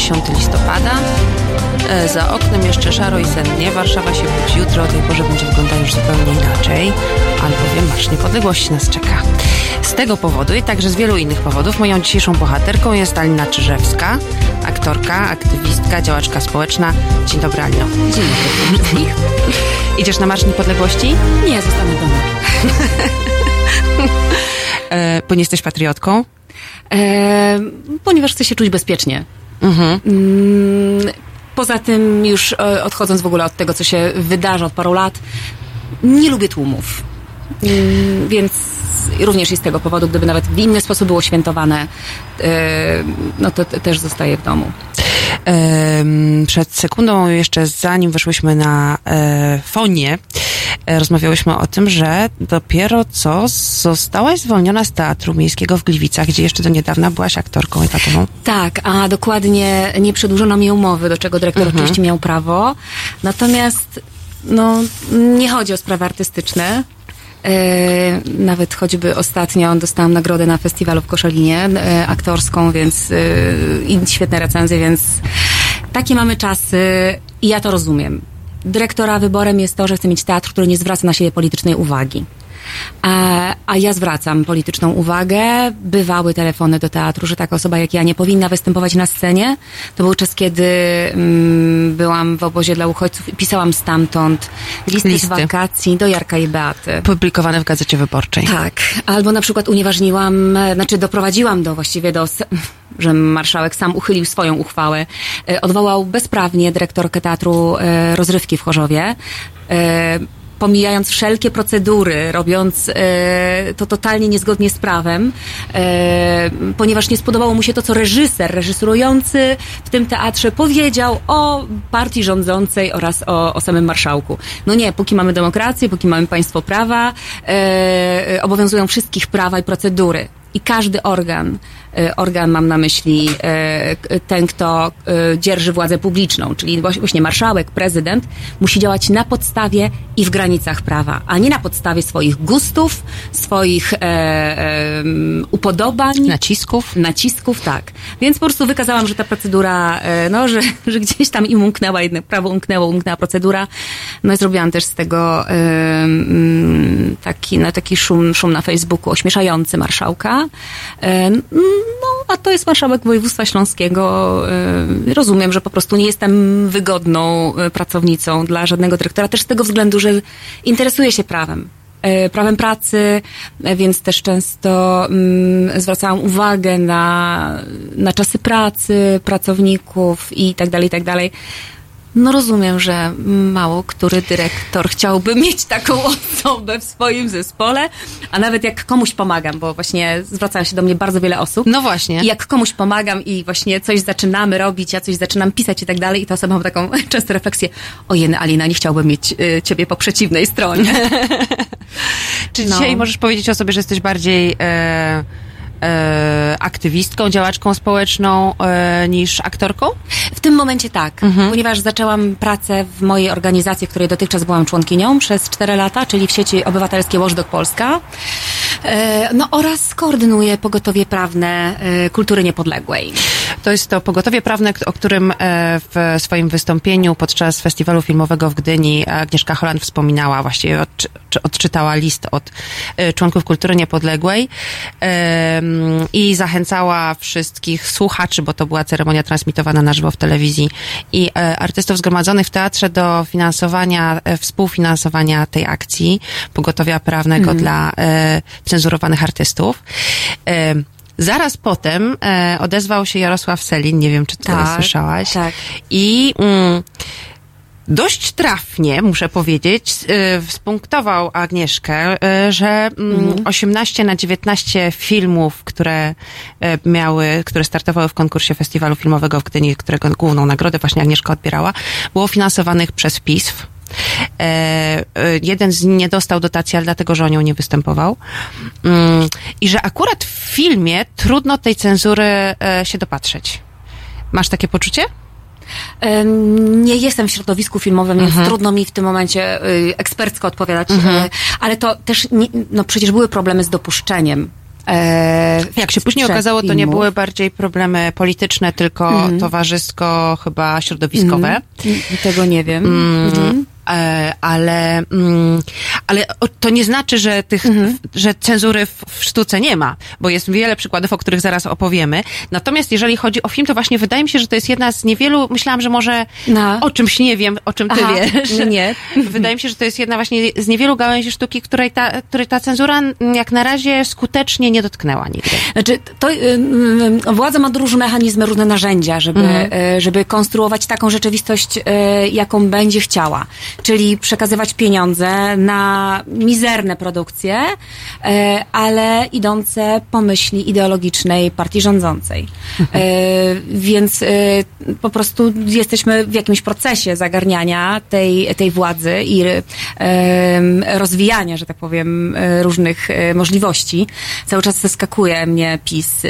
10 listopada. E, za oknem jeszcze szaro i sennie. Warszawa się budzi. Jutro o tej porze będzie wyglądać już zupełnie inaczej. Albowiem Marsz Niepodległości nas czeka. Z tego powodu i także z wielu innych powodów moją dzisiejszą bohaterką jest Alina Czyżewska, aktorka, aktywistka, działaczka społeczna. Dzień dobry Alino. Dzień dobry wszystkich. Idziesz na Marsz Niepodległości? Nie, zostanę w domu. e, bo nie jesteś patriotką? E, ponieważ chcę się czuć bezpiecznie. Mhm. Mm, poza tym, już e, odchodząc w ogóle od tego, co się wydarza od paru lat, nie lubię tłumów. Mm, więc również i z tego powodu, gdyby nawet w inny sposób było świętowane, e, no to też zostaję w domu. Przed sekundą, jeszcze zanim weszłyśmy na e, fonie, e, rozmawiałyśmy o tym, że dopiero co zostałaś zwolniona z Teatru Miejskiego w Gliwicach, gdzie jeszcze do niedawna byłaś aktorką etatową. Tak, a dokładnie nie przedłużono mi umowy, do czego dyrektor mhm. oczywiście miał prawo. Natomiast no, nie chodzi o sprawy artystyczne, nawet choćby ostatnio dostałam nagrodę na festiwalu w Koszalinie e, aktorską, więc e, i świetne recenzje, więc takie mamy czasy i ja to rozumiem. Dyrektora wyborem jest to, że chce mieć teatr, który nie zwraca na siebie politycznej uwagi. A, a ja zwracam polityczną uwagę. Bywały telefony do teatru, że taka osoba jak ja nie powinna występować na scenie. To był czas, kiedy mm, byłam w obozie dla uchodźców i pisałam stamtąd listy, listy. z wakacji do Jarka i Beaty. Publikowane w Gazecie Wyborczej. Tak. Albo na przykład unieważniłam, znaczy doprowadziłam do właściwie do że marszałek sam uchylił swoją uchwałę. E, odwołał bezprawnie dyrektorkę teatru e, rozrywki w Chorzowie e, pomijając wszelkie procedury, robiąc e, to totalnie niezgodnie z prawem, e, ponieważ nie spodobało mu się to, co reżyser, reżyserujący w tym teatrze powiedział o partii rządzącej oraz o, o samym marszałku. No nie, póki mamy demokrację, póki mamy państwo prawa, e, obowiązują wszystkich prawa i procedury i każdy organ, organ mam na myśli e, ten, kto e, dzierży władzę publiczną, czyli właśnie marszałek, prezydent, musi działać na podstawie i w granicach prawa, a nie na podstawie swoich gustów, swoich upodobań. Nacisków. Nacisków, tak. Więc po prostu wykazałam, że ta procedura, no, że, że gdzieś tam im umknęła, jedno prawo umknęło, umknęła procedura. No i zrobiłam też z tego taki, no, taki szum, szum na Facebooku ośmieszający marszałka, E, no, a to jest marszałek województwa śląskiego. E, rozumiem, że po prostu nie jestem wygodną e, pracownicą dla żadnego dyrektora, też z tego względu, że interesuję się prawem prawem pracy, więc też często mm, zwracałam uwagę na, na czasy pracy pracowników i tak dalej, i tak dalej. No rozumiem, że mało który dyrektor chciałby mieć taką osobę w swoim zespole, a nawet jak komuś pomagam, bo właśnie zwracają się do mnie bardzo wiele osób. No właśnie. I jak komuś pomagam i właśnie coś zaczynamy robić, ja coś zaczynam pisać i tak dalej i ta osoba ma taką często refleksję, ojej, Alina, nie chciałbym mieć y, ciebie po przeciwnej stronie. Czy no. dzisiaj możesz powiedzieć o sobie, że jesteś bardziej... E e, aktywistką, działaczką społeczną e, niż aktorką? W tym momencie tak, mhm. ponieważ zaczęłam pracę w mojej organizacji, której dotychczas byłam członkinią przez 4 lata, czyli w sieci obywatelskiej Watchdog Polska. E, no oraz koordynuję pogotowie prawne e, kultury niepodległej. To jest to pogotowie prawne, o którym e, w swoim wystąpieniu podczas festiwalu filmowego w Gdyni Agnieszka Holland wspominała, właściwie odczytała list od członków kultury niepodległej i zachęcała wszystkich słuchaczy, bo to była ceremonia transmitowana na żywo w telewizji i artystów zgromadzonych w teatrze do finansowania, współfinansowania tej akcji pogotowia prawnego mm. dla cenzurowanych artystów. Zaraz potem e, odezwał się Jarosław Selin, nie wiem, czy ty tak, słyszałaś. Tak. I mm, dość trafnie, muszę powiedzieć, y, spunktował Agnieszkę, y, że mm. 18 na 19 filmów, które y, miały, które startowały w konkursie festiwalu filmowego w Gdyni, którego główną nagrodę właśnie Agnieszka odbierała, było finansowanych przez PISF. E, jeden z nich nie dostał dotacji, ale dlatego, że o nią nie występował. Mm, I że akurat w filmie trudno tej cenzury e, się dopatrzeć. Masz takie poczucie? Nie jestem w środowisku filmowym, więc mhm. trudno mi w tym momencie y, ekspercko odpowiadać, mhm. ale to też, nie, no przecież były problemy z dopuszczeniem E, Jak się później okazało, to nie były bardziej problemy polityczne, tylko towarzysko, chyba środowiskowe. Mm, Tego nie wiem. Mhm. E, ale, mm, ale to nie znaczy, że tych, że cenzury w, w sztuce nie ma, bo jest wiele przykładów, o których zaraz opowiemy. Natomiast jeżeli chodzi o film, to właśnie wydaje mi się, że to jest jedna z niewielu, myślałam, że może No. o czymś nie wiem, o czym ty Aha, wiesz. nie. Wydaje mi się, że to jest jedna właśnie z niewielu gałęzi sztuki, której ta, której ta cenzura jak na razie skutecznie nie dotknęła nigdy. Znaczy, to, y, y, władza ma różne mechanizmy, różne narzędzia, żeby, y, żeby konstruować taką rzeczywistość, y, jaką będzie chciała. Czyli przekazywać pieniądze na mizerne produkcje, y, ale idące po myśli ideologicznej partii rządzącej. Y, Więc y, po prostu jesteśmy w jakimś procesie zagarniania tej, tej władzy i rozwijania, że tak powiem, różnych możliwości. Cały czas zaskakuje mnie PiS,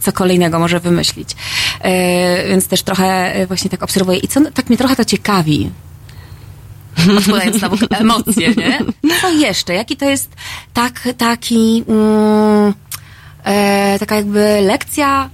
co kolejnego może wymyślić. Więc też trochę właśnie tak obserwuję. I co, tak mnie trochę to ciekawi. Odkładając znowu emocje, nie? Co jeszcze? Jaki to jest tak, taki, mm, e, taka jakby lekcja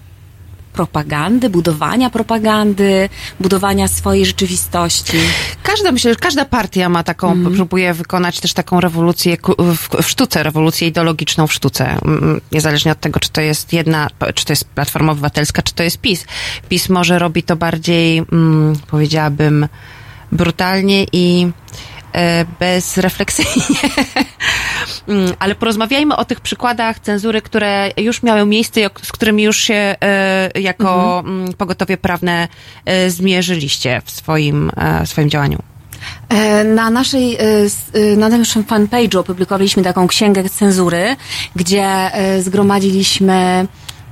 propagandy, budowania propagandy, budowania swojej rzeczywistości. Każda, myślę, że każda partia ma taką, próbuje wykonać też taką rewolucję w, w sztuce, rewolucję ideologiczną w sztuce. Mm, Niezależnie od tego, czy to jest jedna, czy to jest Platforma Obywatelska, czy to jest PiS. PiS może robi to bardziej, mm, powiedziałabym, brutalnie i e, bezrefleksyjnie. Mm, Ale porozmawiajmy o tych przykładach cenzury, które już miały miejsce, z którymi już się e, jako mm, pogotowie prawne e, zmierzyliście w swoim, w swoim działaniu. Na naszej, na naszym fanpage'u opublikowaliśmy taką księgę cenzury, gdzie zgromadziliśmy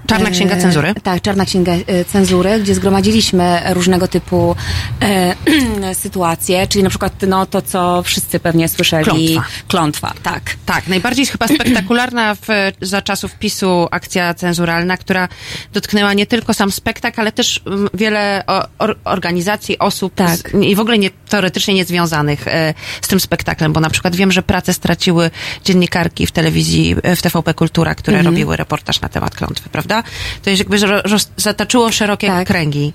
Czarna Księga e, Cenzury? Tak, Czarna Księga e, Cenzury, gdzie zgromadziliśmy różnego typu e, sytuacje, czyli na przykład no, to, co wszyscy pewnie słyszeli. Klątwa. Klątwa, tak. Tak, najbardziej chyba spektakularna w, za czasów PiSu akcja cenzuralna, która dotknęła nie tylko sam spektakl, ale też mm, wiele or, organizacji, osób Tak. z, i w ogóle nie, teoretycznie niezwiązanych e, z tym spektaklem, bo na przykład wiem, że pracę straciły dziennikarki w telewizji, e, w TVP Kultura, które Mhm. robiły reportaż na temat klątwy, prawda? To jest jakby roz, zataczyło szerokie Tak. kręgi.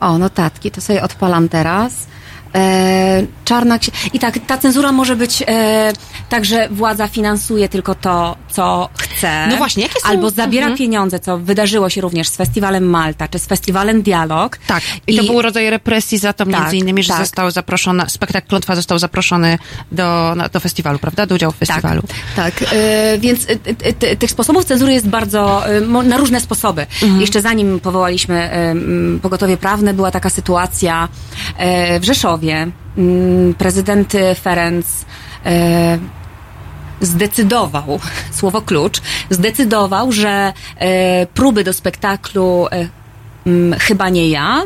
O, notatki, to sobie odpalam teraz. E, czarna I tak, ta cenzura może być e, tak, że władza finansuje tylko to, co chce. No właśnie, jakie są- Albo zabiera Mhm. pieniądze, co wydarzyło się również z festiwalem Malta, czy z festiwalem Dialog. Tak, i, to był rodzaj represji za to między Tak, innymi, że tak. został zaproszony, spektakl Klątwa został zaproszony do, do festiwalu, prawda? Do udziału w festiwalu. Tak, e, więc e, e, te- tych sposobów cenzury jest bardzo, e, na różne sposoby. Mhm. Jeszcze zanim powołaliśmy e, pogotowie prawne, była taka sytuacja e, w Rzeszowie. M, Prezydent Ferenc e, zdecydował, słowo klucz, zdecydował, że e, próby do spektaklu e, Chyba nie ja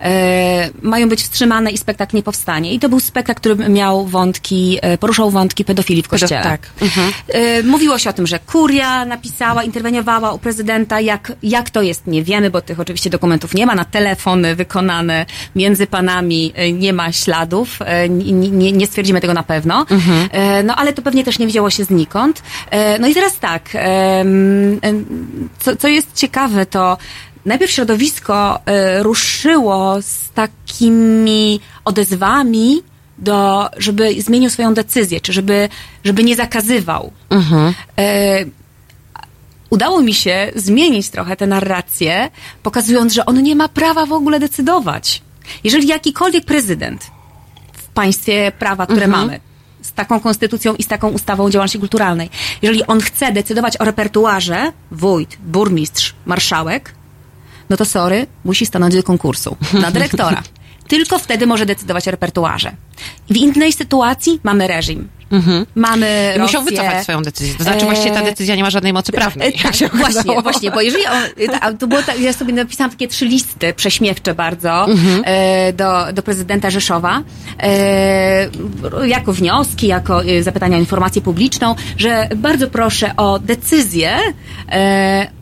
e, mają być wstrzymane i spektakl nie powstanie. I to był spektakl, który miał wątki, e, poruszał wątki pedofilii w kościele. tak. Mhm. E, Mówiło się o tym, że kuria napisała, interweniowała u prezydenta. Jak, jak to jest, nie wiemy, bo tych oczywiście dokumentów nie ma. Na telefony wykonane między panami e, nie ma śladów. E, Nie, nie, stwierdzimy tego na pewno. E, No ale to pewnie też nie widziało się znikąd. E, No i teraz tak, co, co jest ciekawe, to najpierw środowisko e, ruszyło z takimi odezwami, do, żeby zmienił swoją decyzję, czy żeby, żeby nie zakazywał. E, udało mi się zmienić trochę tę narrację, pokazując, że on nie ma prawa w ogóle decydować. Jeżeli jakikolwiek prezydent w państwie prawa, które mamy, z taką konstytucją i z taką ustawą o działalności kulturalnej, jeżeli on chce decydować o repertuarze, wójt, burmistrz, marszałek, no to sorry, musi stanąć do konkursu na dyrektora. Tylko wtedy może decydować o repertuarze. W innej sytuacji mamy reżim. Mamy I musiał Rosję. wycofać swoją decyzję. To znaczy właściwie ta E, decyzja nie ma żadnej mocy prawnej. E, tak, właśnie, właśnie, bo jeżeli on, to było tak, ja sobie napisałam takie trzy listy prześmiewcze bardzo Mhm. e, do, do prezydenta Rzeszowa, e, jako wnioski, jako zapytania o informację publiczną, że bardzo proszę o decyzję,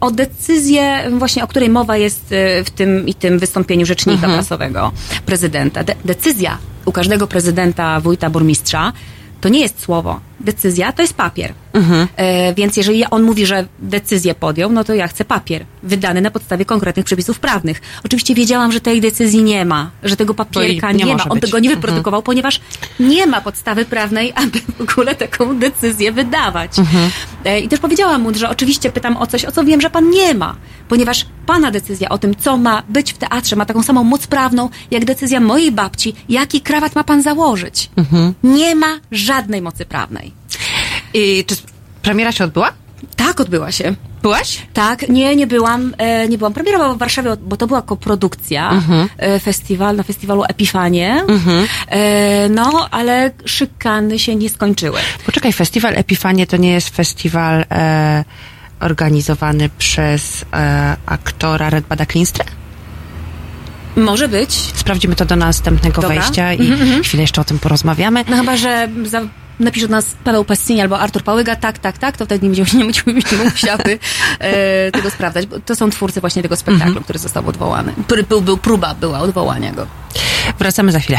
o decyzję właśnie, o której mowa jest w tym i tym wystąpieniu rzecznika Mhm. prasowego prezydenta. De, decyzja u każdego prezydenta, wójta, burmistrza to nie jest słowo. Decyzja to jest papier. E, więc jeżeli on mówi, że decyzję podjął, no to ja chcę papier wydany na podstawie konkretnych przepisów prawnych. Oczywiście wiedziałam, że tej decyzji nie ma, że tego papierka nie nie, ma. On być. tego nie wyprodukował, ponieważ nie ma podstawy prawnej, aby w ogóle taką decyzję wydawać. E, I też powiedziałam mu, że oczywiście pytam o coś, o co wiem, że pan nie ma, ponieważ pana decyzja o tym, co ma być w teatrze, ma taką samą moc prawną, jak decyzja mojej babci, jaki krawat ma pan założyć. Nie ma żadnej mocy prawnej. I czy premiera się odbyła? Tak odbyła się. Byłaś? Tak, nie, nie byłam, e, nie byłam. Premiera była w Warszawie, bo to była koprodukcja, e, festiwal, na festiwalu Epifanie. E, no, ale szykany się nie skończyły. Poczekaj, festiwal Epifanie to nie jest festiwal e, organizowany przez e, aktora Redbada Klinstra? Może być. Sprawdzimy to do następnego Dobra. wejścia i chwilę jeszcze o tym porozmawiamy. No chyba, że za, napisze do nas Paweł Passini albo Artur Pałyga, tak, tak, tak, to wtedy nie będziemy, nie będziemy, nie musiały e, tego sprawdzać, bo to są twórcy właśnie tego spektaklu, który został odwołany. Który był, był próba, była odwołania go. Wracamy za chwilę.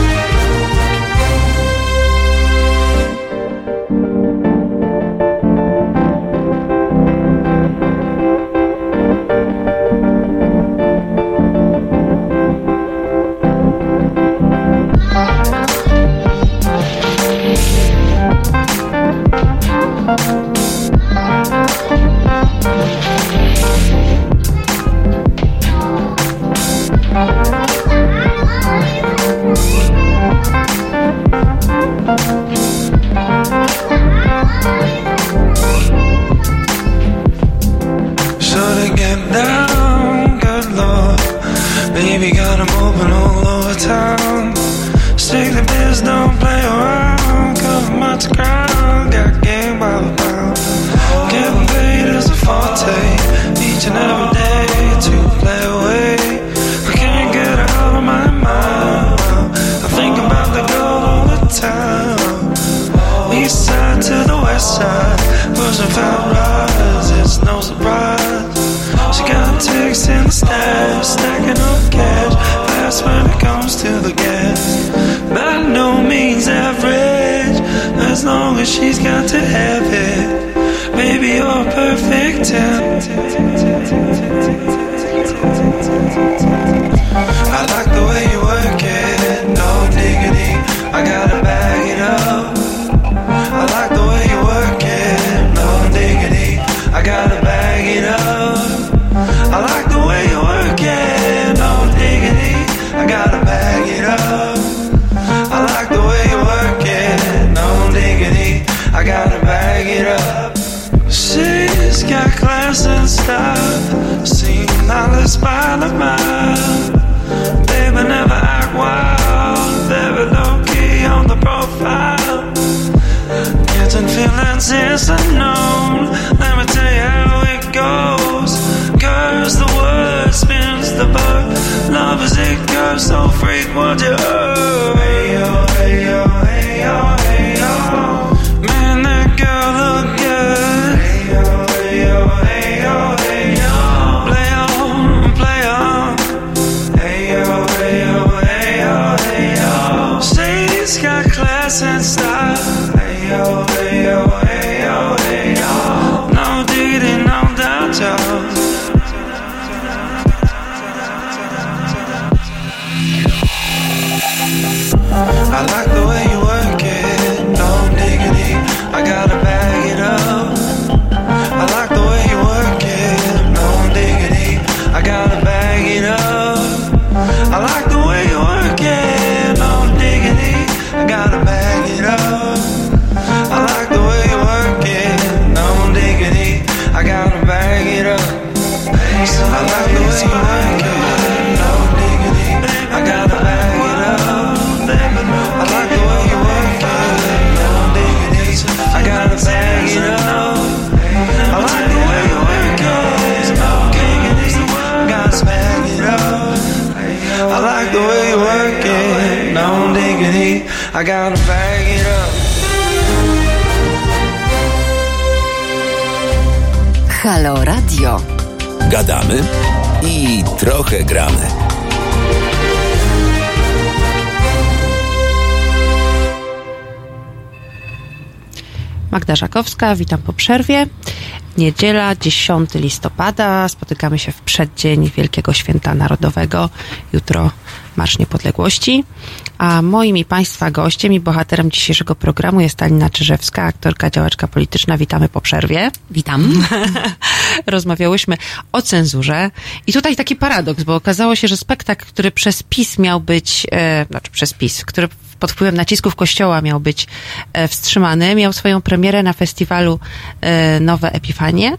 Magda Żakowska, witam po przerwie. Niedziela, 10 listopada. Spotykamy się w przeddzień Wielkiego Święta Narodowego. Jutro Marsz Niepodległości. A moim i Państwa gościem i bohaterem dzisiejszego programu jest Alina Czyżewska, aktorka, działaczka polityczna. Witamy po przerwie. Witam. Rozmawiałyśmy o cenzurze. I tutaj taki paradoks, bo okazało się, że spektakl, który przez PiS miał być, e, znaczy przez PiS, który pod wpływem nacisków kościoła miał być e, wstrzymany, miał swoją premierę na festiwalu e, Nowe Epifanie,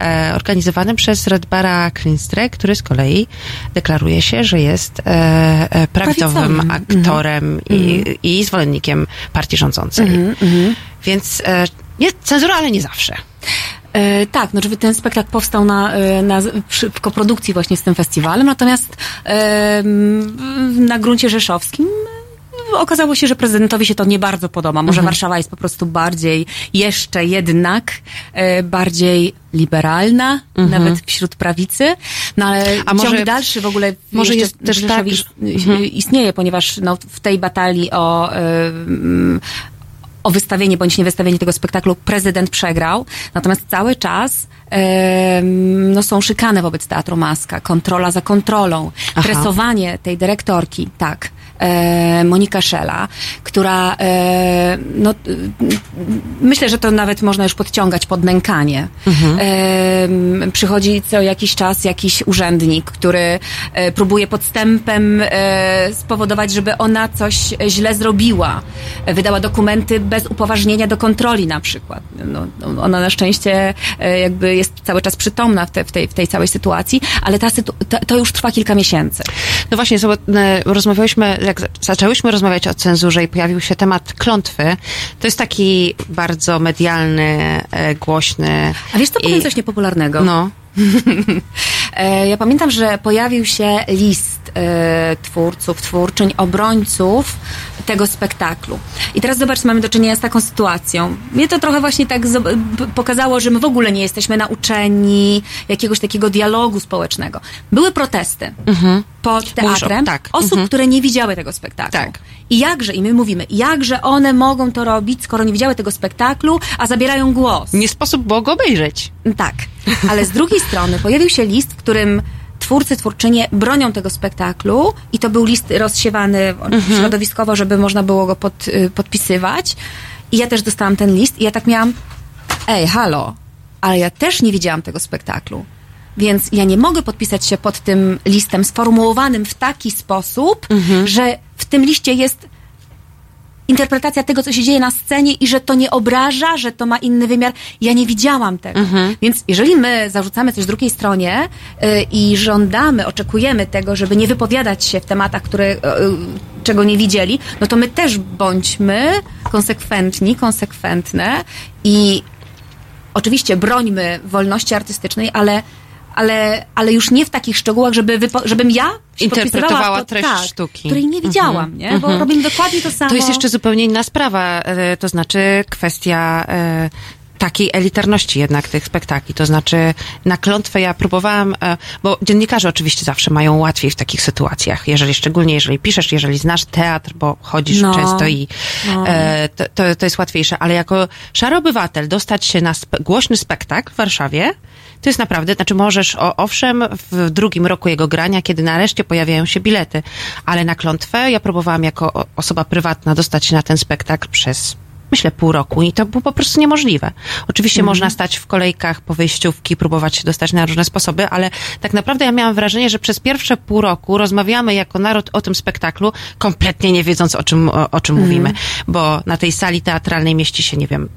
e, organizowanym przez Redbara Klinstre, który z kolei deklaruje się, że jest e, e, prawidłowym Prawicowym. aktorem i, i zwolennikiem partii rządzącej. Więc e, nie, cenzura, ale nie zawsze. E, tak, no żeby ten spektakl powstał na, e, na, przy, w koprodukcji właśnie z tym festiwalem, natomiast e, na gruncie rzeszowskim e, okazało się, że prezydentowi się to nie bardzo podoba. Może Mhm. Warszawa jest po prostu bardziej, jeszcze jednak e, bardziej liberalna, nawet wśród prawicy, no ale Mhm. A ciąg może- dalszy w ogóle może jest też tak, Mhm. ist- istnieje, ponieważ no, w tej batalii o e, o wystawienie bądź niewystawienie tego spektaklu prezydent przegrał. Natomiast cały czas no, są szykane wobec Teatru Maska, kontrola za kontrolą, Aha. tresowanie tej dyrektorki, tak. E, Monika Szela, która e, no, myślę, że to nawet można już podciągać pod nękanie. E, przychodzi co jakiś czas jakiś urzędnik, który próbuje podstępem spowodować, żeby ona coś źle zrobiła. Wydała dokumenty bez upoważnienia do kontroli na przykład. No, ona na szczęście jakby jest cały czas przytomna w, te, w, tej, w tej całej sytuacji, ale ta, sytu- to, już trwa kilka miesięcy. No właśnie, zobacz, rozmawiałyśmy, jak za- zaczęłyśmy rozmawiać o cenzurze i pojawił się temat klątwy. To jest taki bardzo medialny, e, głośny. A wiesz, co powiem i- coś niepopularnego? No. E, Ja pamiętam, że pojawił się list e, twórców, twórczyń, obrońców tego spektaklu. I teraz zobacz, mamy do czynienia z taką sytuacją. Mnie to trochę właśnie tak pokazało, że my w ogóle nie jesteśmy nauczeni jakiegoś takiego dialogu społecznego. Były protesty pod teatrem tak. osób, Mhm. które nie widziały tego spektaklu. Tak. I jakże, i my mówimy, jakże one mogą to robić, skoro nie widziały tego spektaklu, a zabierają głos. Nie sposób było go obejrzeć. Tak, ale z drugiej strony pojawił się list, w którym twórcy, twórczynie bronią tego spektaklu i to był list rozsiewany środowiskowo, żeby można było go pod, y, podpisywać. I ja też dostałam ten list i ja tak miałam, ej, halo, ale ja też nie widziałam tego spektaklu. Więc ja nie mogę podpisać się pod tym listem sformułowanym w taki sposób, że w tym liście jest interpretacja tego, co się dzieje na scenie i że to nie obraża, że to ma inny wymiar. Ja nie widziałam tego. Więc jeżeli my zarzucamy coś drugiej stronie y, i żądamy, oczekujemy tego, żeby nie wypowiadać się w tematach, które, y, y, czego nie widzieli, no to my też bądźmy konsekwentni, konsekwentne i oczywiście brońmy wolności artystycznej, ale ale, ale już nie w takich szczegółach, żeby wypo, żebym ja Interpretowała pod- treść tak, sztuki. której nie widziałam, nie? Bo robimy dokładnie to samo. To jest jeszcze zupełnie inna sprawa, e, to znaczy kwestia e, takiej elitarności jednak tych spektakli. To znaczy na klątwę ja próbowałam, e, bo dziennikarze oczywiście zawsze mają łatwiej w takich sytuacjach, jeżeli szczególnie jeżeli piszesz, jeżeli znasz teatr, bo chodzisz No. często i No. e, to, to, to jest łatwiejsze, ale jako szary obywatel dostać się na spe, głośny spektakl w Warszawie, to jest naprawdę, znaczy możesz, o, owszem, w drugim roku jego grania, kiedy nareszcie pojawiają się bilety, ale na klątwę ja próbowałam jako osoba prywatna dostać się na ten spektakl przez myślę pół roku i to było po prostu niemożliwe. Oczywiście można stać w kolejkach po wyjściówki, próbować się dostać na różne sposoby, ale tak naprawdę ja miałam wrażenie, że przez pierwsze pół roku rozmawiamy jako naród o tym spektaklu, kompletnie nie wiedząc o czym, o, o czym mówimy, bo na tej sali teatralnej mieści się, nie wiem,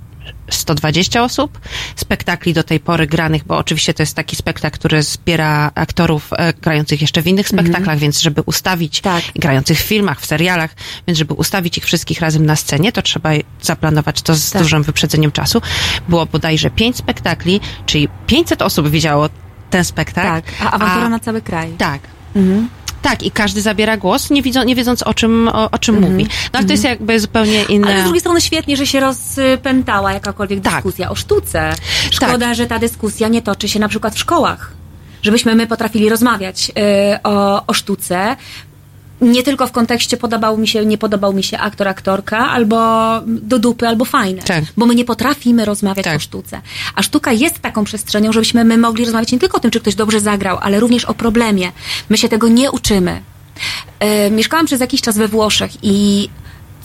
120 osób. Spektakli do tej pory granych, bo oczywiście to jest taki spektakl, który zbiera aktorów e, grających jeszcze w innych spektaklach, więc żeby ustawić, Tak. grających w filmach, w serialach, więc żeby ustawić ich wszystkich razem na scenie, to trzeba zaplanować to z Tak. dużym wyprzedzeniem czasu. Było bodajże pięć spektakli, czyli 500 osób widziało ten spektakl. Tak, a awantura na cały kraj. Tak. Tak, i każdy zabiera głos, nie, widzą, nie wiedząc o czym, o, o czym Mhm. mówi. No ale to jest jakby zupełnie inne... Ale z drugiej strony świetnie, że się rozpętała jakakolwiek Tak. dyskusja o sztuce. Szkoda, że ta dyskusja nie toczy się na przykład w szkołach. Żebyśmy my potrafili rozmawiać y, o, o sztuce. Nie tylko w kontekście podobał mi się, nie podobał mi się aktor, aktorka, albo do dupy, albo fajne. Tak. Bo my nie potrafimy rozmawiać Tak. o sztuce. A sztuka jest taką przestrzenią, żebyśmy my mogli rozmawiać nie tylko o tym, czy ktoś dobrze zagrał, ale również o problemie. My się tego nie uczymy. E, mieszkałam przez jakiś czas we Włoszech i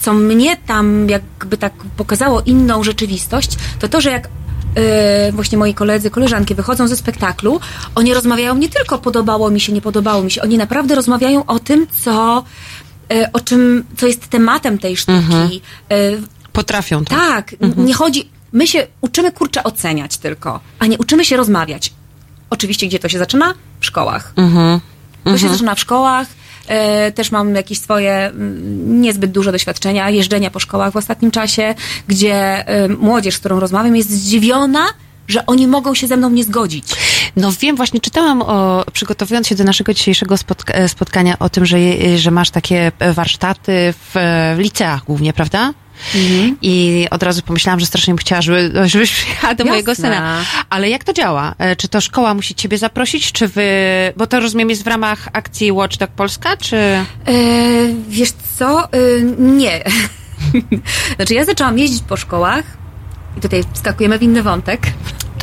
co mnie tam jakby tak pokazało inną rzeczywistość, to to, że jak e, właśnie moi koledzy, koleżanki wychodzą ze spektaklu, oni rozmawiają nie tylko podobało mi się, nie podobało mi się, oni naprawdę rozmawiają o tym, co e, o czym, co jest tematem tej sztuki. E, Potrafią to. tak, n- nie chodzi. My się uczymy kurczę oceniać tylko, a nie uczymy się rozmawiać. Oczywiście, gdzie to się zaczyna? W szkołach. To się zaczyna w szkołach. E, też mam jakieś swoje mm, niezbyt duże doświadczenia jeżdżenia po szkołach w ostatnim czasie, gdzie e, młodzież, z którą rozmawiam, jest zdziwiona, że oni mogą się ze mną nie zgodzić. No wiem, właśnie czytałam o, przygotowując się do naszego dzisiejszego spotka- e, spotkania o tym, że, że masz takie warsztaty w, w liceach głównie, prawda? I od razu pomyślałam, że strasznie bym chciała, żeby, żebyś przyjechała do mojego Jasne. syna. Ale jak to działa? E, Czy to szkoła musi ciebie zaprosić, czy wy... Bo to rozumiem jest w ramach akcji Watchdog Polska, czy... E, wiesz co? E, nie. znaczy, ja zaczęłam jeździć po szkołach i tutaj wskakujemy w inny wątek.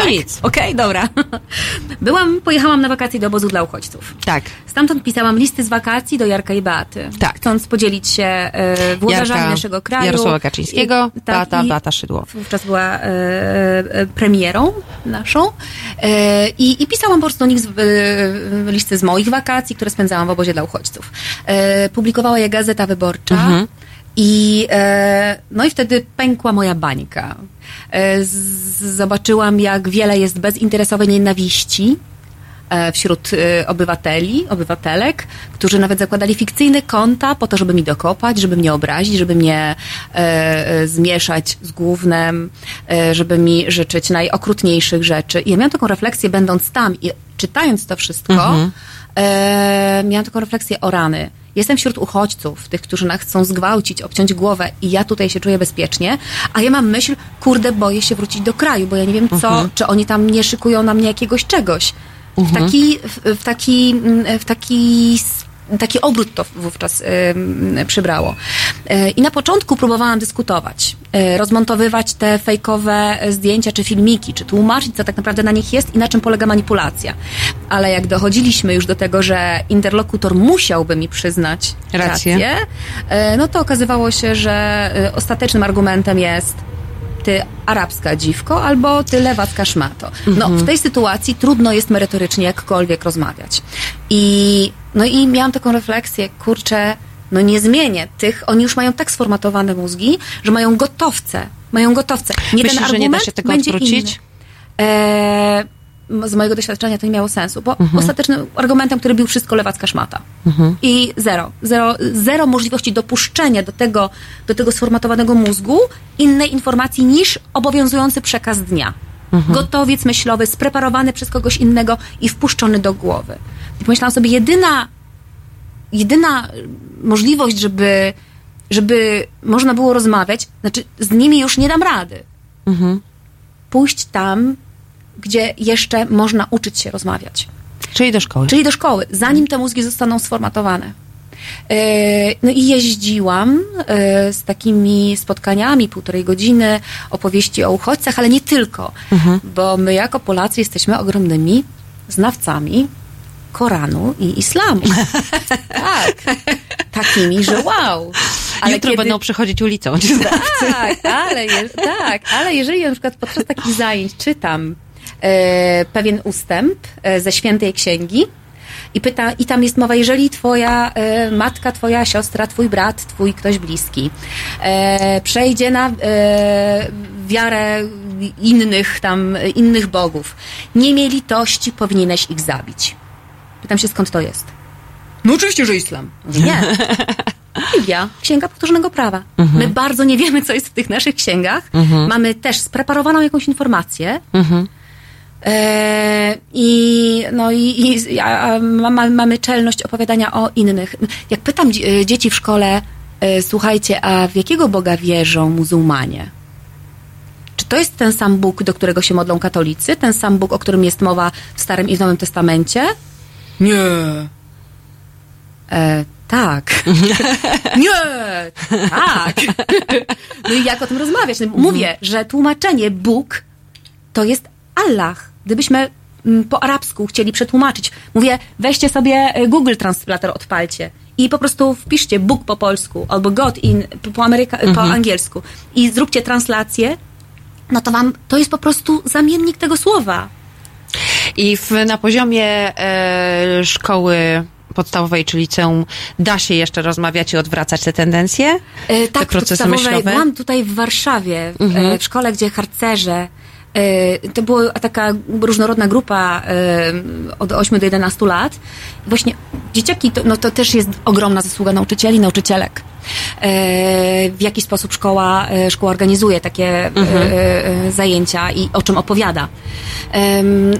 To nic. Okej, dobra. Byłam, pojechałam na wakacje do obozu dla uchodźców. Tak. Stamtąd pisałam listy z wakacji do Jarka i Beaty. Tak. Chcąc podzielić się e, włodarzami Jarka naszego kraju. Jarosława Kaczyńskiego, I- Beata- i Beata Szydło. Wówczas była e, e, premierą naszą. E, i, I pisałam po prostu do nich z, e, listy z moich wakacji, które spędzałam w obozie dla uchodźców. Publikowała je Gazeta Wyborcza. Mhm. I, e, no i wtedy pękła moja bańka. E, zobaczyłam, jak wiele jest bezinteresownej nienawiści e, wśród obywateli, obywatelek, którzy nawet zakładali fikcyjne konta po to, żeby mi dokopać, żeby mnie obrazić, żeby mnie e, zmieszać z głównym, e, żeby mi życzyć najokrutniejszych rzeczy. I ja miałam taką refleksję, będąc tam i czytając to wszystko, e, miałam taką refleksję o rany. Jestem wśród uchodźców, tych, którzy nas chcą zgwałcić, obciąć głowę i ja tutaj się czuję bezpiecznie, a ja mam myśl, kurde, boję się wrócić do kraju, bo ja nie wiem co, czy oni tam nie szykują na mnie jakiegoś czegoś. W taki, w, w taki, mm, w taki, taki obrót to wówczas przybrało. E, I na początku próbowałam dyskutować, e, rozmontowywać te fejkowe zdjęcia czy filmiki, czy tłumaczyć, co tak naprawdę na nich jest i na czym polega manipulacja. Ale jak dochodziliśmy już do tego, że interlokutor musiałby mi przyznać Rację. rację, e, no to okazywało się, że ostatecznym argumentem jest ty arabska dziwko albo ty lewacka szmato. No, w tej sytuacji trudno jest merytorycznie jakkolwiek rozmawiać. I, no i miałam taką refleksję, kurczę, no nie zmienię tych, oni już mają tak sformatowane mózgi, że mają gotowce, mają gotowce. Nie Myślisz, ten że nie da się tego odwrócić? Eee, m- z mojego doświadczenia to nie miało sensu, bo Mhm. ostatecznym argumentem, który był wszystko lewacka szmata. I zero, zero. Zero możliwości dopuszczenia do tego, do tego sformatowanego mózgu innej informacji niż obowiązujący przekaz dnia. Mhm. Gotowiec myślowy, spreparowany przez kogoś innego i wpuszczony do głowy. I pomyślałam sobie, jedyna, jedyna możliwość, żeby, żeby można było rozmawiać, znaczy z nimi już nie dam rady. Pójść tam, gdzie jeszcze można uczyć się rozmawiać. Czyli do szkoły. Czyli do szkoły, zanim te mózgi zostaną sformatowane. E, No i jeździłam e, z takimi spotkaniami, półtorej godziny, opowieści o uchodźcach, ale nie tylko, bo my jako Polacy jesteśmy ogromnymi znawcami Koranu i islamu. tak. Takimi, że wow. Jutro będą przechodzić ulicą. Tak, ale, je, tak, ale jeżeli na przykład podczas takich zajęć czytam e, pewien ustęp e, ze świętej księgi i, pyta, i tam jest mowa, jeżeli twoja e, matka, twoja siostra, twój brat, twój ktoś bliski e, przejdzie na e, wiarę innych tam, innych bogów, nie miej litości, powinieneś ich zabić. Pytam się, skąd to jest? No oczywiście, że islam. Nie. Biblia, Księga Powtórzonego Prawa. My bardzo nie wiemy, co jest w tych naszych księgach. Mamy też spreparowaną jakąś informację. E, I, no i, i a, ma, ma, mamy czelność opowiadania o innych. Jak pytam e, dzieci w szkole, e, słuchajcie, a w jakiego Boga wierzą muzułmanie? Czy to jest ten sam Bóg, do którego się modlą katolicy? Ten sam Bóg, o którym jest mowa w Starym i w Nowym Testamencie? Nie. E, tak. Nie, tak. No i jak o tym rozmawiać? No, mówię, że tłumaczenie Bóg to jest Allah. Gdybyśmy mm, po arabsku chcieli przetłumaczyć, mówię, weźcie sobie e, Google Translator, odpalcie i po prostu wpiszcie Bóg po polsku albo God in, po, Ameryka, po angielsku i zróbcie translację, no to wam, to jest po prostu zamiennik tego słowa. I w, na poziomie e, szkoły podstawowej czy liceum da się jeszcze rozmawiać i odwracać te tendencje? E, te tak, procesy podstawowej myślowe? byłam tutaj w Warszawie, w, Mhm. e, w szkole, gdzie harcerze, e, to była taka różnorodna grupa e, od 8 do 11 lat. Właśnie dzieciaki, to, no to też jest ogromna zasługa nauczycieli, nauczycielek. E, w jaki sposób szkoła, e, szkoła organizuje takie e, e, zajęcia i o czym opowiada.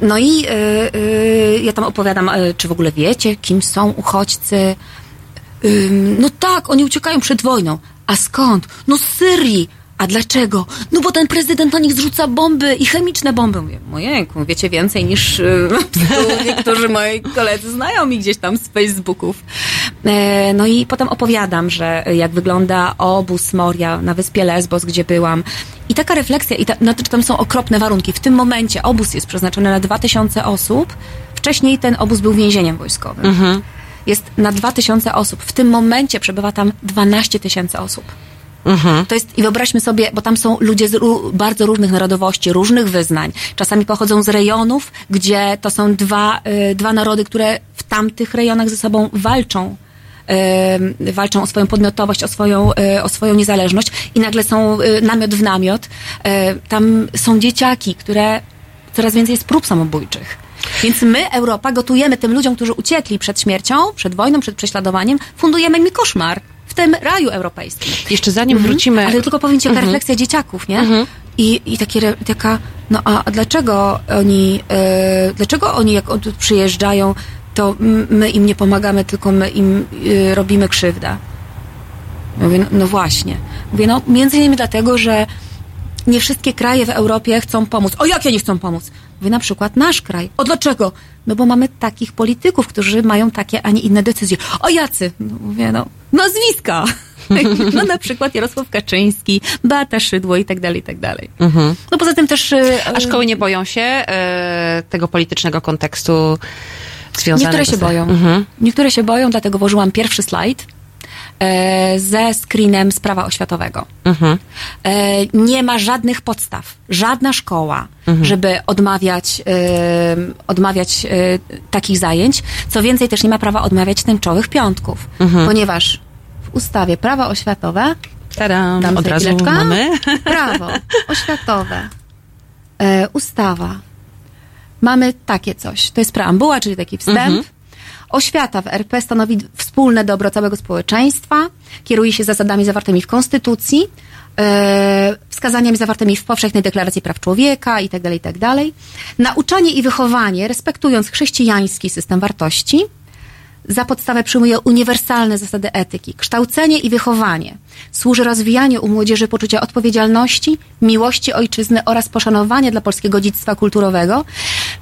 No i e, e, ja tam opowiadam, e, czy w ogóle wiecie, kim są uchodźcy, no tak, oni uciekają przed wojną. A skąd? No z Syrii. A dlaczego? No bo ten prezydent na nich zrzuca bomby i chemiczne bomby. Mówię, ojejku, wiecie więcej niż y, tu niektórzy moi koledzy znają mi gdzieś tam z Facebooków. E, no i potem opowiadam, że jak wygląda obóz Moria na wyspie Lesbos, gdzie byłam. I taka refleksja, i ta, no, tam są okropne warunki. W tym momencie obóz jest przeznaczony na 2000 osób. Wcześniej ten obóz był więzieniem wojskowym jest na 2000 osób. W tym momencie przebywa tam 12 tysięcy osób. To jest, i wyobraźmy sobie, bo tam są ludzie z bardzo różnych narodowości, różnych wyznań. Czasami pochodzą z rejonów, gdzie to są dwa, y, dwa narody, które w tamtych rejonach ze sobą walczą. y, walczą o swoją podmiotowość, o swoją, y, o swoją niezależność i nagle są y, namiot w namiot. Y, tam są dzieciaki, które coraz więcej jest prób samobójczych. Więc my, Europa, gotujemy tym ludziom, którzy uciekli przed śmiercią, przed wojną, przed prześladowaniem, fundujemy mi koszmar w tym raju europejskim. Jeszcze zanim wrócimy... Ale tylko powiem ci, jaka refleksja dzieciaków, nie? I, i takie, re- taka, no a dlaczego oni, e, dlaczego oni jak od, przyjeżdżają, to my im nie pomagamy, tylko my im e, robimy krzywdę? Mówię, no, no właśnie. Mówię, no między innymi dlatego, że nie wszystkie kraje w Europie chcą pomóc. O jakie nie chcą pomóc? Mówię, na przykład nasz kraj. O dlaczego? No bo mamy takich polityków, którzy mają takie, a nie inne decyzje. O jacy? No, mówię, no, nazwiska. No na przykład Jarosław Kaczyński, Beata Szydło i tak dalej, i tak dalej. No poza tym też... e, A szkoły nie boją się e, tego politycznego kontekstu związanego Niektóre się z... boją. Mhm. Niektóre się boją, dlatego włożyłam pierwszy slajd ze screenem z prawa oświatowego. Mhm. E, nie ma żadnych podstaw, żadna szkoła, Mhm. żeby odmawiać, e, odmawiać e, takich zajęć. Co więcej, też nie ma prawa odmawiać tęczowych piątków, Mhm. ponieważ w ustawie prawa oświatowe Tadam, Dam od razu chwileczkę. mamy. Prawo oświatowe, e, ustawa. Mamy takie coś. To jest preambuła, czyli taki wstęp. Oświata w RP stanowi wspólne dobro całego społeczeństwa, kieruje się zasadami zawartymi w Konstytucji, e, wskazaniami zawartymi w Powszechnej Deklaracji Praw Człowieka itd., itd. Nauczanie i wychowanie, respektując chrześcijański system wartości, za podstawę przyjmuje uniwersalne zasady etyki. Kształcenie i wychowanie służy rozwijaniu u młodzieży poczucia odpowiedzialności, miłości ojczyzny oraz poszanowania dla polskiego dziedzictwa kulturowego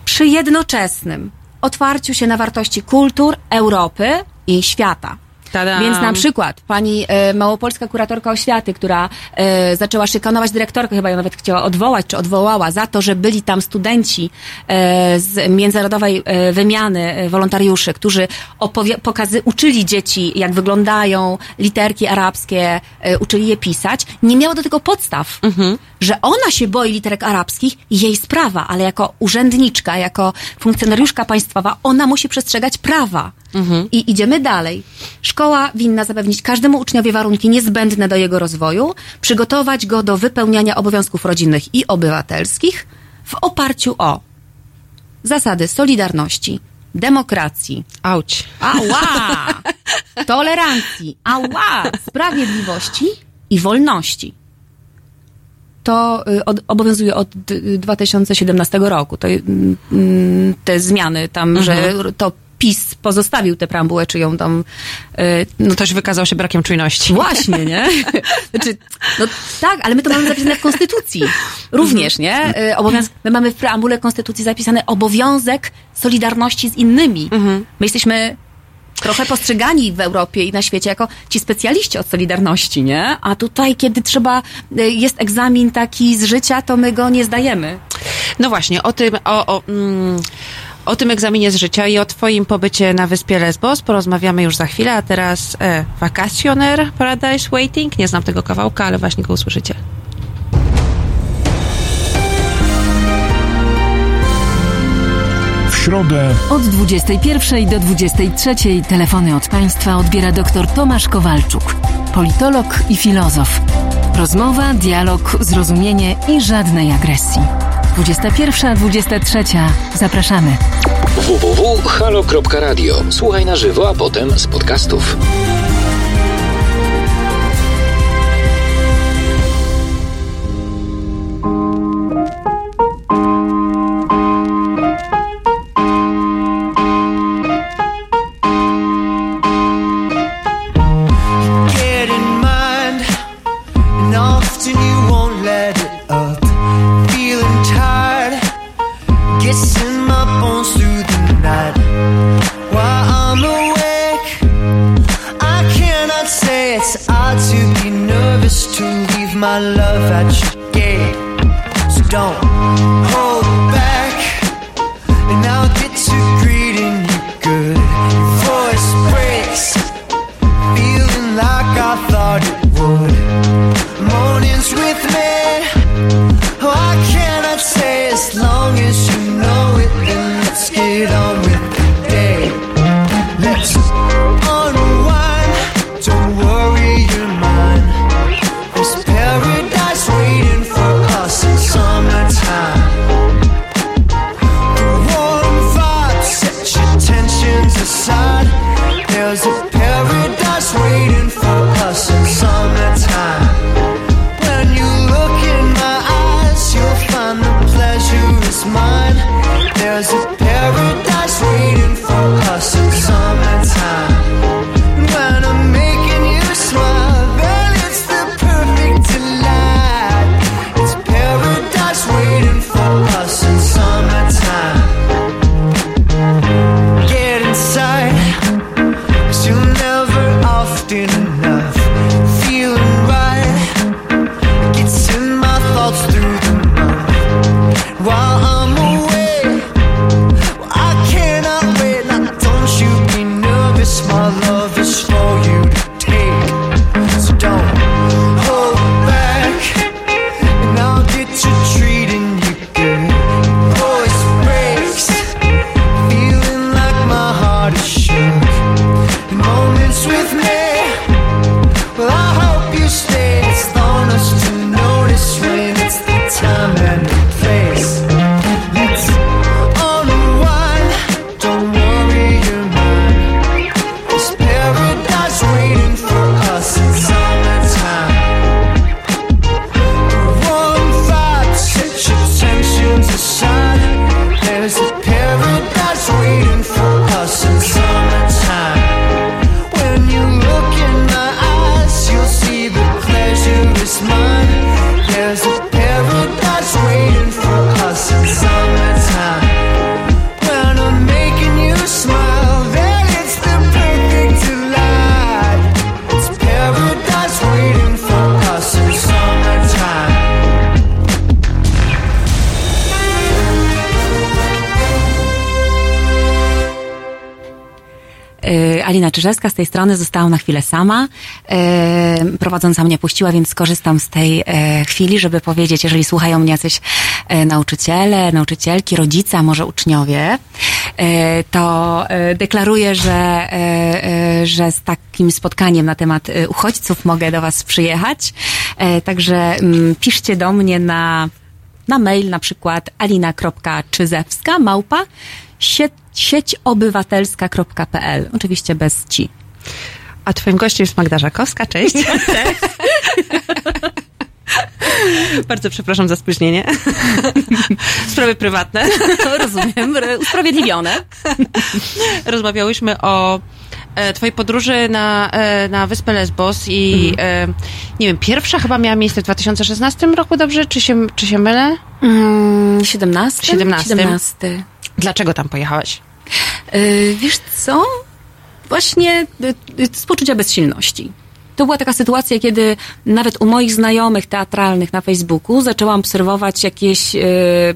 przy jednoczesnym otwarciu się na wartości kultur Europy i świata. Tadam. Więc na przykład pani e, małopolska kuratorka oświaty, która e, zaczęła szykanować dyrektorkę, chyba ją nawet chciała odwołać, czy odwołała za to, że byli tam studenci e, z międzynarodowej e, wymiany e, wolontariuszy, którzy opowie- pokazy- uczyli dzieci, jak wyglądają literki arabskie, e, uczyli je pisać, nie miała do tego podstaw. Że ona się boi literek arabskich, jej sprawa, ale jako urzędniczka, jako funkcjonariuszka państwowa, ona musi przestrzegać prawa. I idziemy dalej. Szkoła winna zapewnić każdemu uczniowi warunki niezbędne do jego rozwoju, przygotować go do wypełniania obowiązków rodzinnych i obywatelskich w oparciu o zasady solidarności, demokracji, Auć. ała, tolerancji, ała, sprawiedliwości i wolności. to y, od, obowiązuje od y, 2017 roku. To, y, mm, te zmiany tam, że to PiS pozostawił tę preambułę, czy ją tam... y, No ktoś wykazał się brakiem czujności. Właśnie, nie? Znaczy, no tak, ale my to mamy zapisane w Konstytucji. Również, nie? Y, Obowiązek, my mamy w preambule Konstytucji zapisany obowiązek solidarności z innymi. My jesteśmy trochę postrzegani w Europie i na świecie jako ci specjaliści od solidarności, nie? A tutaj, kiedy trzeba, y, jest egzamin taki z życia, to my go nie zdajemy. No właśnie, o tym, o, o, mm, o tym egzaminie z życia i o twoim pobycie na wyspie Lesbos porozmawiamy już za chwilę, a teraz e, Vacationer Paradise Waiting. Nie znam tego kawałka, ale właśnie go usłyszycie. W środę Od 21 do 23 telefony od Państwa odbiera dr Tomasz Kowalczuk, politolog i filozof. Rozmowa, dialog, zrozumienie i żadnej agresji. 21-23. Zapraszamy. www.halo.radio. Słuchaj na żywo, a potem z podcastów. My love Czyżewska z tej strony zostałam na chwilę sama. Y, Prowadząca mnie puściła, więc skorzystam z tej e, chwili, żeby powiedzieć, jeżeli słuchają mnie jacyś e, nauczyciele, nauczycielki, rodzice, a może uczniowie, e, to e, deklaruję, że, e, e, że z takim spotkaniem na temat e, uchodźców mogę do Was przyjechać. E, Także mm, piszcie do mnie na na mail na przykład alina.czyzewska małpa sieciobywatelska.pl oczywiście bez ci. A twoim gościem jest Magda Żakowska, cześć. Bardzo przepraszam za spóźnienie. Sprawy prywatne. Rozumiem, usprawiedliwione. Rozmawiałyśmy o e, twojej podróży na, e, na wyspę Lesbos i e, nie wiem, pierwsza chyba miała miejsce w 2016 roku, dobrze? Czy się, czy się mylę? Mm, 17? 17. 17. Dlaczego tam pojechałaś? Wiesz co? Właśnie z poczucia bezsilności. To była taka sytuacja, kiedy nawet u moich znajomych teatralnych na Facebooku zaczęłam obserwować jakieś y,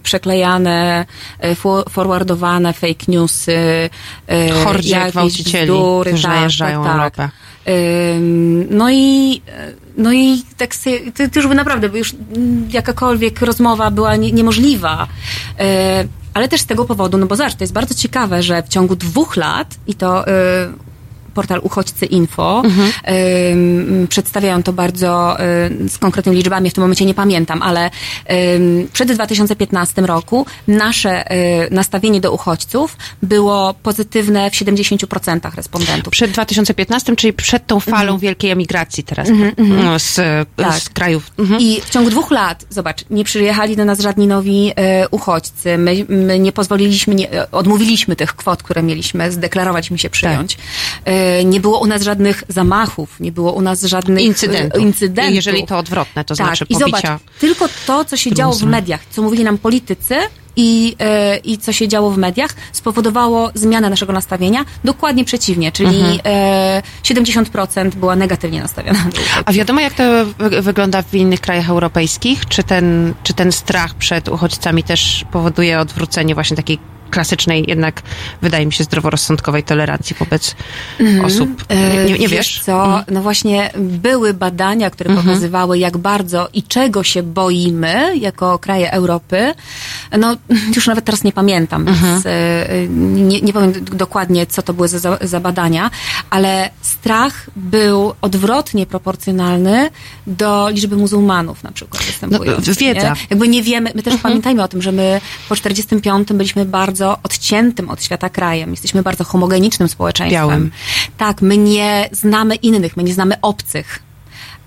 przeklejane, y, fo- forwardowane fake newsy. Y, Hordzie jakieś gwałcicieli, bzdury, którzy tak, najeżdżają tak, tak. Europę. No i, no i tak sobie, to, to już by naprawdę, by już jakakolwiek rozmowa była nie, niemożliwa. Ale też z tego powodu, no bo zobacz, to jest bardzo ciekawe, że w ciągu dwóch lat, i to portal Uchodźcy Info, ym, przedstawiają to bardzo y, z konkretnymi liczbami, w tym momencie nie pamiętam, ale przed 2015 roku nasze y, nastawienie do uchodźców było pozytywne w 70% respondentów. Przed 2015, czyli przed tą falą wielkiej emigracji teraz no, z, Tak. z krajów. Mhm. I w ciągu dwóch lat, zobacz, nie przyjechali do nas żadni nowi e, uchodźcy. My, my nie pozwoliliśmy, nie, odmówiliśmy tych kwot, które mieliśmy zdeklarować mi się przyjąć. E, nie było u nas żadnych zamachów, nie było u nas żadnych Incydentów. e, incydentów. Jeżeli to odwrotne, to tak. znaczy I pobicia. zobacz, tylko to, co się działo w mediach, co mówili nam politycy i, e, i co się działo w mediach, spowodowało zmianę naszego nastawienia dokładnie przeciwnie, czyli Mhm. e, 70% była negatywnie nastawiona. A wiadomo, jak to wy- wygląda w innych krajach europejskich? Czy ten, czy ten strach przed uchodźcami też powoduje odwrócenie właśnie takiej klasycznej, jednak wydaje mi się, zdroworozsądkowej tolerancji wobec osób? Nie, nie, nie E, wiesz? Mhm. co? No właśnie były badania, które pokazywały, jak bardzo i czego się boimy jako kraje Europy. No już nawet teraz nie pamiętam, Mhm. więc e, nie, nie powiem dokładnie, co to były za- za, badania, ale strach był odwrotnie proporcjonalny do liczby muzułmanów na przykład występujących. No, wiedza. Nie? Jakby nie wiemy, my Mhm. też pamiętajmy o tym, że my po 45 byliśmy bardzo odciętym od świata krajem. Jesteśmy bardzo homogenicznym społeczeństwem. Białym. Tak, my nie znamy innych, my nie znamy obcych.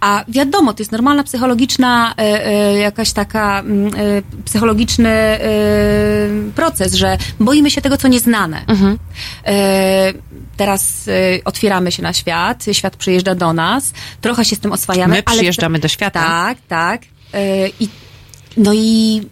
A wiadomo, to jest normalna psychologiczna, e, e, jakaś taka e, psychologiczny proces, że boimy się tego, co nieznane. E, teraz otwieramy się na świat, świat przyjeżdża do nas, trochę się z tym oswajamy. My ale- przyjeżdżamy do świata. Tak, tak. I, no i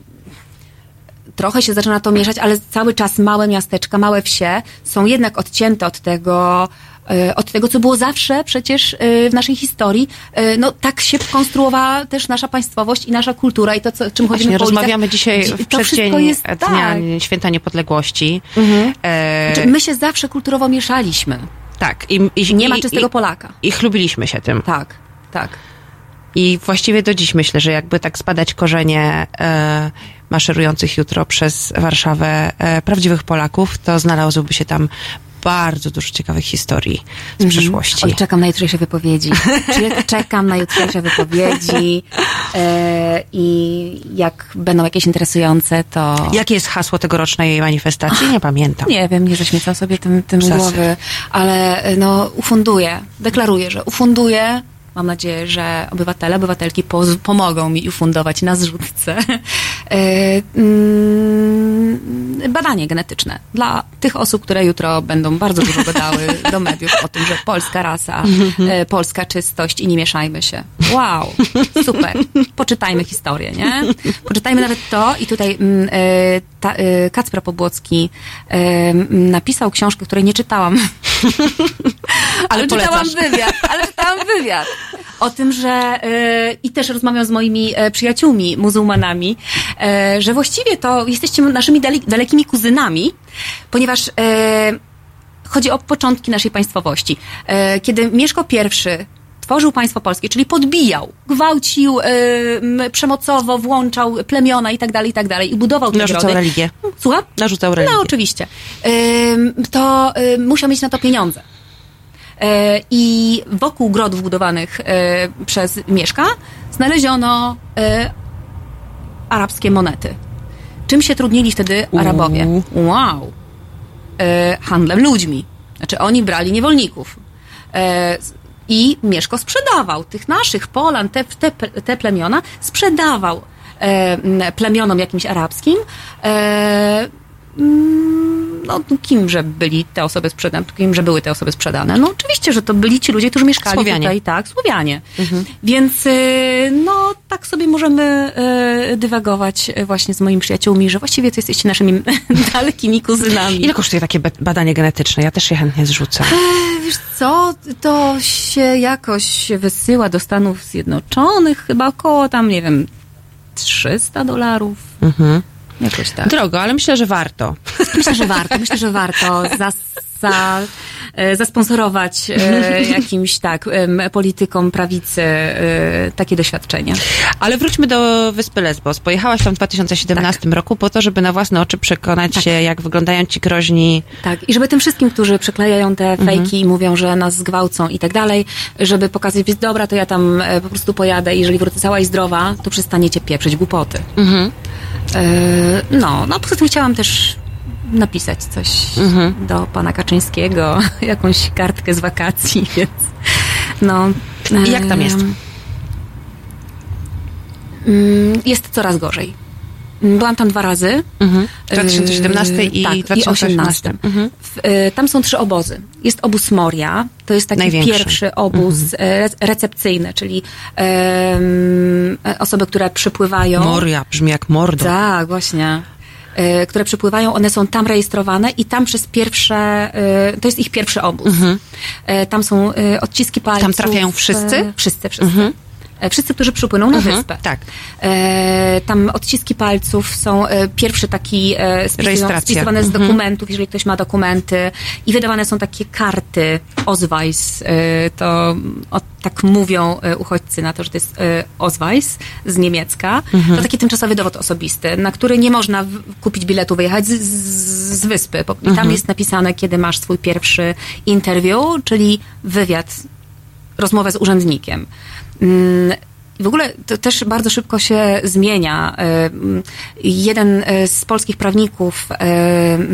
trochę się zaczyna to mieszać, ale cały czas małe miasteczka, małe wsie są jednak odcięte od tego, e, od tego, co było zawsze przecież e, w naszej historii. E, No tak się konstruowała też nasza państwowość i nasza kultura i to, co, czym chodzimy Właśnie po ulicach. rozmawiamy dzisiaj Dzi- w przeddzień jest Dnia tak. Święta Niepodległości. E, Znaczy, my się zawsze kulturowo mieszaliśmy. tak. I, i, Nie ma czystego i, Polaka. I chlubiliśmy się tym. Tak, tak. I właściwie do dziś myślę, że jakby tak spadać korzenie e, maszerujących jutro przez Warszawę e, prawdziwych Polaków, to znalazłoby się tam bardzo dużo ciekawych historii z przeszłości. Mhm. Oj, czekam na jutrzejsze wypowiedzi. Cze- Czekam na jutrzejsze wypowiedzi e, i jak będą jakieś interesujące, to... Jakie jest hasło tegorocznej manifestacji? Nie pamiętam. Nie wiem, nie zaśmiecam sobie tym, tym głowy, ale e, no ufunduję, deklaruję, że ufunduję. Mam nadzieję, że obywatele, obywatelki pomogą mi ufundować na zrzutce mm, badanie genetyczne dla tych osób, które jutro będą bardzo dużo gadały do mediów o tym, że polska rasa, e, polska czystość i nie mieszajmy się. Wow, super. Poczytajmy historię, nie? Poczytajmy nawet to i tutaj mm, e, ta, e, Kacpra Pobłocki e, napisał książkę, której nie czytałam. ale czytałam polecasz. wywiad, ale czytałam wywiad. O tym, że e, i też rozmawiam z moimi e, przyjaciółmi muzułmanami, e, że właściwie to jesteście naszymi dale, dalekimi kuzynami, ponieważ e, chodzi o początki naszej państwowości. Kiedy Mieszko I tworzył państwo polskie, czyli podbijał, gwałcił m, przemocowo, włączał plemiona i tak dalej, i tak dalej i budował te Narzucał grody. religię. Słucham? Narzucał religię. No oczywiście. Ym, To ym, musiał mieć na to pieniądze. E, I wokół grodów budowanych e, przez Mieszka znaleziono e, arabskie monety. Czym się trudnili wtedy Arabowie? Wow. Handlem ludźmi. Znaczy oni brali niewolników. I Mieszko sprzedawał tych naszych Polan, te, te, te plemiona, sprzedawał e, plemionom jakimś arabskim. E, mm, no, kimże byli te osoby sprzedane, kimże były te osoby sprzedane? No oczywiście, że to byli ci ludzie, którzy mieszkali Słowianie. tutaj, tak, Słowianie. Więc y, no, tak sobie możemy y, dywagować y, właśnie z moimi przyjaciółmi, że właściwie to jesteście naszymi dalekimi kuzynami. Ile kosztuje takie badanie genetyczne? Ja też się chętnie zrzucę. Wiesz co, to się jakoś wysyła do Stanów Zjednoczonych, chyba około tam, nie wiem, 300 dolarów. Jakoś tak. Drogo, ale myślę, że warto. Myślę, że warto. Myślę, że warto za, za, e, zasponsorować e, jakimś tak em, politykom prawicy e, takie doświadczenia. Ale wróćmy do wyspy Lesbos. Pojechałaś tam w 2017 roku po to, żeby na własne oczy przekonać się, jak wyglądają ci groźni. Tak, i żeby tym wszystkim, którzy przyklejają te fejki i mówią, że nas zgwałcą i tak dalej, żeby pokazać, więc dobra, to ja tam e, po prostu pojadę i jeżeli wrócę cała i zdrowa, to przestaniecie pieprzyć głupoty. E, no, no poza tym chciałam też napisać coś do pana Kaczyńskiego, jakąś kartkę z wakacji, więc no. I jak tam jest? em, mm, Jest coraz gorzej. Byłam tam dwa razy. W 2017 i tak, 2018. I W, y, tam są trzy obozy. Jest obóz Moria, to jest taki Największy. pierwszy obóz e, re- recepcyjny, czyli e, osoby, które przypływają. Moria, brzmi jak mordo. Tak, właśnie. Które przypływają, one są tam rejestrowane i tam przez pierwsze, to jest ich pierwszy obóz. E, Tam są odciski palców. Tam trafiają wszyscy? Wszyscy, wszyscy. E, Wszyscy, którzy przypłyną na wyspę. tak. E, tam odciski palców są e, pierwszy taki e, spisują, spisywane z dokumentów, jeżeli ktoś ma dokumenty i wydawane są takie karty Osweis, e, to o, tak mówią e, uchodźcy na to, że to jest e, z niemiecka. To taki tymczasowy dowód osobisty, na który nie można w- kupić biletu, wyjechać z, z, z wyspy. Po- I tam jest napisane, kiedy masz swój pierwszy interview, czyli wywiad rozmowę z urzędnikiem. Mm, W ogóle to też bardzo szybko się zmienia. Ym, Jeden e, z polskich prawników e,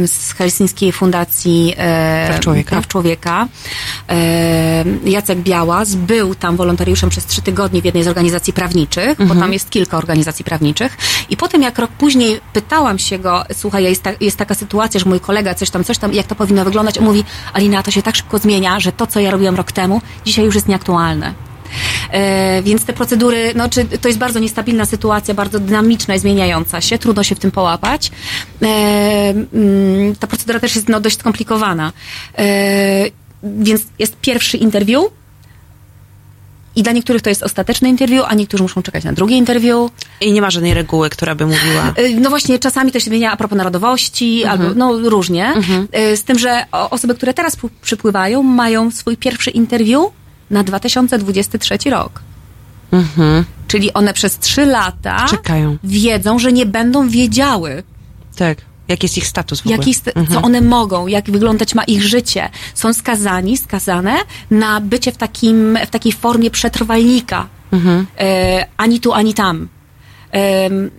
z Helsińskiej Fundacji Praw Człowieka. Praw Człowieka, Jacek Białas, był tam wolontariuszem przez trzy tygodnie w jednej z organizacji prawniczych, bo tam jest kilka organizacji prawniczych. I potem, jak rok później pytałam się go, słuchaj, jest, ta, jest taka sytuacja, że mój kolega coś tam, coś tam, jak to powinno wyglądać, on mówi, Alina, to się tak szybko zmienia, że to, co ja robiłam rok temu, dzisiaj już jest nieaktualne. E, więc te procedury, no, czy to jest bardzo niestabilna sytuacja, bardzo dynamiczna i zmieniająca się, trudno się w tym połapać. E, mm, ta procedura też jest no, dość skomplikowana. E, więc jest pierwszy interview i dla niektórych to jest ostateczne interview, a niektórzy muszą czekać na drugie interview. I nie ma żadnej reguły, która by mówiła. No właśnie, czasami to się zmienia a propos narodowości, albo no różnie. E, Z tym, że osoby, które teraz przypływają, mają swój pierwszy interview na 2023 rok. Czyli one przez trzy lata Czekają. wiedzą, że nie będą wiedziały, Tak. Jaki jest ich status w ogóle? jaki, co one mogą, jak wyglądać ma ich życie. Są skazani, skazane na bycie w, takim, w takiej formie przetrwalnika. E, ani tu, ani tam. Y,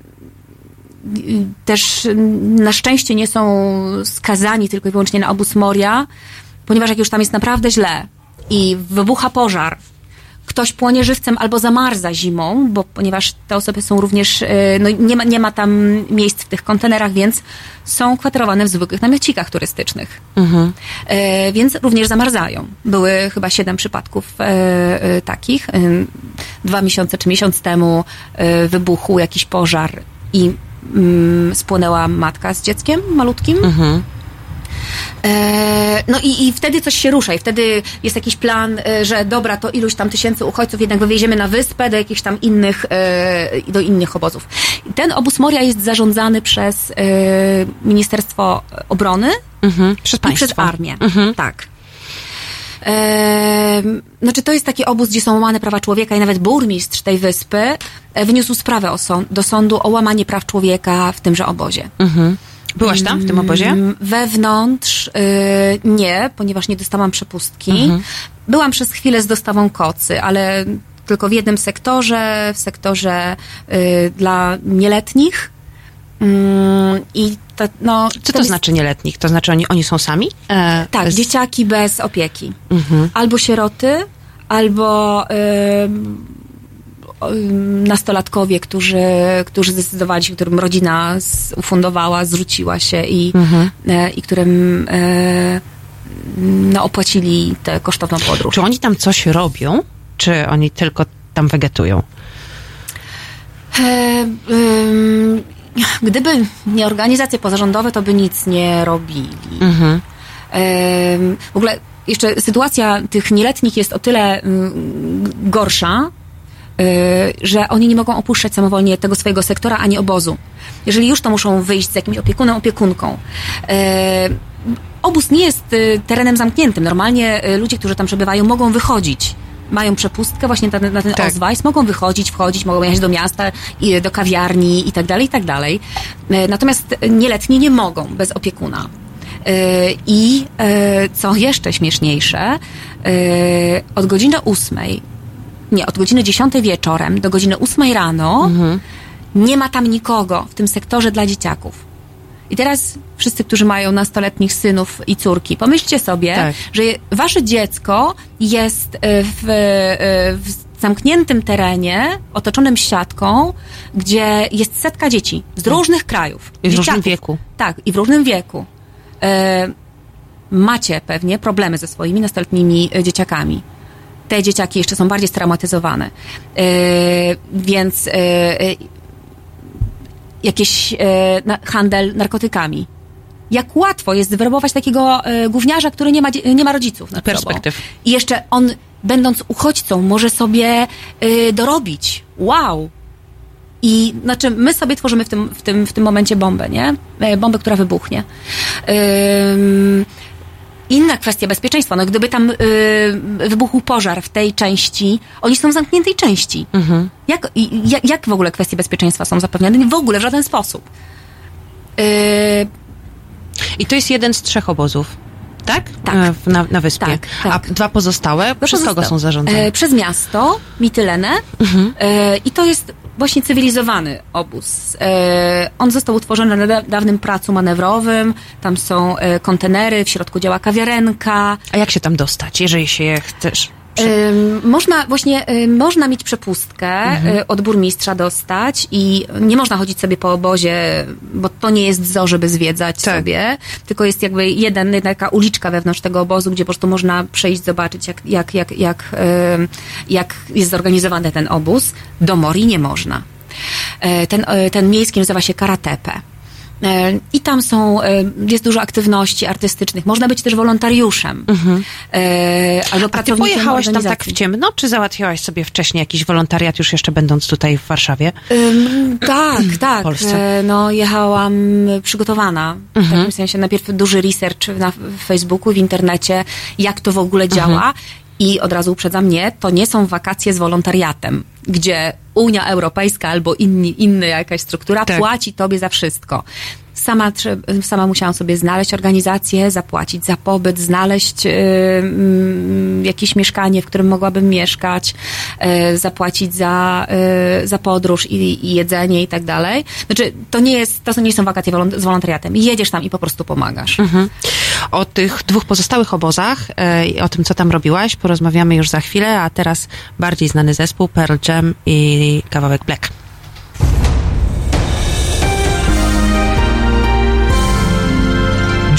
też na szczęście nie są skazani tylko i wyłącznie na obóz Moria, ponieważ jak już tam jest naprawdę źle i wybucha pożar, ktoś płonie żywcem albo zamarza zimą, bo ponieważ te osoby są również, e, no nie ma, nie ma tam miejsc w tych kontenerach, więc są kwaterowane w zwykłych namiocikach turystycznych. E, więc również zamarzają. Były chyba siedem przypadków e, e, takich. E, dwa miesiące czy miesiąc temu e, wybuchł jakiś pożar i mm, spłonęła matka z dzieckiem malutkim. E, No i, i wtedy coś się rusza i wtedy jest jakiś plan, e, że dobra, to iluś tam tysięcy uchodźców jednak wywieziemy na wyspę do jakichś tam innych, e, do innych obozów. Ten obóz Moria jest zarządzany przez e, Ministerstwo Obrony Mhm. Przez i przez armię. Tak. Ehm, znaczy to jest taki obóz, gdzie są łamane prawa człowieka i nawet burmistrz tej wyspy e, wyniósł sprawę do sądu o łamanie praw człowieka w tymże obozie. Byłaś tam, w tym obozie? Mm, Wewnątrz y, nie, ponieważ nie dostałam przepustki. Mhm. Byłam przez chwilę z dostawą kocy, ale tylko w jednym sektorze, w sektorze y, dla nieletnich. Mm, I to, no, Co to jest- znaczy nieletnich? To znaczy oni, oni są sami? E, Tak, dzieciaki bez opieki. Albo sieroty, albo ym, nastolatkowie, którzy, którzy zdecydowali się, którym rodzina ufundowała, zrzuciła się i, e, i którym e, no, opłacili tę kosztowną podróż. Czy oni tam coś robią, czy oni tylko tam wegetują? E, gdyby nie organizacje pozarządowe, to by nic nie robili. Em, W ogóle jeszcze sytuacja tych nieletnich jest o tyle gorsza, że oni nie mogą opuszczać samowolnie tego swojego sektora ani obozu. Jeżeli już, to muszą wyjść z jakimś opiekunem, opiekunką. E, Obóz nie jest y, terenem zamkniętym. Normalnie y, ludzie, którzy tam przebywają, mogą wychodzić. Mają przepustkę właśnie na ten, na ten Tak. Mogą wychodzić, wchodzić, mogą jechać do miasta, do kawiarni i tak dalej, i tak dalej. Natomiast nieletni nie mogą bez opiekuna. I co jeszcze śmieszniejsze, od godziny ósmej, nie, od godziny dziesiątej wieczorem do godziny ósmej rano nie ma tam nikogo w tym sektorze dla dzieciaków. I teraz wszyscy, którzy mają nastoletnich synów i córki, pomyślcie sobie, Tak. że wasze dziecko jest e, w, e, w zamkniętym terenie, otoczonym siatką, gdzie jest setka dzieci z różnych krajów. I w różnym wieku. Tak, i w różnym wieku. E, macie pewnie problemy ze swoimi nastoletnimi dzieciakami. Te dzieciaki jeszcze są bardziej straumatyzowane. E, więc e, e, jakiś handel narkotykami. Jak łatwo jest wywerbować takiego e, gówniarza, który nie ma, nie ma rodziców nad Perspektyw. sobą. I jeszcze on, będąc uchodźcą, może sobie dorobić. Wow! I znaczy, my sobie tworzymy w tym, w tym, w tym momencie bombę, nie? Bombę, która wybuchnie. Ym, Inna kwestia bezpieczeństwa. No, gdyby tam y, wybuchł pożar w tej części, oni są w zamkniętej części. Jak, i- jak, jak w ogóle kwestie bezpieczeństwa są zapewniane? W ogóle w żaden sposób. Y, I to jest jeden z trzech obozów, tak? Tak. Na, na wyspie. Tak, tak. A dwa pozostałe, przez kogo są zarządzane? E, przez miasto, Mitylenę. E, I to jest właśnie cywilizowany obóz. E, on został utworzony na da- dawnym placu manewrowym. Tam są e, kontenery, w środku działa kawiarenka. A jak się tam dostać, jeżeli się chcesz? Można właśnie, można mieć przepustkę, y, od burmistrza dostać i nie można chodzić sobie po obozie, bo to nie jest zo, żeby zwiedzać Tak. sobie, tylko jest jakby jeden, jedna taka uliczka wewnątrz tego obozu, gdzie po prostu można przejść, zobaczyć jak, jak, jak, jak, jak jest zorganizowany ten obóz. Do Mori nie można. E, Ten, e, ten miejski nazywa się Karatepe. E, I tam są, e, jest dużo aktywności artystycznych. Można być też wolontariuszem. E, Albo A ty pojechałaś tam tak w ciemno, czy załatwiałaś sobie wcześniej jakiś wolontariat, już jeszcze będąc tutaj w Warszawie? Ym, tak, tak. Polsce. No, jechałam przygotowana. W takim sensie najpierw duży research na w Facebooku, w internecie, jak to w ogóle działa. I od razu uprzedzam mnie, to nie są wakacje z wolontariatem, gdzie Unia Europejska albo inni, inna jakaś struktura Tak. płaci tobie za wszystko. Sama, sama musiałam sobie znaleźć organizację, zapłacić za pobyt, znaleźć y, mm, jakieś mieszkanie, w którym mogłabym mieszkać, y, zapłacić za, y, za podróż i, i jedzenie i tak dalej. Znaczy, to nie jest, to nie są wakacje z wolontariatem. Jedziesz tam i po prostu pomagasz. O tych dwóch pozostałych obozach e, i o tym, co tam robiłaś, porozmawiamy już za chwilę, a teraz bardziej znany zespół Pearl Jam i kawałek Black.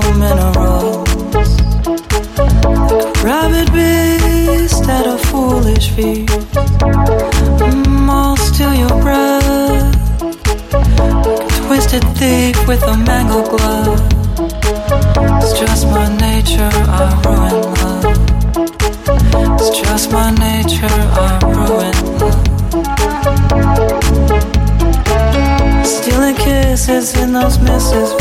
no minerals. Like a rabid beast at a foolish feast. Mm, I'll steal your breath. A twisted thief with a mangled glove. It's just my nature, I ruin love. It's just my nature, I ruin love. Stealing kisses in those misses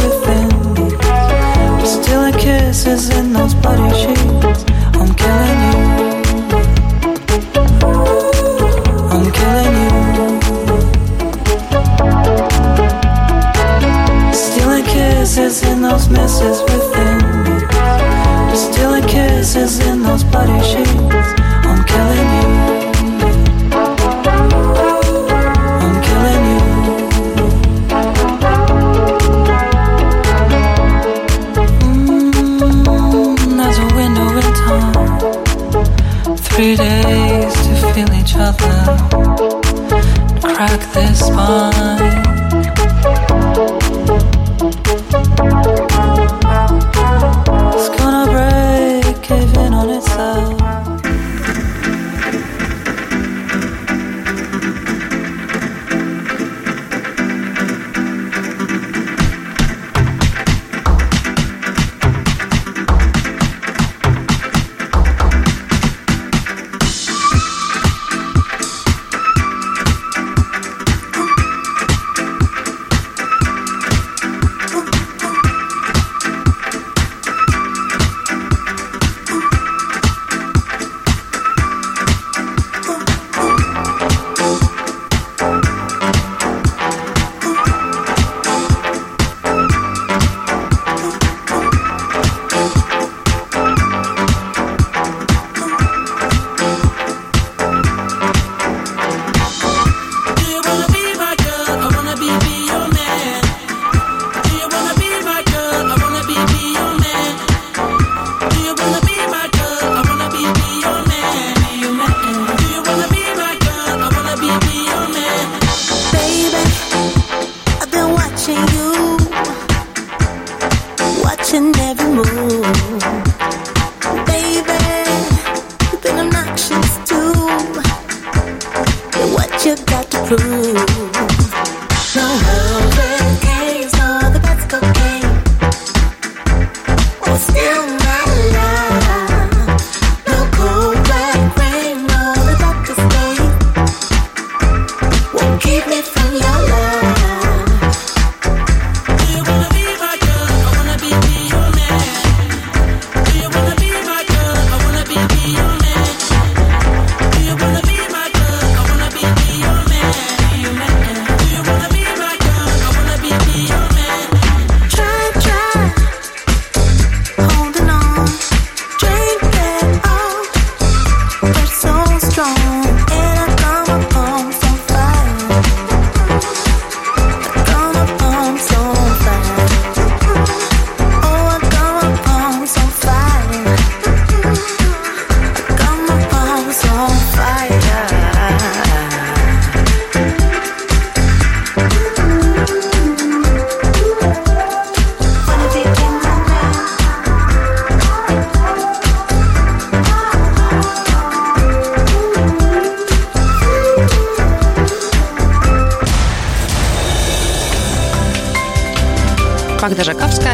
Magda Żakowska.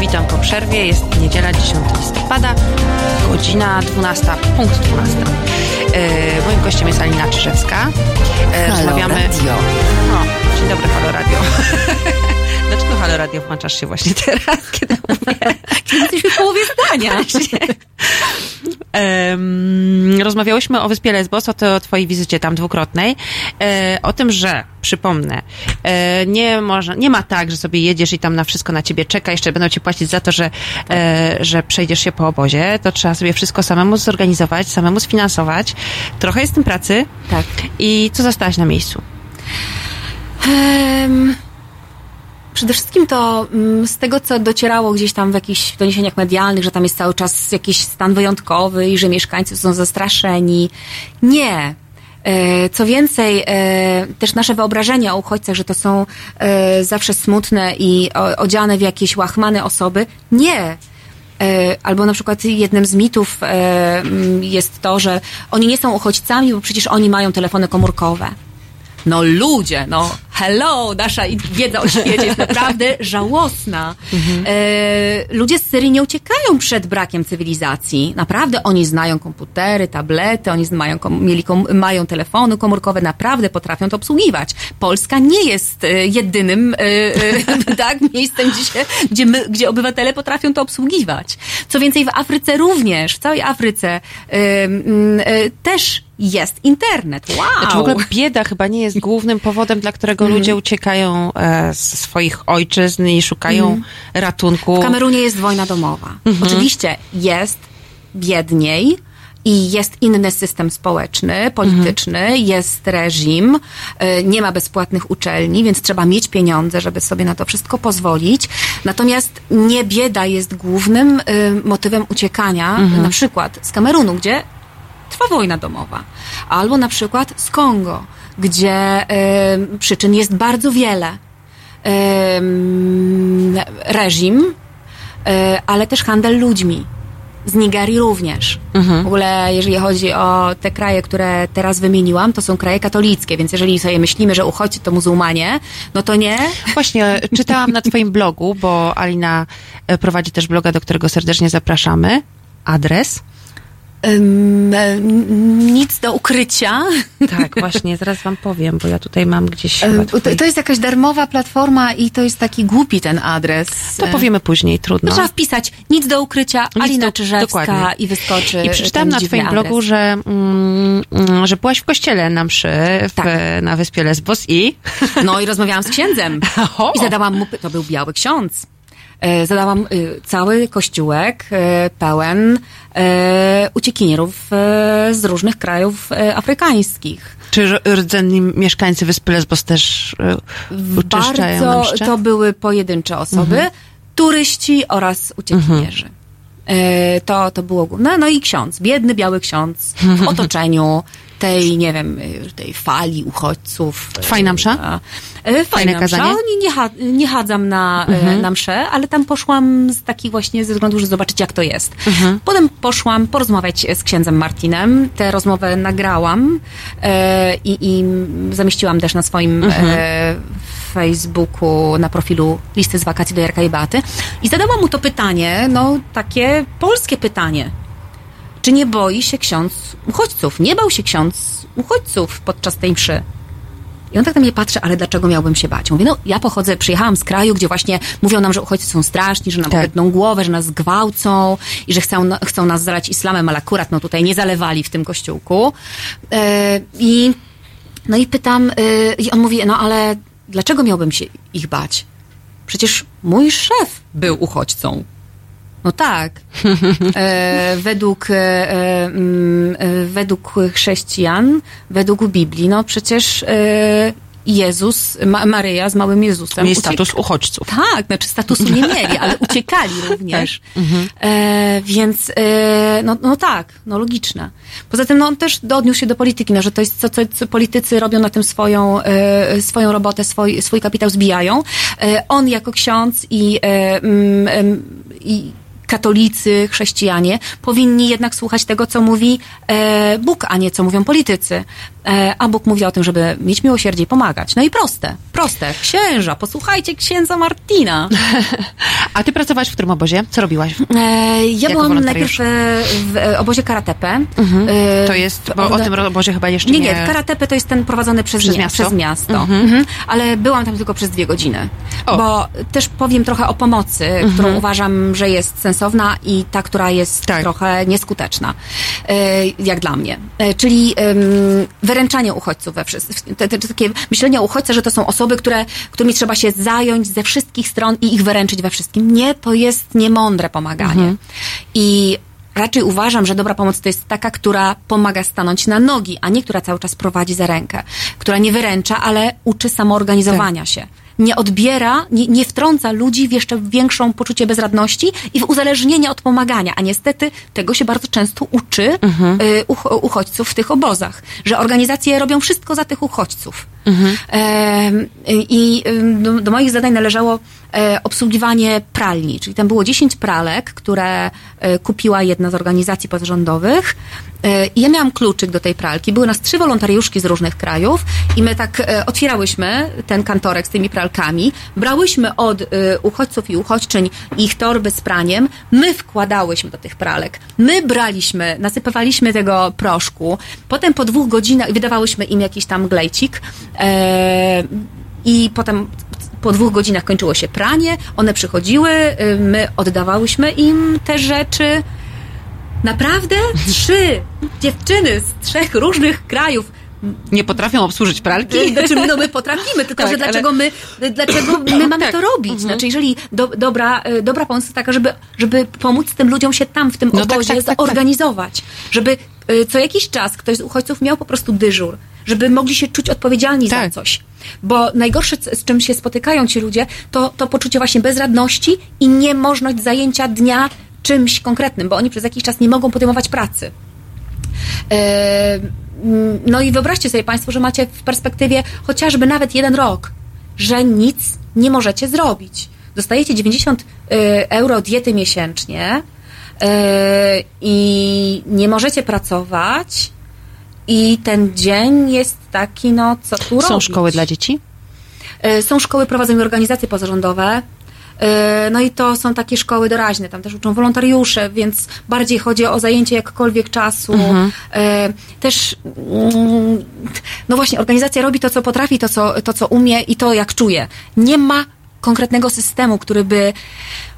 Witam po przerwie. Jest niedziela 10 listopada, godzina 12, punkt 12. E, moim gościem jest Alina Czyżewska. Halo rozmawiamy. Radio. O, dzień dobry, Halo Radio. Dlaczego Halo Radio włączasz się właśnie teraz, kiedy mówię? Kiedy jesteśmy w połowie zdania. Rozmawiałyśmy o wyspie Lesbos, o, to, o twojej wizycie tam dwukrotnej, e, o tym, że, przypomnę, e, nie, można, nie ma tak, że sobie jedziesz i tam na wszystko na ciebie czeka, jeszcze będą ci płacić za to, że, e, że przejdziesz się po obozie, to trzeba sobie wszystko samemu zorganizować, samemu sfinansować. Trochę jest tym pracy. Tak. I co zostałaś na miejscu? Em, Przede wszystkim to mm, z tego, co docierało gdzieś tam w jakichś doniesieniach medialnych, że tam jest cały czas jakiś stan wyjątkowy i że mieszkańcy są zastraszeni. Nie. E, Co więcej, e, też nasze wyobrażenia o uchodźcach, że to są e, zawsze smutne i odziane w jakieś łachmane osoby. Nie. Albo na przykład jednym z mitów jest to, że oni nie są uchodźcami, bo przecież oni mają telefony komórkowe. No ludzie, no hello, nasza wiedza o świecie jest naprawdę żałosna. E, ludzie z Syrii nie uciekają przed brakiem cywilizacji. Naprawdę oni znają komputery, tablety, oni mają, kom, mieli kom, mają telefony komórkowe, naprawdę potrafią to obsługiwać. Polska nie jest e, jedynym e, e, tak, miejscem, gdzie, gdzie, my, gdzie obywatele potrafią to obsługiwać. Co więcej, w Afryce również, w całej Afryce e, e, też jest internet. Wow! Znaczy w ogóle bieda chyba nie jest głównym powodem, dla którego Mhm. ludzie uciekają e, z swoich ojczyzn i szukają ratunku. W Kamerunie jest wojna domowa. Oczywiście jest biedniej i jest inny system społeczny, polityczny, jest reżim, y, nie ma bezpłatnych uczelni, więc trzeba mieć pieniądze, żeby sobie na to wszystko pozwolić. Natomiast nie bieda jest głównym y, motywem uciekania, na przykład z Kamerunu, gdzie trwa wojna domowa. Albo na przykład z Kongo, gdzie y, przyczyn jest bardzo wiele. Ym, reżim, y, ale też handel ludźmi. Z Nigerii również. W ogóle, jeżeli chodzi o te kraje, które teraz wymieniłam, to są kraje katolickie, więc jeżeli sobie myślimy, że uchodźcy to muzułmanie, no to nie. Właśnie, czytałam na twoim blogu, bo Alina e, prowadzi też bloga, do którego serdecznie zapraszamy. Adres? E, nic do ukrycia. Tak, właśnie, zaraz wam powiem, bo ja tutaj mam gdzieś chyba To, twój... to jest jakaś darmowa platforma i to jest taki głupi ten adres. To powiemy później, trudno. No. Trzeba wpisać nic do ukrycia, Nic Alina do- Czyżewska dokładnie. i wyskoczy I przeczytałam na twoim blogu, adres. że, mm, że byłaś w kościele na mszy w, Tak. na wyspie Lesbos i... No i rozmawiałam z księdzem. O. I zadałam mu, to był biały ksiądz. E, Zadałam y, cały kościółek e, pełen e, uciekinierów e, z różnych krajów e, afrykańskich. Czy rdzenni mieszkańcy wyspy Lesbos też e, uczyszczają Bardzo mszcze? to były pojedyncze osoby, Mhm. turyści oraz uciekinierzy. E, To, to było główne. No i ksiądz, biedny biały ksiądz w otoczeniu tej, nie wiem, y, tej fali uchodźców. Fajna msza? E, Fajna msza. kazanie? Mhm. Nie, nie, cha- nie chadzam na, e, na mszę, ale tam poszłam z takich właśnie ze względu, że zobaczyć jak to jest. Mhm. Potem poszłam porozmawiać z księdzem Martinem. Tę rozmowę nagrałam e, i, i zamieściłam też na swoim Mhm. e, Facebooku, na profilu listy z wakacji do Jarka i Beaty. I zadałam mu to pytanie, no takie polskie pytanie. Czy nie boi się ksiądz uchodźców? Nie bał się ksiądz uchodźców podczas tej mszy. I on tak na mnie patrzy, ale dlaczego miałbym się bać? Mówię, no ja pochodzę, przyjechałam z kraju, gdzie właśnie mówią nam, że uchodźcy są straszni, że nam Tak. głowę, że nas gwałcą i że chcą, chcą nas zalać islamem, ale akurat no tutaj nie zalewali w tym kościółku. E, I no i pytam, y, i on mówi, no ale dlaczego miałbym się ich bać? Przecież mój szef był uchodźcą. No tak. E, według, e, e, mm, e, według chrześcijan, według Biblii, no przecież e, Jezus, Ma, Maryja z małym Jezusem. Mieli status uchodźców. tak, znaczy statusu nie mieli, ale uciekali również. E, więc e, no, no tak, no logiczne. Poza tym no, on też odniósł się do polityki, no, że to jest co, co, co politycy robią na tym swoją, e, swoją robotę, swój, swój kapitał zbijają. E, on jako ksiądz i, mm, i katolicy, chrześcijanie powinni jednak słuchać tego, co mówi e, Bóg, a nie co mówią politycy. E, a Bóg mówi o tym, żeby mieć miłosierdzie i pomagać. No i proste, proste. Księża, posłuchajcie księdza Martina. A ty pracowałaś w którym obozie? Co robiłaś? E, ja Jako byłam najpierw e, w e, obozie Karatepe. E, To jest, bo o tym obozie chyba jeszcze nie, nie... nie, Karatepe to jest ten prowadzony przez, Przez mia- miasto? przez miasto. Mhm. Ale byłam tam tylko przez dwie godziny. O. Bo też powiem trochę o pomocy, którą uważam, że jest sensowna i ta, która jest Tak. trochę nieskuteczna, jak dla mnie. Czyli wyręczanie uchodźców we wszystkich. Te, te, takie myślenie o uchodźcach, że to są osoby, które, którymi trzeba się zająć ze wszystkich stron i ich wyręczyć we wszystkim. Nie, to jest niemądre pomaganie. I Raczej uważam, że dobra pomoc to jest taka, która pomaga stanąć na nogi, a nie która cały czas prowadzi za rękę, która nie wyręcza, ale uczy samoorganizowania się. Nie odbiera, nie, nie wtrąca ludzi w jeszcze większą poczucie bezradności i w uzależnienie od pomagania. A niestety tego się bardzo często uczy y, uch- uchodźców w tych obozach, że organizacje robią wszystko za tych uchodźców. Em, I ym, do, do moich zadań należało e, obsługiwanie pralni, czyli tam było 10 pralek, które e, kupiła jedna z organizacji pozarządowych. E, I ja miałam kluczyk do tej pralki. Były nas trzy wolontariuszki z różnych krajów i my tak e, otwierałyśmy ten kantorek z tymi pralkami, brałyśmy od e, uchodźców i uchodźczyń ich torby z praniem, my wkładałyśmy do tych pralek, my braliśmy, nasypywaliśmy tego proszku, potem po dwóch godzinach wydawałyśmy im jakiś tam glejcik e, i potem po dwóch godzinach kończyło się pranie, one przychodziły, y, my oddawałyśmy im te rzeczy. Naprawdę? Trzy dziewczyny z trzech różnych krajów. Nie potrafią obsłużyć pralki? Znaczy, no my potrafimy, tylko Tak, że dlaczego my, dlaczego my mamy Tak. to robić? Znaczy, jeżeli do, dobra, y, dobra pomoc jest taka, żeby, żeby pomóc tym ludziom się tam, w tym No tak, obozie, tak, tak, tak. zorganizować. Żeby y, co jakiś czas ktoś z uchodźców miał po prostu dyżur. Żeby mogli się czuć odpowiedzialni za Tak. coś. Bo najgorsze, z czym się spotykają ci ludzie, to, to poczucie właśnie bezradności i niemożność zajęcia dnia czymś konkretnym, bo oni przez jakiś czas nie mogą podejmować pracy. No i wyobraźcie sobie Państwo, że macie w perspektywie chociażby nawet jeden rok, że nic nie możecie zrobić. Dostajecie 90 e, euro diety miesięcznie e, i nie możecie pracować i ten dzień jest taki, no co tu Są robić? szkoły dla dzieci? E, Są szkoły, prowadzą organizacje pozarządowe. E, No i to są takie szkoły doraźne, tam też uczą wolontariusze, więc bardziej chodzi o zajęcie jakkolwiek czasu. E, Też, mm, no właśnie, organizacja robi to, co potrafi, to co, to, co umie i to, jak czuje. Nie ma konkretnego systemu, który by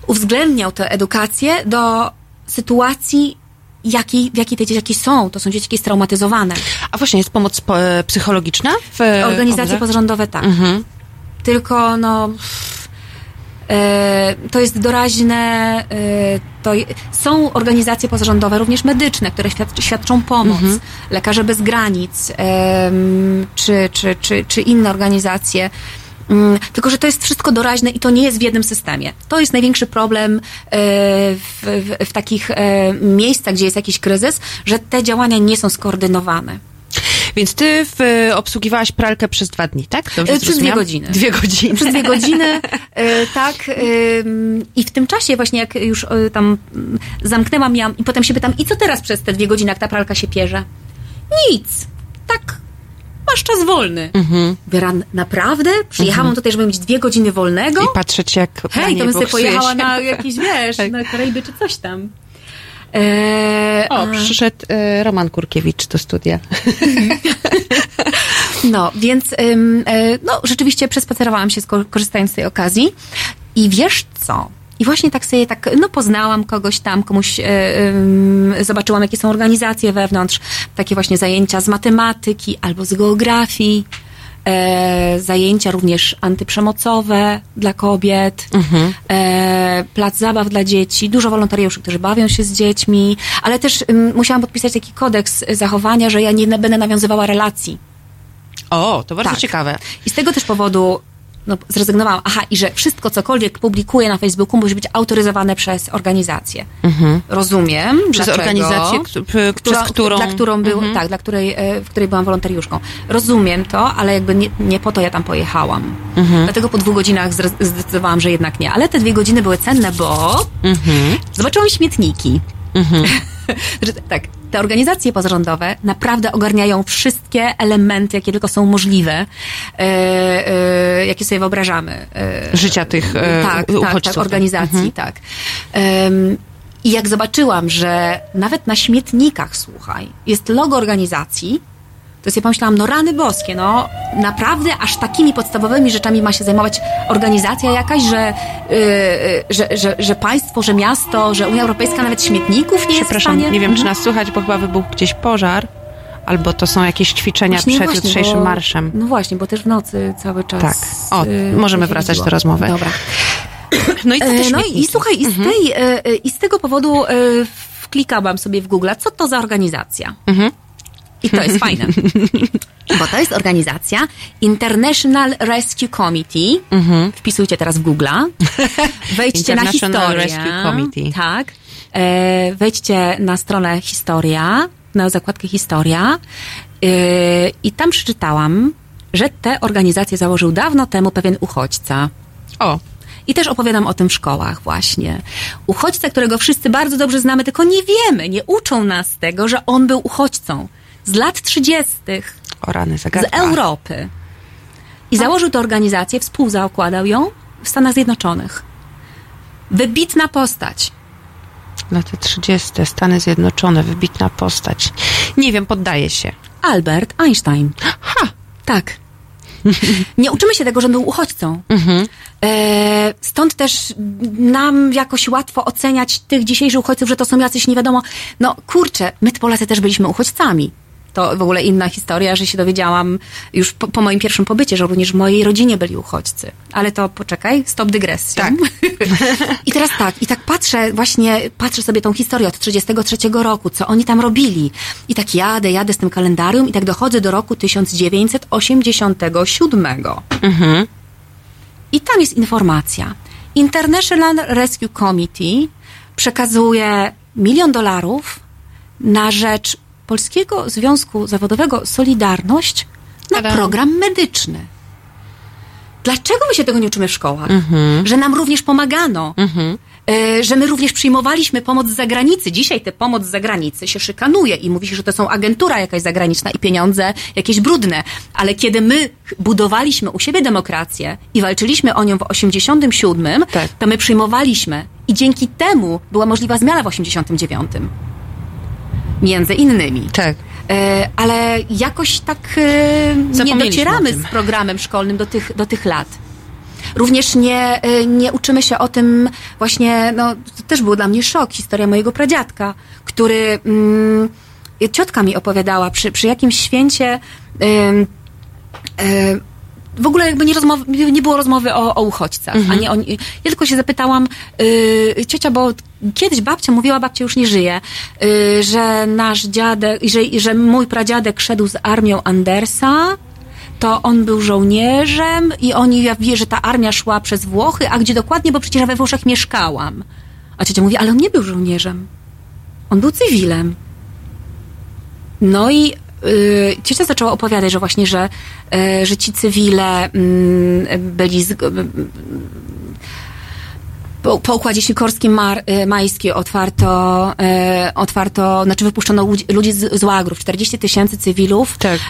uwzględniał tę edukację do sytuacji, jakiej, w jakiej te dzieciaki są. To są dzieciaki straumatyzowane. A właśnie, jest pomoc po- e, psychologiczna w e, Organizacje pozarządowe tak. Mhm. Tylko no. E, to jest doraźne. To są organizacje pozarządowe, również medyczne, które świad- świadczą pomoc. Lekarze bez granic, czy, czy, czy, czy inne organizacje. Mm, Tylko, że to jest wszystko doraźne i to nie jest w jednym systemie. To jest największy problem e, w, w, w takich e, miejscach, gdzie jest jakiś kryzys, że te działania nie są skoordynowane. Więc ty w, e, obsługiwałaś pralkę przez dwa dni, tak? Dobrze przez dwie godziny. Dwie godziny. przez dwie godziny, tak. I w tym czasie właśnie jak już tam mm, zamknęłam, miałam i potem się pytam, i co teraz przez te dwie godziny, jak ta pralka się pierze? Nic. Tak. Masz czas wolny. Mhm. Naprawdę? Przyjechałam tutaj, żeby mieć dwie godziny wolnego? I patrzeć jak Hej, to bym sobie pojechała się. na jakieś, wiesz, Tak. na Karaiby czy coś tam. E, O, a- przyszedł e, Roman Kurkiewicz do studia. No, więc ym, e, no, rzeczywiście przespacerowałam się, korzystając z tej okazji. I wiesz co? I właśnie tak sobie tak, no poznałam kogoś tam, komuś e, zobaczyłam, jakie są organizacje wewnątrz, takie właśnie zajęcia z matematyki albo z geografii, e, zajęcia również antyprzemocowe dla kobiet, e, plac zabaw dla dzieci, dużo wolontariuszy, którzy bawią się z dziećmi, ale też ym, musiałam podpisać taki kodeks zachowania, że ja nie będę nawiązywała relacji O, to bardzo Tak. ciekawe. i z tego też powodu no, zrezygnowałam. Aha, i że wszystko, cokolwiek publikuję na Facebooku, musi być autoryzowane przez organizację. Rozumiem. Mhm. Przez dlaczego. organizację, przez którą- Dla którą był, Mhm. tak, dla której, e, w której byłam wolontariuszką. Rozumiem to, ale jakby nie, nie po to ja tam pojechałam. Mhm. Dlatego po dwóch godzinach zdecydowałam, że jednak nie. Ale te dwie godziny były cenne, bo Mhm. zobaczyłam śmietniki. że, tak, te organizacje pozarządowe naprawdę ogarniają wszystkie elementy, jakie tylko są możliwe, e, e, jakie sobie wyobrażamy. E, Życia tych e, tak, tak, uchodźców. tak, organizacji, tak. Em, I jak zobaczyłam, że nawet na śmietnikach, słuchaj, jest logo organizacji, to sobie pomyślałam, no rany boskie, no naprawdę aż takimi podstawowymi rzeczami ma się zajmować organizacja jakaś, że, yy, że, że, że państwo, że miasto, że Unia Europejska nawet śmietników nie jest w Przepraszam, stanie. nie wiem, czy Mhm. nas słychać, bo chyba wybuchł gdzieś pożar, albo to są jakieś ćwiczenia Właśnie, przed właśnie, jutrzejszym bo- marszem. No właśnie, bo też w nocy cały czas. Tak. O, yy, możemy wracać do rozmowy. Dobra. No i co te E, No i śmietniki? słuchaj, i z, tej, e, e, i z tego powodu wklikałam sobie w Google, co to za organizacja. I to jest fajne. Bo to jest organizacja International Rescue Committee. Wpisujcie teraz w Google'a. Wejdźcie na historię. Rescue Committee. Tak. E, wejdźcie na stronę Historia, na zakładkę Historia. E, I tam przeczytałam, że tę organizację założył dawno temu pewien uchodźca. O, I też opowiadam o tym w szkołach właśnie. Uchodźca, którego wszyscy bardzo dobrze znamy, tylko nie wiemy, nie uczą nas tego, że on był uchodźcą z lat 30. o rany, z. Europy. I założył tę organizację, współzaokładał ją w Stanach Zjednoczonych. Wybitna postać. Lata 30. Stany Zjednoczone, wybitna postać. Nie wiem, poddaję się. Albert Einstein. Ha! Tak. Nie uczymy się tego, że był uchodźcą. E, stąd też nam jakoś łatwo oceniać tych dzisiejszych uchodźców, że to są jacyś nie wiadomo. No kurczę, my Polacy też byliśmy uchodźcami. To w ogóle inna historia, że się dowiedziałam już po, po moim pierwszym pobycie, że również w mojej rodzinie byli uchodźcy. Ale to poczekaj, stop dygresją. Tak. I teraz tak, i tak patrzę, właśnie patrzę sobie tą historię od 33 roku, co oni tam robili. I tak jadę, jadę z tym kalendarium i tak dochodzę do roku 1987. I tam jest informacja. International Rescue Committee przekazuje milion dolarów na rzecz Polskiego Związku Zawodowego Solidarność na Tada. program medyczny. Dlaczego my się tego nie uczymy w szkołach? Że nam również pomagano. E, Że my również przyjmowaliśmy pomoc z zagranicy. Dzisiaj tę pomoc z zagranicy się szykanuje i mówi się, że to są agentura jakaś zagraniczna i pieniądze jakieś brudne. Ale kiedy my budowaliśmy u siebie demokrację i walczyliśmy o nią w 87, Tak. to my przyjmowaliśmy. I dzięki temu była możliwa zmiana w 89. Między innymi. Tak. E, ale jakoś tak e, nie docieramy z programem szkolnym do tych, do tych lat. Również nie, e, nie uczymy się o tym właśnie, no to też był dla mnie szok, historia mojego pradziadka, który mm, ciotka mi opowiadała przy, przy jakimś święcie e, w ogóle jakby nie, rozmowy, nie było rozmowy o, o uchodźcach, a nie o, ja tylko się zapytałam, y, ciocia, bo kiedyś babcia mówiła, babcia już nie żyje, y, że nasz dziadek, że, że mój pradziadek szedł z armią Andersa, to on był żołnierzem i oni, ja wie, że ta armia szła przez Włochy, a gdzie dokładnie, bo przecież ja we Włoszech mieszkałam. A ciocia mówi, ale on nie był żołnierzem. On był cywilem. No i y, ciocia zaczęła opowiadać, że właśnie, że, y, że ci cywile mm, byli z, y, po, po układzie sikorskim mar, y, majskim otwarto, y, otwarto, znaczy wypuszczono ludzi, ludzi z, z łagrów. 40 tysięcy cywilów Tak.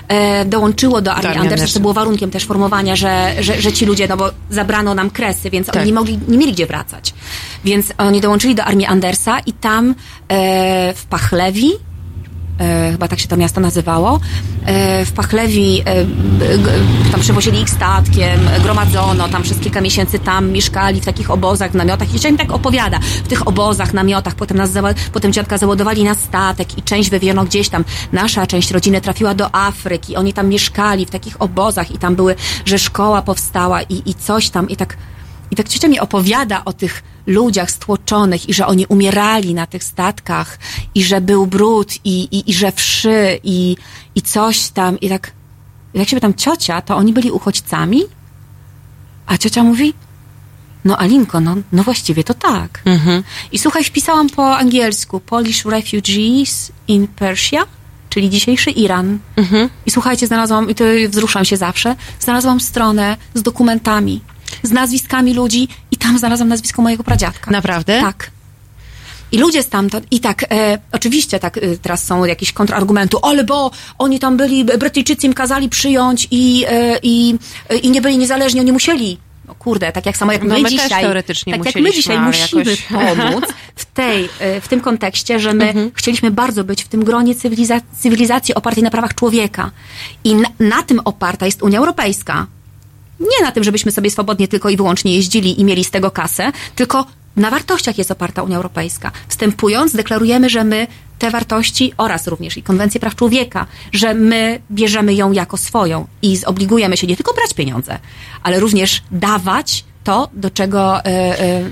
y, dołączyło do armii Andersa, Andersa. co było warunkiem też formowania, że, że, że ci ludzie, no bo zabrano nam kresy, więc Tak. oni nie mogli, nie mieli gdzie wracać. Więc oni dołączyli do armii Andersa i tam e, w Pachlewi, e, chyba tak się to miasto nazywało, e, w Pachlewi e, tam przewozili ich statkiem, gromadzono, tam przez kilka miesięcy tam mieszkali w takich obozach, w namiotach. I mi tak opowiada, w tych obozach, namiotach, potem nas potem dziadka załadowali na statek i część wywieziono gdzieś tam, nasza część rodziny trafiła do Afryki, oni tam mieszkali w takich obozach i tam były, że szkoła powstała i, i coś tam. I tak i tak ciocia mi opowiada o tych ludziach stłoczonych i że oni umierali na tych statkach i że był brud i, i, i że wszy i, i coś tam i tak, i tak się pytam, ciocia, to oni byli uchodźcami? A ciocia mówi, no Alinko, no, no właściwie to tak. I słuchaj, wpisałam po angielsku Polish Refugees in Persia, czyli dzisiejszy Iran. I słuchajcie, znalazłam, i to wzruszam się zawsze, znalazłam stronę z dokumentami, z nazwiskami ludzi tam znalazłam nazwisko mojego pradziadka. Naprawdę? Tak. I ludzie stamtąd, i tak, e, oczywiście tak, e, teraz są jakieś kontrargumenty, ale bo oni tam byli, Brytyjczycy im kazali przyjąć i, e, i, e, i nie byli niezależni, oni musieli. No kurde, tak jak samo jak No my, my dzisiaj, teoretycznie tak jak my dzisiaj musimy jakoś- pomóc w, tej, e, w tym kontekście, że my Mhm. chcieliśmy bardzo być w tym gronie cywiliza- cywilizacji opartej na prawach człowieka. I na, na tym oparta jest Unia Europejska nie na tym, żebyśmy sobie swobodnie tylko i wyłącznie jeździli i mieli z tego kasę, tylko na wartościach jest oparta Unia Europejska. Wstępując, deklarujemy, że my te wartości oraz również i konwencję praw człowieka, że my bierzemy ją jako swoją i zobligujemy się nie tylko brać pieniądze, ale również dawać to, do czego. e, e,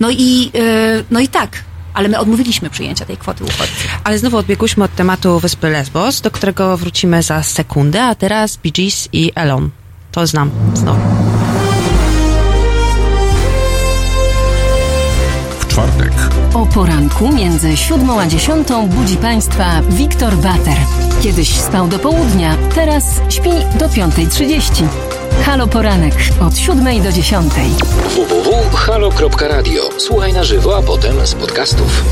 no, i, e, no i tak. Ale my odmówiliśmy przyjęcia tej kwoty uchodźców. Ale znowu odbiegłyśmy od tematu wyspy Lesbos, do którego wrócimy za sekundę, a teraz Bee Gees i Elon. To znam znowu. W czwartek O poranku między siódmą a dziesiątą budzi Państwa Wiktor Bater. Kiedyś spał do południa, teraz śpi do 5.30. Halo Poranek od siódmej do dziesiątej. www.halo.radio. Słuchaj na żywo, a potem z podcastów.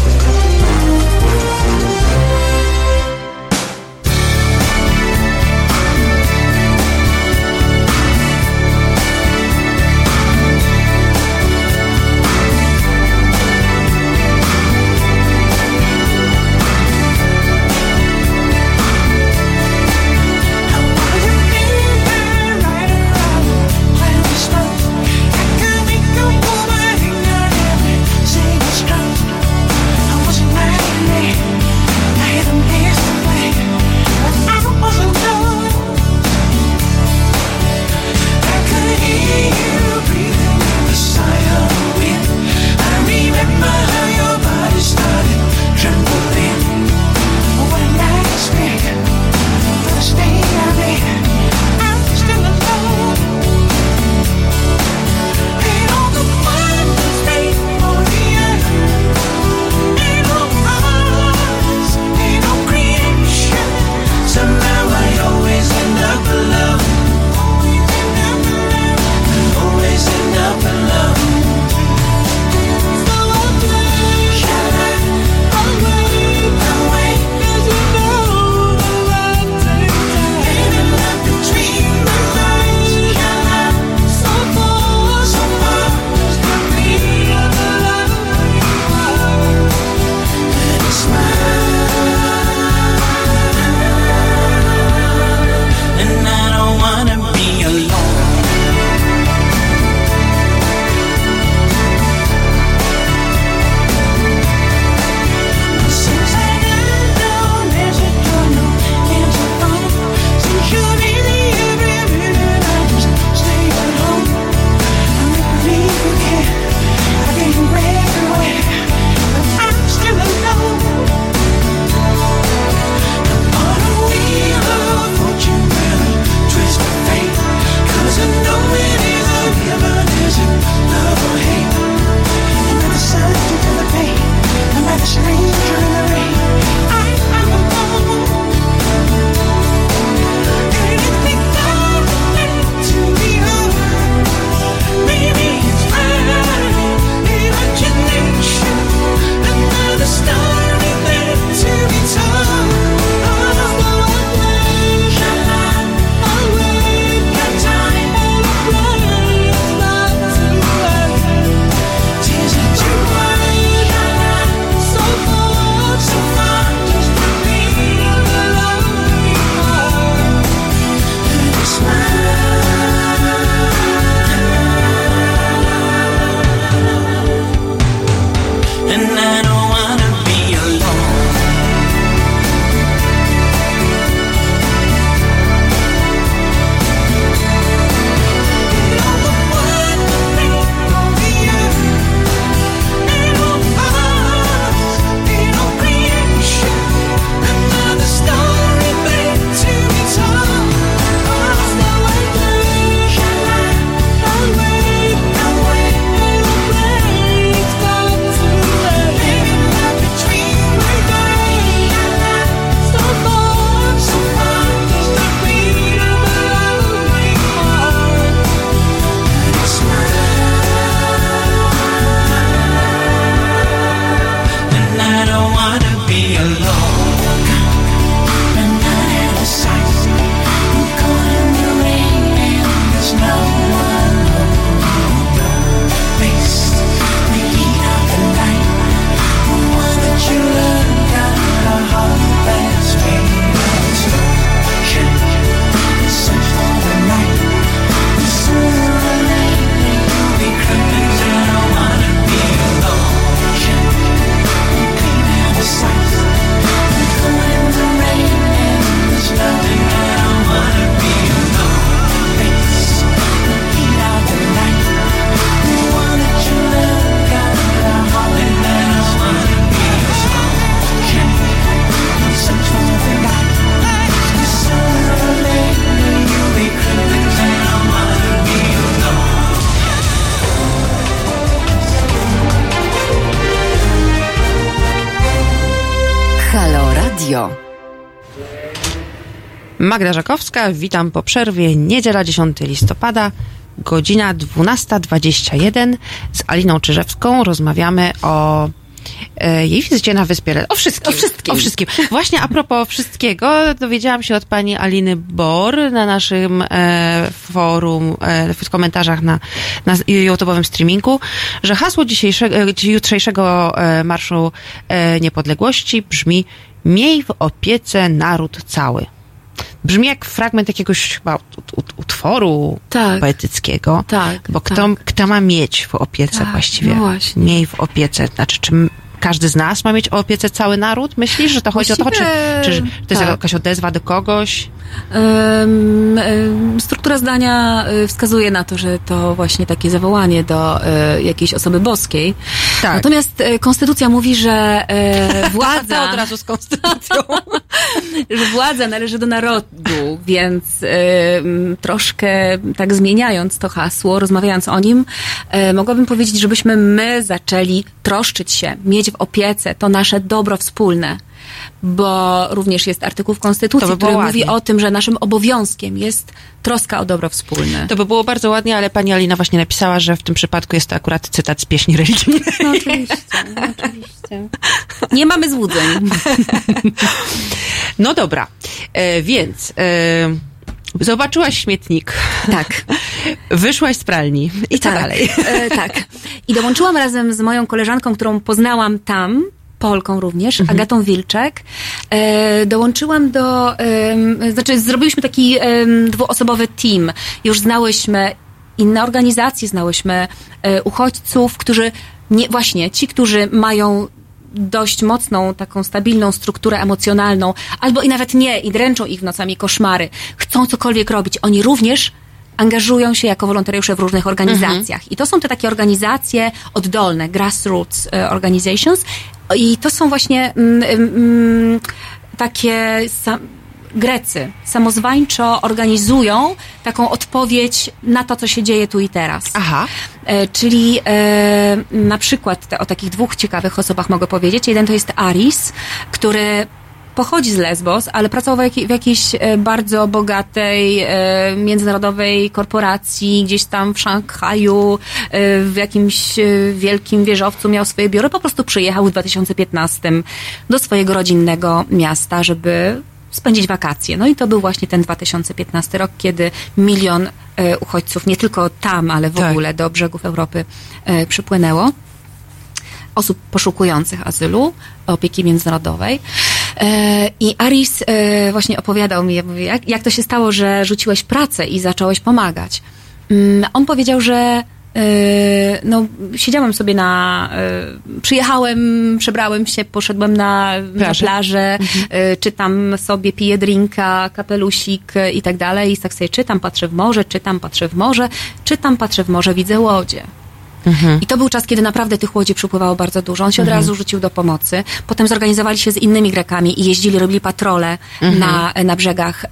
Magda Żakowska, witam po przerwie. Niedziela 10 listopada, godzina 12.21. Z Aliną Czyżewską rozmawiamy o e, jej wizycie na wyspie. O wszystkim. O wszystkim. O wszystkim. Właśnie a propos wszystkiego, dowiedziałam się od pani Aliny Bor na naszym e, forum, e, w komentarzach na, na YouTube'owym streamingu, że hasło dzisiejszego, e, jutrzejszego e, Marszu e, Niepodległości brzmi Miej w opiece naród cały. Brzmi jak fragment jakiegoś chyba ut- ut- utworu Tak. poetyckiego. Tak, Bo kto, tak. kto ma mieć w opiece Tak, właściwie? no właśnie. Miej w opiece. Znaczy, czy każdy z nas ma mieć w opiece cały naród? Myślisz, że to chodzi o to? Czy, Właściwie, czy, że to jest tak. jakaś odezwa do kogoś? Struktura zdania y, wskazuje na to, że to właśnie takie zawołanie do y, jakiejś osoby boskiej. Tak. Natomiast y, konstytucja mówi, że władza, od razu z konstytucją. że władza należy do narodu, więc troszkę tak zmieniając to hasło, rozmawiając o nim, mogłabym powiedzieć, żebyśmy my zaczęli troszczyć się, mieć w opiece to nasze dobro wspólne. Bo również jest artykuł w Konstytucji, To by było który mówi ładnie. o tym, że naszym obowiązkiem jest troska o dobro wspólne. To by było bardzo ładnie, ale pani Alina właśnie napisała, że w tym przypadku jest to akurat cytat z pieśni religijnej. No oczywiście, no oczywiście. Nie mamy złudzeń. No dobra, e, więc e, zobaczyłaś śmietnik. Tak. Wyszłaś z pralni. I co tak. dalej? E, tak. I dołączyłam razem z moją koleżanką, którą poznałam tam, Polką również, Agatą Wilczek. E, dołączyłam do, em, znaczy zrobiliśmy taki em, dwuosobowy team. Już znałyśmy inne organizacje, znałyśmy e, uchodźców, którzy, nie, właśnie ci, którzy mają dość mocną, taką stabilną strukturę emocjonalną, albo i nawet nie, i dręczą ich nocami koszmary, chcą cokolwiek robić. Oni również angażują się jako wolontariusze w różnych organizacjach. I to są te takie organizacje oddolne, grassroots e, organizations. I to są właśnie mm, mm, takie sam, Grecy samozwańczo organizują taką odpowiedź na to, co się dzieje tu i teraz. Aha. E, czyli e, na przykład te, o takich dwóch ciekawych osobach mogę powiedzieć. Jeden to jest Aris, który pochodzi z Lesbos, ale pracował w, jakiej, w jakiejś e, bardzo bogatej e, międzynarodowej korporacji, gdzieś tam w Szanghaju, e, w jakimś wielkim wieżowcu miał swoje biuro. Po prostu przyjechał w 2015 do swojego rodzinnego miasta, żeby spędzić wakacje. No i to był właśnie ten 2015 rok, kiedy milion uchodźców, nie tylko tam, ale w Tak. ogóle do brzegów Europy przypłynęło osób poszukujących azylu, opieki międzynarodowej. E, I Aris e, właśnie opowiadał mi, jak, jak to się stało, że rzuciłeś pracę i zacząłeś pomagać. Mm, On powiedział, że e, no, siedziałem sobie na. Przyjechałem, przebrałem się, poszedłem na na plażę e, czytam sobie, piję drinka, kapelusik i tak dalej. I tak sobie czytam, patrzę w morze, czytam, patrzę w morze, czytam, patrzę w morze, widzę łodzie. I to był czas, kiedy naprawdę tych łodzi przypływało bardzo dużo. On się od razu rzucił do pomocy. Potem zorganizowali się z innymi Grekami i jeździli, robili patrole na, na brzegach. E,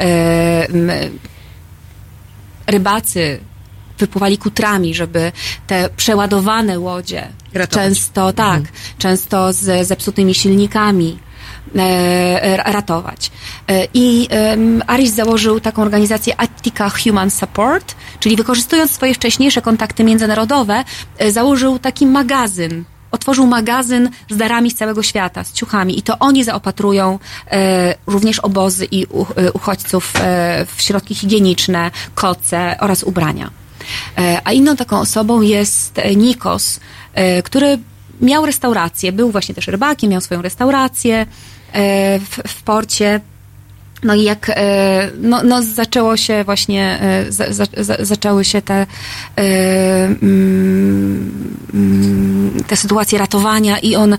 rybacy wypływali kutrami, żeby te przeładowane łodzie, Ratować. często tak, często z zepsutymi silnikami, ratować. E, I Aris założył taką organizację Attica Human Support, czyli wykorzystując swoje wcześniejsze kontakty międzynarodowe, e, założył taki magazyn. Otworzył magazyn z darami z całego świata, z ciuchami i to oni zaopatrują e, również obozy i u, e, uchodźców e, w środki higieniczne, koce oraz ubrania. E, a inną taką osobą jest e, Nikos, e, który miał restaurację, był właśnie też rybakiem, miał swoją restaurację e, w, w porcie. No i jak e, no, no zaczęło się właśnie, e, za, za, za, zaczęły się te, e, mm, te sytuacje ratowania i on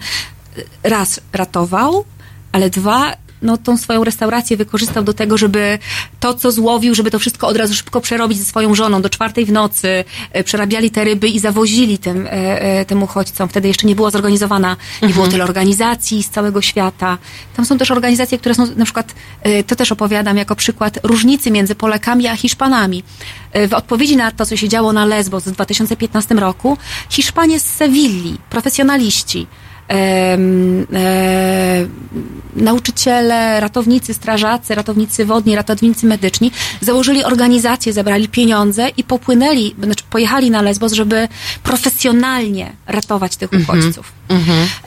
raz ratował, ale dwa no, tą swoją restaurację wykorzystał do tego, żeby to, co złowił, żeby to wszystko od razu szybko przerobić ze swoją żoną. Do czwartej w nocy e, przerabiali te ryby i zawozili tym, e, e, tym uchodźcom. Wtedy jeszcze nie była zorganizowana, nie było tyle organizacji z całego świata. Tam są też organizacje, które są na przykład, to też opowiadam jako przykład różnicy między Polakami a Hiszpanami. W odpowiedzi na to, co się działo na Lesbos w 2015 roku, Hiszpanie z Sewilli, profesjonaliści, nauczyciele, ratownicy, strażacy, ratownicy wodni, ratownicy medyczni założyli organizację, zebrali pieniądze i popłynęli, znaczy pojechali na Lesbos, żeby profesjonalnie ratować tych uchodźców.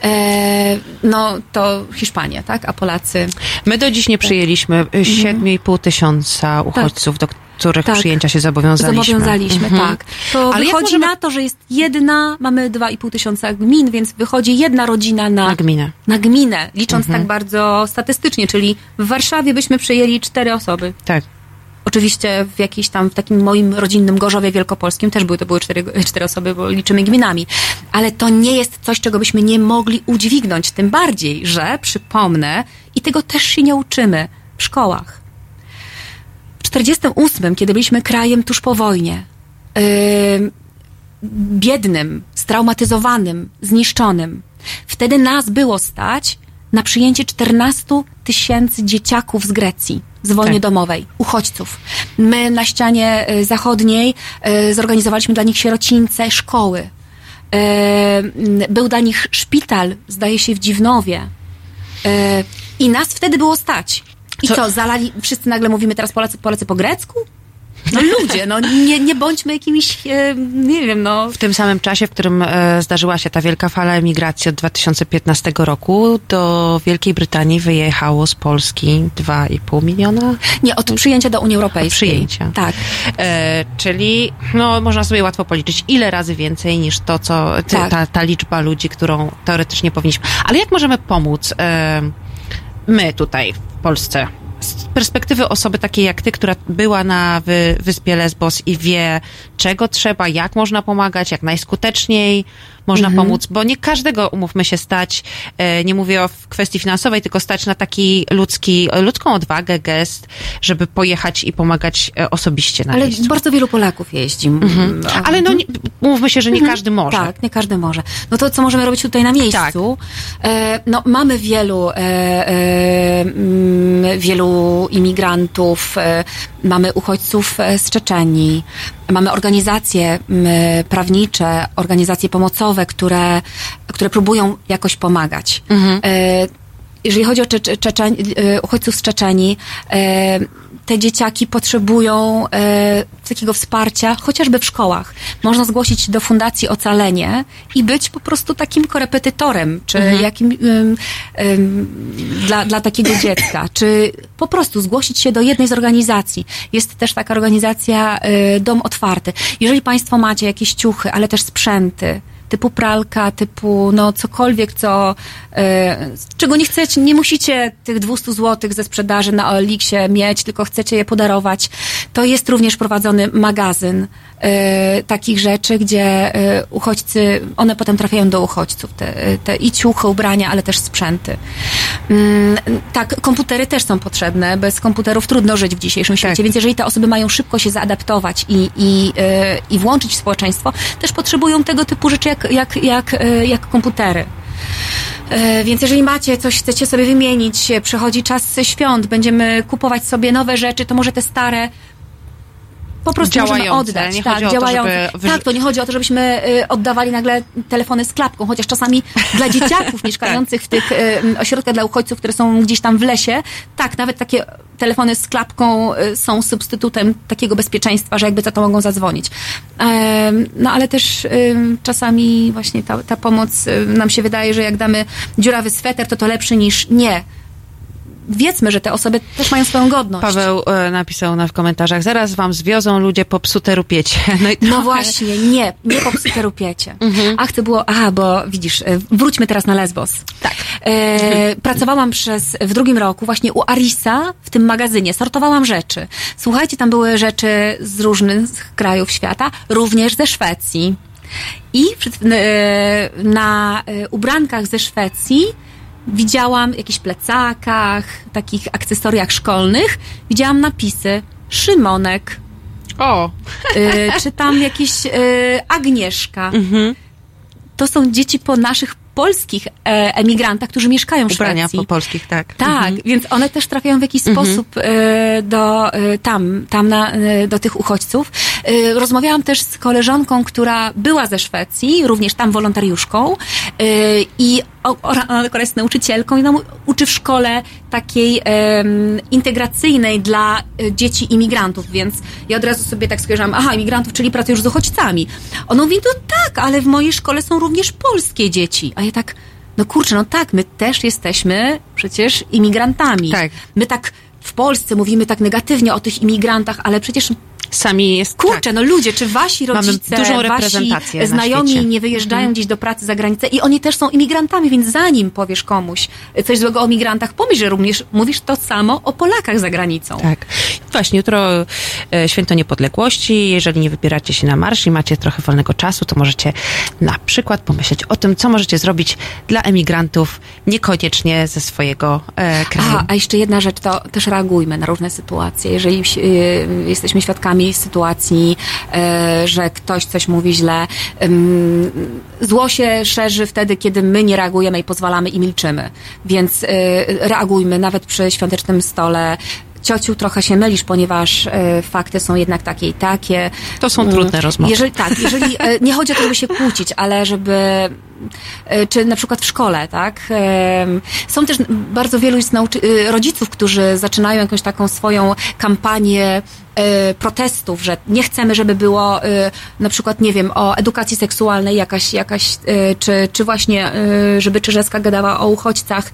E, no to Hiszpania, tak? A Polacy My do dziś nie przyjęliśmy y, 7,5 tysiąca uchodźców, do których Tak. przyjęcia się zobowiązaliśmy. Zobowiązaliśmy, Mhm. tak. To Ale wychodzi możemy- na to, że jest jedna, mamy 2,5 tysiąca gmin, więc wychodzi jedna rodzina na, Na gminę. na gminę, licząc Mhm. tak bardzo statystycznie, czyli w Warszawie byśmy przyjęli cztery osoby. Tak. Oczywiście w jakiejś tam, w takim moim rodzinnym Gorzowie Wielkopolskim też były, to były cztery, cztery osoby, bo liczymy gminami. Ale to nie jest coś, czego byśmy nie mogli udźwignąć. Tym bardziej, że, przypomnę, i tego też się nie uczymy w szkołach. W 48, kiedy byliśmy krajem tuż po wojnie, yy, biednym, straumatyzowanym, zniszczonym, wtedy nas było stać na przyjęcie 14 tysięcy dzieciaków z Grecji, z wojny Tak. domowej, uchodźców. My na ścianie y, zachodniej y, zorganizowaliśmy dla nich sierocińce, szkoły. Y, Był dla nich szpital, zdaje się, w Dziwnowie. I nas wtedy było stać. I Co- zalali, wszyscy nagle mówimy teraz Polacy, Polacy po grecku? No ludzie, no nie, nie bądźmy jakimiś, e, nie wiem, no... W tym samym czasie, w którym e, zdarzyła się ta wielka fala emigracji od 2015 roku, do Wielkiej Brytanii wyjechało z Polski 2,5 miliona Nie, od przyjęcia do Unii Europejskiej. przyjęcia. Tak. E, czyli no, można sobie łatwo policzyć, ile razy więcej niż to, co Tak. ta, ta liczba ludzi, którą teoretycznie powinniśmy. Ale jak możemy pomóc e, my tutaj Polsce? Z perspektywy osoby takiej jak ty, która była na wy, wyspie Lesbos i wie, czego trzeba, jak można pomagać, jak najskuteczniej można Mhm. pomóc, bo nie każdego, umówmy się, stać, e, nie mówię o kwestii finansowej, tylko stać na taki ludzki, ludzką odwagę, gest, żeby pojechać i pomagać e, osobiście na Ale miejscu. bardzo wielu Polaków jeździ. Mhm. A- Ale no, nie, mówmy się, że nie każdy może. Tak, nie każdy może. No to co możemy robić tutaj na miejscu? E, no mamy wielu, mm, wielu imigrantów, mamy uchodźców z Czeczenii, mamy organizacje m, prawnicze, organizacje pomocowe, które, które próbują jakoś pomagać. E, jeżeli chodzi o Cze- Czeczeń, e, uchodźców z Czeczenii, e, te dzieciaki potrzebują e, takiego wsparcia, chociażby w szkołach. Można zgłosić do Fundacji Ocalenie i być po prostu takim korepetytorem, czy jakim ym, ym, dla, dla takiego dziecka, czy po prostu zgłosić się do jednej z organizacji. Jest też taka organizacja y, Dom Otwarty. Jeżeli Państwo macie jakieś ciuchy, ale też sprzęty, typu pralka, typu no cokolwiek, co, e, czego nie chcecie, nie musicie tych 200 zł ze sprzedaży na OLX mieć, tylko chcecie je podarować. To jest również prowadzony magazyn e, takich rzeczy, gdzie e, uchodźcy, one potem trafiają do uchodźców, te, te i ciuchy, ubrania, ale też sprzęty. Mm, tak, komputery też są potrzebne. Bez komputerów trudno żyć w dzisiejszym świecie, więc jeżeli te osoby mają szybko się zaadaptować i, i, e, i włączyć w społeczeństwo, też potrzebują tego typu rzeczy jak, jak, jak, e, jak komputery. E, Więc jeżeli macie coś, chcecie sobie wymienić, przychodzi czas świąt, będziemy kupować sobie nowe rzeczy, to może te stare po prostu możemy Działające, oddać. nie tak, chodzi to, żeby Tak, to nie chodzi o to, żebyśmy y, oddawali nagle telefony z klapką, chociaż czasami dla dzieciaków mieszkających w tych ośrodkach dla uchodźców, które są gdzieś tam w lesie, tak, nawet takie telefony z klapką y, są substytutem takiego bezpieczeństwa, że jakby za to mogą zadzwonić. No ale też czasami właśnie ta, ta pomoc nam się wydaje, że jak damy dziurawy sweter, to to lepszy niż nie. Wiedzmy, że te osoby też mają swoją godność. Paweł e, napisał na w komentarzach, zaraz wam zwiozą ludzie po psute rupiecie. No, No trochę- właśnie, nie, nie popsute rupiecie. Mhm. Ach, to było, aha, bo widzisz, e, wróćmy teraz na Lesbos. Tak. E, pracowałam przez, w drugim roku właśnie u Arisa w tym magazynie, sortowałam rzeczy. Słuchajcie, tam były rzeczy z różnych krajów świata, również ze Szwecji. I e, na e, ubrankach ze Szwecji widziałam w jakichś plecakach, takich akcesoriach szkolnych, widziałam napisy Szymonek, O, y, czy tam jakieś y, Agnieszka. Mhm. To są dzieci po naszych polskich e, emigrantach, którzy mieszkają w ubrania Szwecji. po polskich, tak. Tak, więc one też trafiają w jakiś sposób e, do e, tam, tam na, e, do tych uchodźców. Rozmawiałam też z koleżanką, która była ze Szwecji, również tam wolontariuszką i ona akurat jest nauczycielką i nam uczy w szkole takiej em, integracyjnej dla e, dzieci imigrantów, więc ja od razu sobie tak skojarzyłam, aha, imigrantów, czyli pracujesz z uchodźcami. Ona mówi, no tak, ale w mojej szkole są również polskie dzieci. A ja tak, no kurczę, no tak, my też jesteśmy przecież imigrantami. Tak. My tak w Polsce mówimy tak negatywnie o tych imigrantach, ale przecież Sami jest. Kurczę, tak. no ludzie, czy wasi Mamy rodzice, dużą wasi reprezentację na znajomi nie wyjeżdżają gdzieś do pracy za granicę i oni też są imigrantami, więc zanim powiesz komuś coś złego o migrantach, pomyśl, że również mówisz to samo o Polakach za granicą. Tak. Właśnie, jutro e, święto niepodległości. Jeżeli nie wybieracie się na marsz i macie trochę wolnego czasu, to możecie na przykład pomyśleć o tym, co możecie zrobić dla emigrantów, niekoniecznie ze swojego e, kraju. A, a jeszcze jedna rzecz, to też reagujmy na różne sytuacje. Jeżeli y, jesteśmy świadkami sytuacji, y, że ktoś coś mówi źle, zło się szerzy wtedy, kiedy my nie reagujemy i pozwalamy i milczymy. Więc y, reagujmy nawet przy świątecznym stole. Ciociu, trochę się mylisz, ponieważ e, fakty są jednak takie i takie. To są Mm, trudne rozmowy. Jeżeli tak, jeżeli e, nie chodzi o to, żeby się kłócić, ale żeby e, czy na przykład w szkole, tak? Em, Są też bardzo wielu jest nauczy- e, rodziców, którzy zaczynają jakąś taką swoją kampanię e, protestów, że nie chcemy, żeby było e, na przykład, nie wiem, o edukacji seksualnej jakaś, jakaś e, czy, czy właśnie, e, żeby Czyżewska gadała o uchodźcach.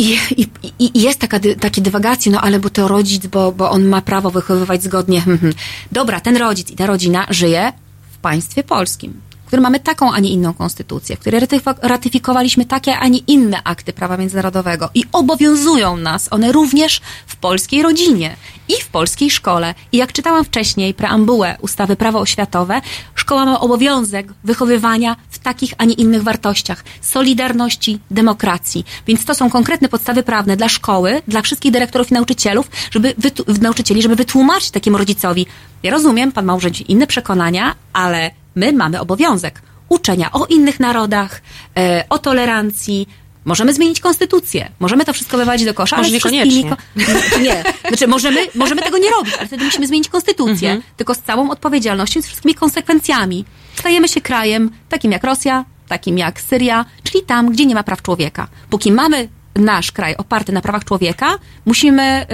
I, i, I jest taka, dy- takie dywagacje, no ale bo to rodzic, bo, bo on ma prawo wychowywać zgodnie. hmm, hmm. Dobra, ten rodzic i ta rodzina żyje w państwie polskim, którym mamy taką, a nie inną konstytucję, w której ratyfik- ratyfikowaliśmy takie, a nie inne akty prawa międzynarodowego i obowiązują nas one również w polskiej rodzinie i w polskiej szkole. I jak czytałam wcześniej preambułę ustawy prawo oświatowe, szkoła ma obowiązek wychowywania w takich, a nie innych wartościach solidarności, demokracji. Więc to są konkretne podstawy prawne dla szkoły, dla wszystkich dyrektorów i nauczycielów, żeby nauczycieli, żeby wytłumaczyć takiemu rodzicowi. Ja rozumiem, pan ma może inne przekonania, ale my mamy obowiązek uczenia o innych narodach, e, o tolerancji. Możemy zmienić konstytucję, możemy to wszystko wywalić do kosza, Może ale niekoniecznie. ko- nie, znaczy możemy, możemy tego nie robić, ale wtedy musimy zmienić konstytucję, Mhm. tylko z całą odpowiedzialnością z wszystkimi konsekwencjami. Stajemy się krajem takim jak Rosja, takim jak Syria, czyli tam, gdzie nie ma praw człowieka. Póki mamy nasz kraj oparty na prawach człowieka, musimy,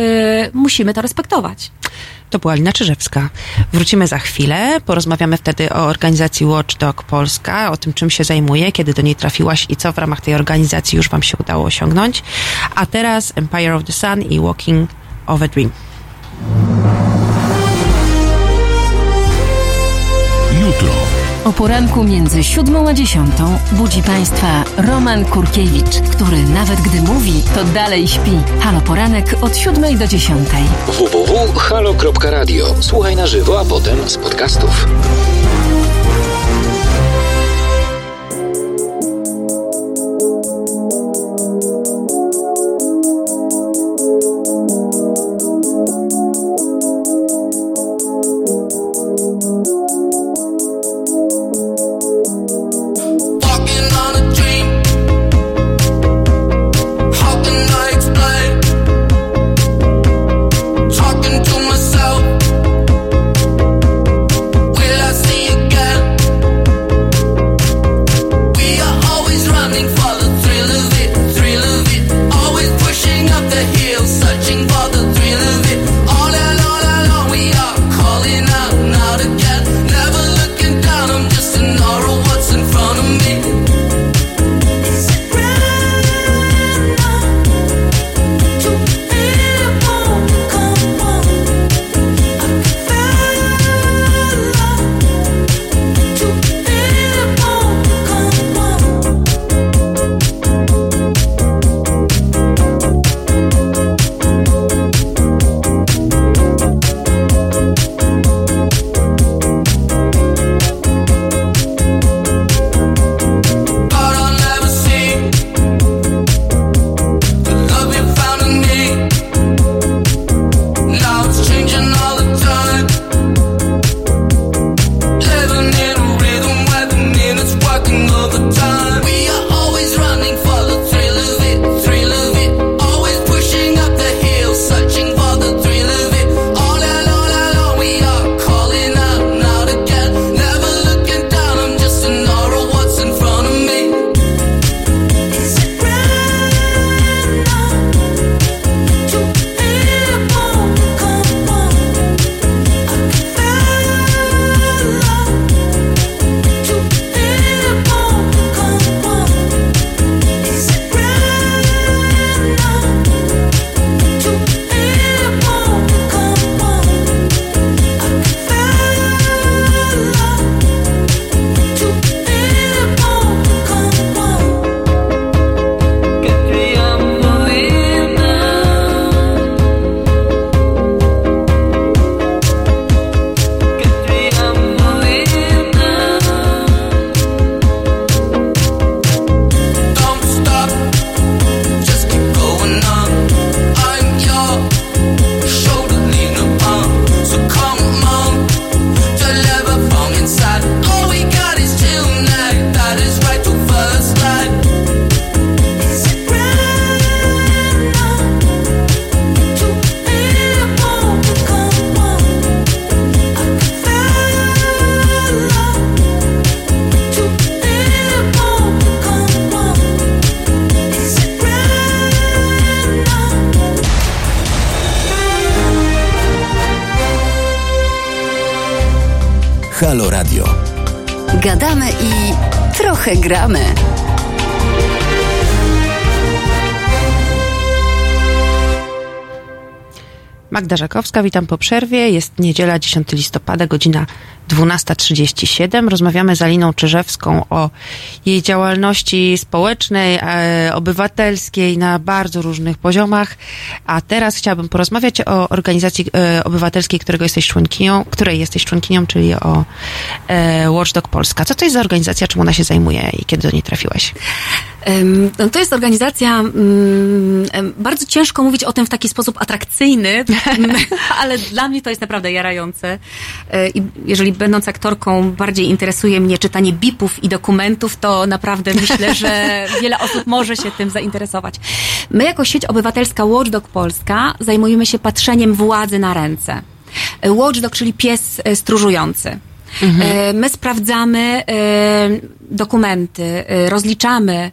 yy, musimy to respektować. To była Lina Czyżewska. Wrócimy za chwilę, porozmawiamy wtedy o organizacji Watchdog Polska, o tym, czym się zajmuje, kiedy do niej trafiłaś i co w ramach tej organizacji już wam się udało osiągnąć. A teraz Empire of the Sun i Walking of a Dream. O poranku między siódmą a dziesiątą budzi Państwa Roman Kurkiewicz, który nawet gdy mówi, to dalej śpi. Halo Poranek od siódmej do dziesiątej. www.halo.radio. Słuchaj na żywo, a potem z podcastów. Halo Radio. Gadamy i trochę gramy. Magda Żakowska, witam po przerwie. Jest niedziela 10 listopada, godzina 12.37. Rozmawiamy z Aliną Czyżewską o jej działalności społecznej, e, obywatelskiej na bardzo różnych poziomach. A teraz chciałabym porozmawiać o organizacji e, obywatelskiej, którego jesteś członkinią, której jesteś członkinią, czyli o e, Watchdog Polska. Co to jest za organizacja, czym ona się zajmuje i kiedy do niej trafiłaś? No To jest organizacja, mm, bardzo ciężko mówić o tym w taki sposób atrakcyjny, ale dla mnie to jest naprawdę jarające. I jeżeli będąc aktorką bardziej interesuje mnie czytanie bipów i dokumentów, to naprawdę myślę, że wiele osób może się tym zainteresować. My jako sieć obywatelska Watchdog Polska zajmujemy się patrzeniem władzy na ręce. Watchdog, czyli pies e, stróżujący. E, My sprawdzamy e, dokumenty, rozliczamy,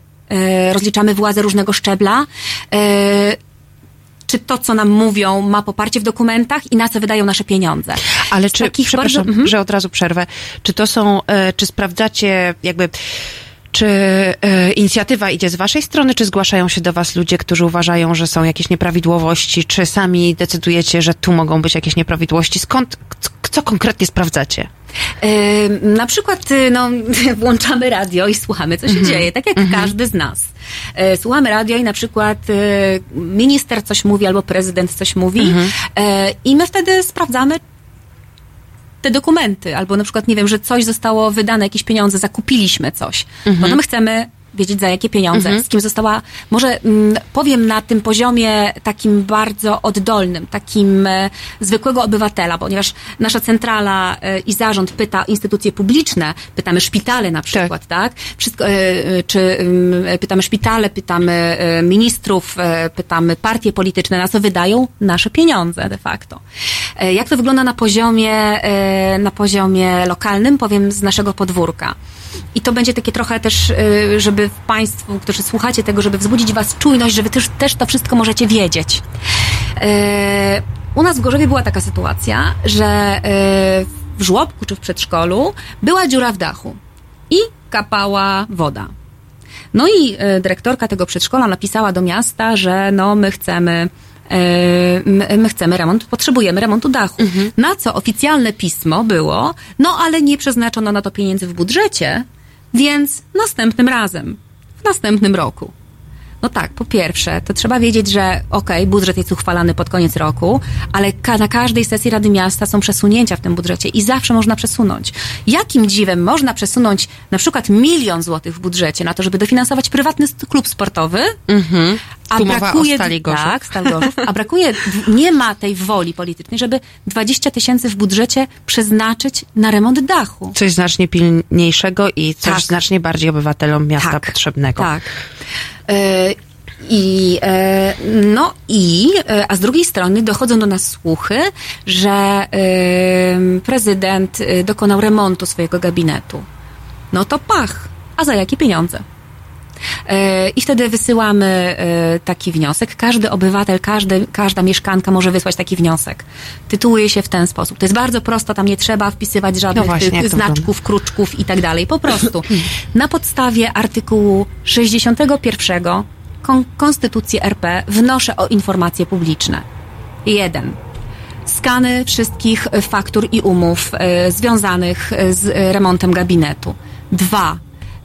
rozliczamy władze różnego szczebla. Czy to, co nam mówią, ma poparcie w dokumentach i na co wydają nasze pieniądze. Ale czy, takich przepraszam, bardzo- mhm. że od razu przerwę, czy to są, e, czy sprawdzacie jakby, czy e, inicjatywa idzie z waszej strony, czy zgłaszają się do was ludzie, którzy uważają, że są jakieś nieprawidłowości, czy sami decydujecie, że tu mogą być jakieś nieprawidłowości? Skąd, co konkretnie sprawdzacie? Na przykład y, no, włączamy radio i słuchamy, co się dzieje, tak jak każdy z nas. E, Słuchamy radio i na przykład e, minister coś mówi albo prezydent coś mówi e, i my wtedy sprawdzamy te dokumenty, albo na przykład, nie wiem, że coś zostało wydane, jakieś pieniądze, zakupiliśmy coś. No to my chcemy wiedzieć za jakie pieniądze, z kim została, może mm, powiem na tym poziomie takim bardzo oddolnym, takim e, zwykłego obywatela, ponieważ nasza centrala e, i zarząd pyta instytucje publiczne, pytamy szpitale na przykład, tak? Wszystko, e, e, czy mm, pytamy szpitale, pytamy e, ministrów, e, pytamy partie polityczne, na co wydają nasze pieniądze de facto. Jak to wygląda na poziomie, na poziomie lokalnym, powiem z naszego podwórka. I to będzie takie trochę też, y, żeby Państwu, którzy słuchacie tego, żeby wzbudzić Was czujność, że Wy też, też to wszystko możecie wiedzieć. Y, U nas w Gorzowie była taka sytuacja, że y, w żłobku czy w przedszkolu była dziura w dachu i kapała woda. No i dyrektorka tego przedszkola napisała do miasta, że no my chcemy my, my chcemy remont, potrzebujemy remontu dachu. Na co oficjalne pismo było, no ale nie przeznaczono na to pieniędzy w budżecie, więc następnym razem, w następnym roku. No tak, po pierwsze, to trzeba wiedzieć, że okej, budżet jest uchwalany pod koniec roku, ale ka- na każdej sesji Rady Miasta są przesunięcia w tym budżecie i zawsze można przesunąć. Jakim dziwem można przesunąć na przykład milion złotych w budżecie na to, żeby dofinansować prywatny klub sportowy, a Tu mowa o brakuje, tak, Stal Gorzów, a brakuje, nie ma tej woli politycznej, żeby 20 tysięcy w budżecie przeznaczyć na remont dachu. Coś znacznie pilniejszego i coś Tak. znacznie bardziej obywatelom miasta potrzebnego. Tak. E, I, e, no i, e, a z drugiej strony dochodzą do nas słuchy, że prezydent dokonał remontu swojego gabinetu. No to pach. A za jakie pieniądze? E, I wtedy wysyłamy e, taki wniosek. Każdy obywatel, każdy, każda mieszkanka może wysłać taki wniosek. Tytułuje się w ten sposób. To jest bardzo prosto, tam nie trzeba wpisywać żadnych No właśnie, to znaczków, kruczków i tak dalej. Po prostu na podstawie artykułu 61 Kon- Konstytucji RP wnoszę o informacje publiczne. Jeden. Skany wszystkich faktur i umów e, związanych z remontem gabinetu. Dwa.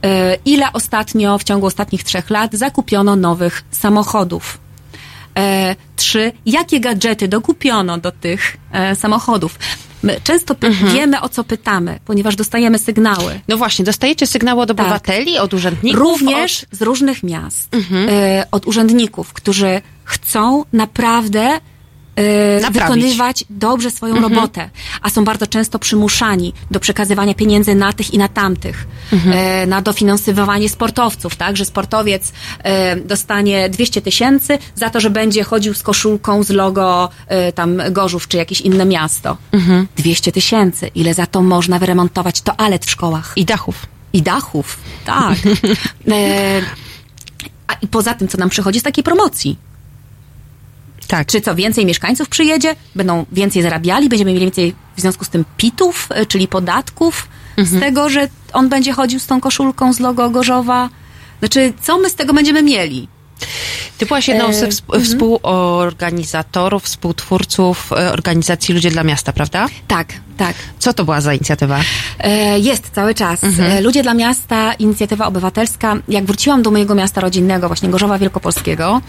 E, ile ostatnio, w ciągu ostatnich trzech lat, zakupiono nowych samochodów? E, trzy. Jakie gadżety dokupiono do tych e, samochodów? My często Mhm. wiemy, o co pytamy, ponieważ dostajemy sygnały. No właśnie, dostajecie sygnały od obywateli, od urzędników? Tak. Również z różnych miast, e, od urzędników, którzy chcą naprawdę Naprawić. wykonywać dobrze swoją robotę, a są bardzo często przymuszani do przekazywania pieniędzy na tych i na tamtych, e, na dofinansowywanie sportowców, tak, że sportowiec e, dostanie 200 tysięcy za to, że będzie chodził z koszulką z logo tam Gorzów czy jakieś inne miasto. 200 tysięcy. Ile za to można wyremontować toalet w szkołach? I dachów. I dachów, tak. e, a i poza tym, co nam przychodzi z takiej promocji. Tak. Czy co, więcej mieszkańców przyjedzie? Będą więcej zarabiali? Będziemy mieli więcej w związku z tym pitów, y, czyli podatków z tego, że on będzie chodził z tą koszulką z logo Gorzowa? Znaczy, co my z tego będziemy mieli? Ty byłaś jedną E, ze wsp- współorganizatorów, współtwórców e, organizacji Ludzie dla Miasta, prawda? Tak, tak. Co to była za inicjatywa? E, Jest cały czas. E, Ludzie dla Miasta, inicjatywa obywatelska. Jak wróciłam do mojego miasta rodzinnego, właśnie Gorzowa Wielkopolskiego,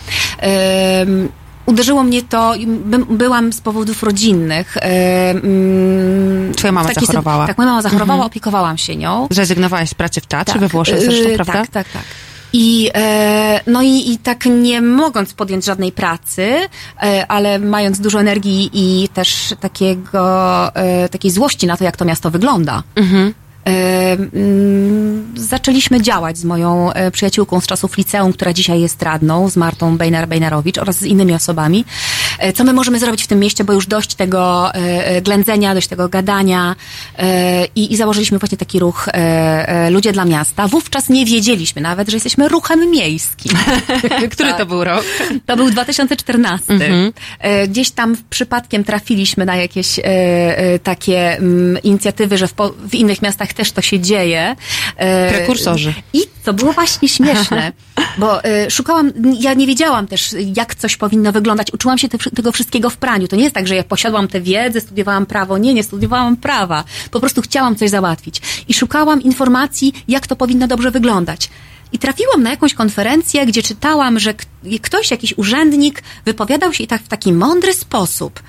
uderzyło mnie to, by, byłam z powodów rodzinnych. em, Twoja mama zachorowała. Tak, moja mama zachorowała, opiekowałam się nią. Zrezygnowałaś z pracy w teatrze Tak, we Włoszech zresztą, tak, prawda? Tak, tak, I, e, no i, i tak nie mogąc podjąć żadnej pracy, e, ale mając dużo energii i też takiego, e, takiej złości na to, jak to miasto wygląda. Mhm. Zaczęliśmy działać z moją e, przyjaciółką z czasów liceum, która dzisiaj jest radną, z Martą Bejnar-Bejnarowicz oraz z innymi osobami. E, Co my możemy zrobić w tym mieście, bo już dość tego e, e, ględzenia, dość tego gadania i, i założyliśmy właśnie taki ruch Ludzie dla Miasta. Wówczas nie wiedzieliśmy nawet, że jesteśmy ruchem miejskim. Który to był rok? To był 2014. E, Gdzieś tam przypadkiem trafiliśmy na jakieś takie mm, inicjatywy, że w, w innych miastach też to się dzieje. Prekursorzy. I to było właśnie śmieszne, bo szukałam, ja nie wiedziałam też, jak coś powinno wyglądać. Uczyłam się te, tego wszystkiego w praniu. To nie jest tak, że ja posiadłam tę wiedzę, studiowałam prawo. Nie, nie studiowałam prawa. Po prostu chciałam coś załatwić. I szukałam informacji, jak to powinno dobrze wyglądać. I trafiłam na jakąś konferencję, gdzie czytałam, że ktoś, jakiś urzędnik wypowiadał się i tak w taki mądry sposób.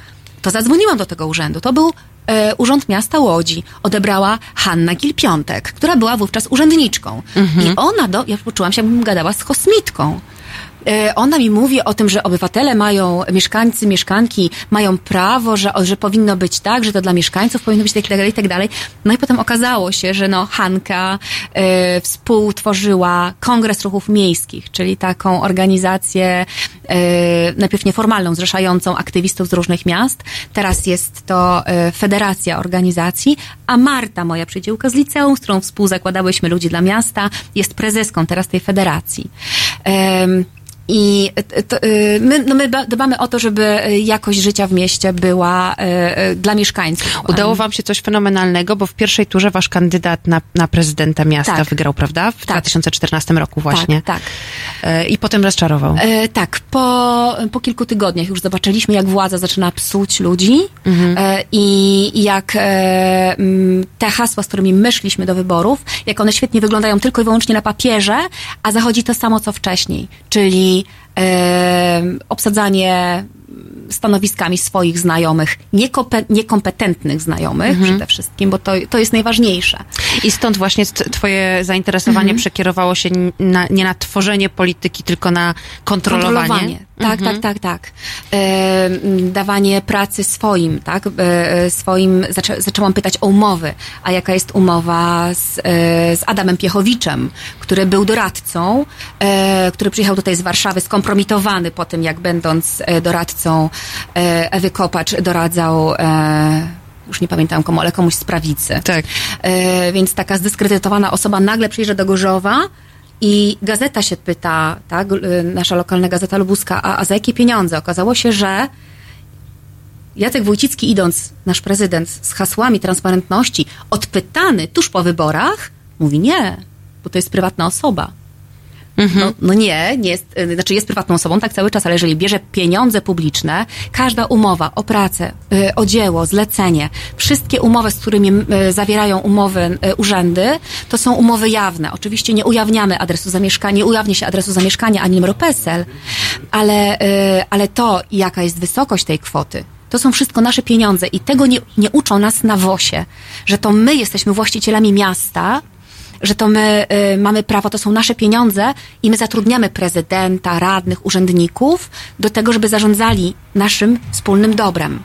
To zadzwoniłam do tego urzędu. To był e, Urząd Miasta Łodzi. Odebrała Hanna Gil-Piątek, która była wówczas urzędniczką. I ona, do, ja poczułam się, jakbym gadała z kosmitką. E, Ona mi mówi o tym, że obywatele mają, mieszkańcy, mieszkanki mają prawo, że, że powinno być tak, że to dla mieszkańców powinno być tak dalej, tak dalej. No i potem okazało się, że no Hanka e, współtworzyła Kongres Ruchów Miejskich, czyli taką organizację e, najpierw nieformalną, zrzeszającą aktywistów z różnych miast. Teraz jest to Federacja Organizacji, a Marta, moja przyjaciółka z liceum, z którą współzakładałyśmy Ludzi dla Miasta, jest prezeską teraz tej federacji. I to, y, my, no my ba- dbamy o to, żeby y, jakość życia w mieście była y, dla mieszkańców. Udało wam się coś fenomenalnego, bo w pierwszej turze wasz kandydat na, na prezydenta miasta Tak. wygrał, prawda? W Tak. 2014 roku właśnie. Tak, tak. I potem rozczarował. E, tak, po, po kilku tygodniach już zobaczyliśmy, jak władza zaczyna psuć ludzi e, i jak e, m, te hasła, z którymi my szliśmy do wyborów, jak one świetnie wyglądają tylko i wyłącznie na papierze, a zachodzi to samo, co wcześniej, czyli obsadzanie stanowiskami swoich znajomych, niekompe- niekompetentnych znajomych przede wszystkim, bo to, to jest najważniejsze. I stąd właśnie twoje zainteresowanie przekierowało się na, nie na tworzenie polityki, tylko na kontrolowanie. Tak, tak, tak, tak. E, dawanie pracy swoim, tak? E, e, swoim, zaczę, zaczęłam pytać o umowy. A jaka jest umowa z, e, z Adamem Piechowiczem, który był doradcą, e, który przyjechał tutaj z Warszawy skompromitowany po tym, jak będąc e, doradcą e, Ewy Kopacz doradzał e, już nie pamiętam komu, ale komuś z prawicy. Tak. E, więc taka zdyskredytowana osoba nagle przyjeżdża do Gorzowa i gazeta się pyta, tak, nasza lokalna gazeta lubuska, a, a za jakie pieniądze? Okazało się, że Jacek Wójcicki idąc, nasz prezydent, z hasłami transparentności, odpytany tuż po wyborach, mówi nie, bo to jest prywatna osoba. No, no nie, nie jest, y, znaczy jest prywatną osobą, tak cały czas, ale jeżeli bierze pieniądze publiczne, każda umowa o pracę, y, o dzieło, zlecenie, wszystkie umowy, z którymi y, zawierają umowy urzędy, to są umowy jawne. Oczywiście nie ujawniamy adresu zamieszkania, nie ujawnia się adresu zamieszkania ani numeru PESEL, ale, ale to, jaka jest wysokość tej kwoty, to są wszystko nasze pieniądze i tego nie, nie uczą nas na WOSie, że to my jesteśmy właścicielami miasta, że to my y, mamy prawo, to są nasze pieniądze i my zatrudniamy prezydenta, radnych, urzędników do tego, żeby zarządzali naszym wspólnym dobrem.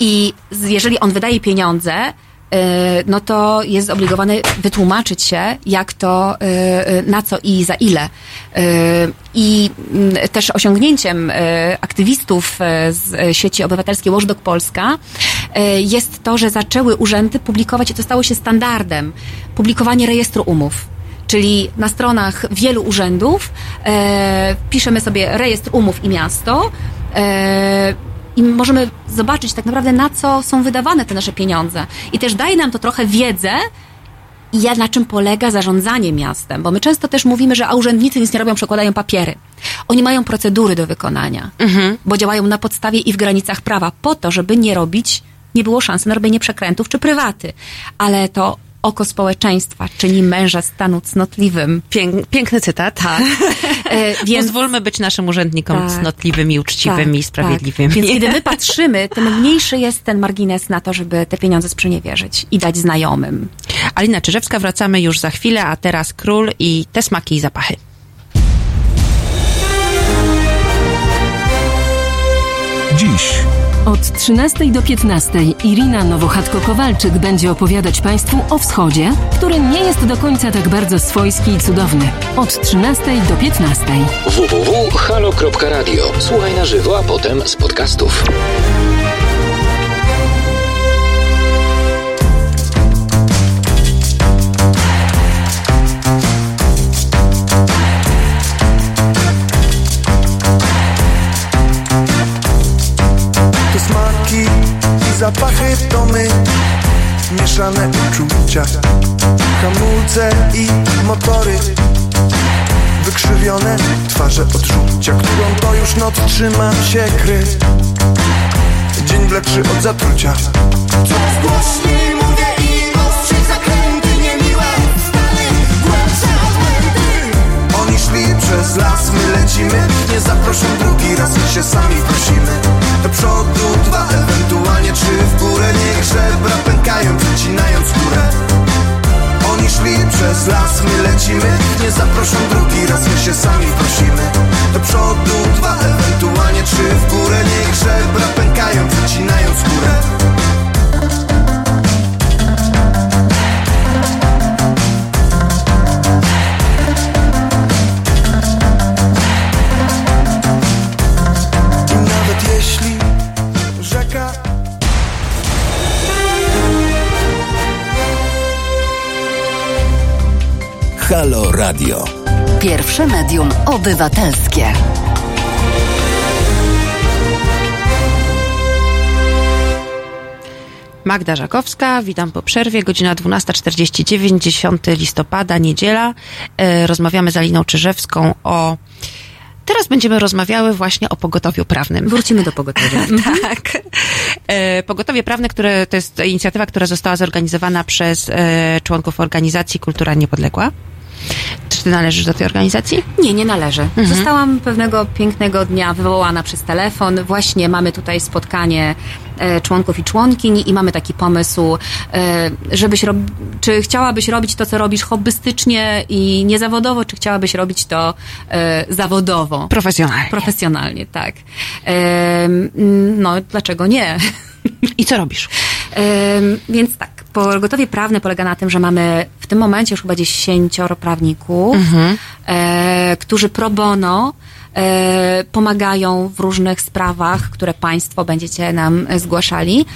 I z, jeżeli on wydaje pieniądze, no to jest zobligowany wytłumaczyć się, jak to, y, y, na co i za ile. I mm, też osiągnięciem aktywistów z sieci obywatelskiej Watchdog Polska jest to, że zaczęły urzędy publikować, i to stało się standardem, publikowanie rejestru umów. Czyli na stronach wielu urzędów e, piszemy sobie rejestr umów i miasto E, I możemy zobaczyć tak naprawdę, na co są wydawane te nasze pieniądze. I też daje nam to trochę wiedzę, ja, na czym polega zarządzanie miastem? Bo my często też mówimy, że a urzędnicy nic nie robią, przekładają papiery. Oni mają procedury do wykonania, bo działają na podstawie i w granicach prawa, po to, żeby nie robić, nie było szansy na robienie przekrętów czy prywaty. Ale to oko społeczeństwa czyni męża stanu cnotliwym. Pięk, piękny cytat. Tak. E, więc Pozwólmy być naszym urzędnikom Tak. cnotliwymi, uczciwymi, tak, sprawiedliwymi. Tak. Więc kiedy my patrzymy, tym mniejszy jest ten margines na to, żeby te pieniądze sprzeniewierzyć i dać znajomym. Alina Czyżewska, wracamy już za chwilę, a teraz król i te smaki i zapachy. Dziś Od 13 do 15 Irina Nowochatko-Kowalczyk będzie opowiadać Państwu o wschodzie, który nie jest do końca tak bardzo swojski i cudowny. Od 13 do 15. www.halo.radio. Słuchaj na żywo, a potem z podcastów. To my. Mieszane uczucia Hamulce i motory. Wykrzywione twarze odczucia Którą to już noc trzyma się kry Dzień wleczy od zatrucia. Coraz głośniej mówię i ostrzej zakręty niemiłe Stary, głębsze odbłędy Oni szli przez las, my lecimy. Nie zaproszę drugi raz, my się sami prosimy Do przodu. Dwa, ewentualnie trzy w górę. Niech żebra pękają, przecinając skórę Oni szli przez las, my lecimy. Nie zaproszę drugi raz, my się sami prosimy. Do przodu dwa, ewentualnie trzy w górę. Niech żebra pękają, przecinając skórę Halo Radio. Pierwsze medium obywatelskie. Magda Żakowska, witam po przerwie, godzina 12.49, 10 listopada, niedziela. E, rozmawiamy z Aliną Czyżewską o... Teraz będziemy rozmawiały właśnie o pogotowiu prawnym. Wrócimy do pogotowia. Tak. E, Pogotowie prawne, które to jest inicjatywa, która została zorganizowana przez e, członków organizacji Kultura Niepodległa. Czy ty należysz do tej organizacji? Nie, nie należy. Zostałam pewnego pięknego dnia wywołana przez telefon. Właśnie mamy tutaj spotkanie e, członków i członkiń i mamy taki pomysł, e, żebyś rob... czy chciałabyś robić to, co robisz hobbystycznie i niezawodowo, czy chciałabyś robić to e, zawodowo? Profesjonalnie. Profesjonalnie, tak. E, no, dlaczego nie? I co robisz? Więc tak, pogotowie prawne polega na tym, że mamy w tym momencie już chyba dziesięcioro prawników, e, którzy pro bono e, pomagają w różnych sprawach, które Państwo będziecie nam zgłaszali.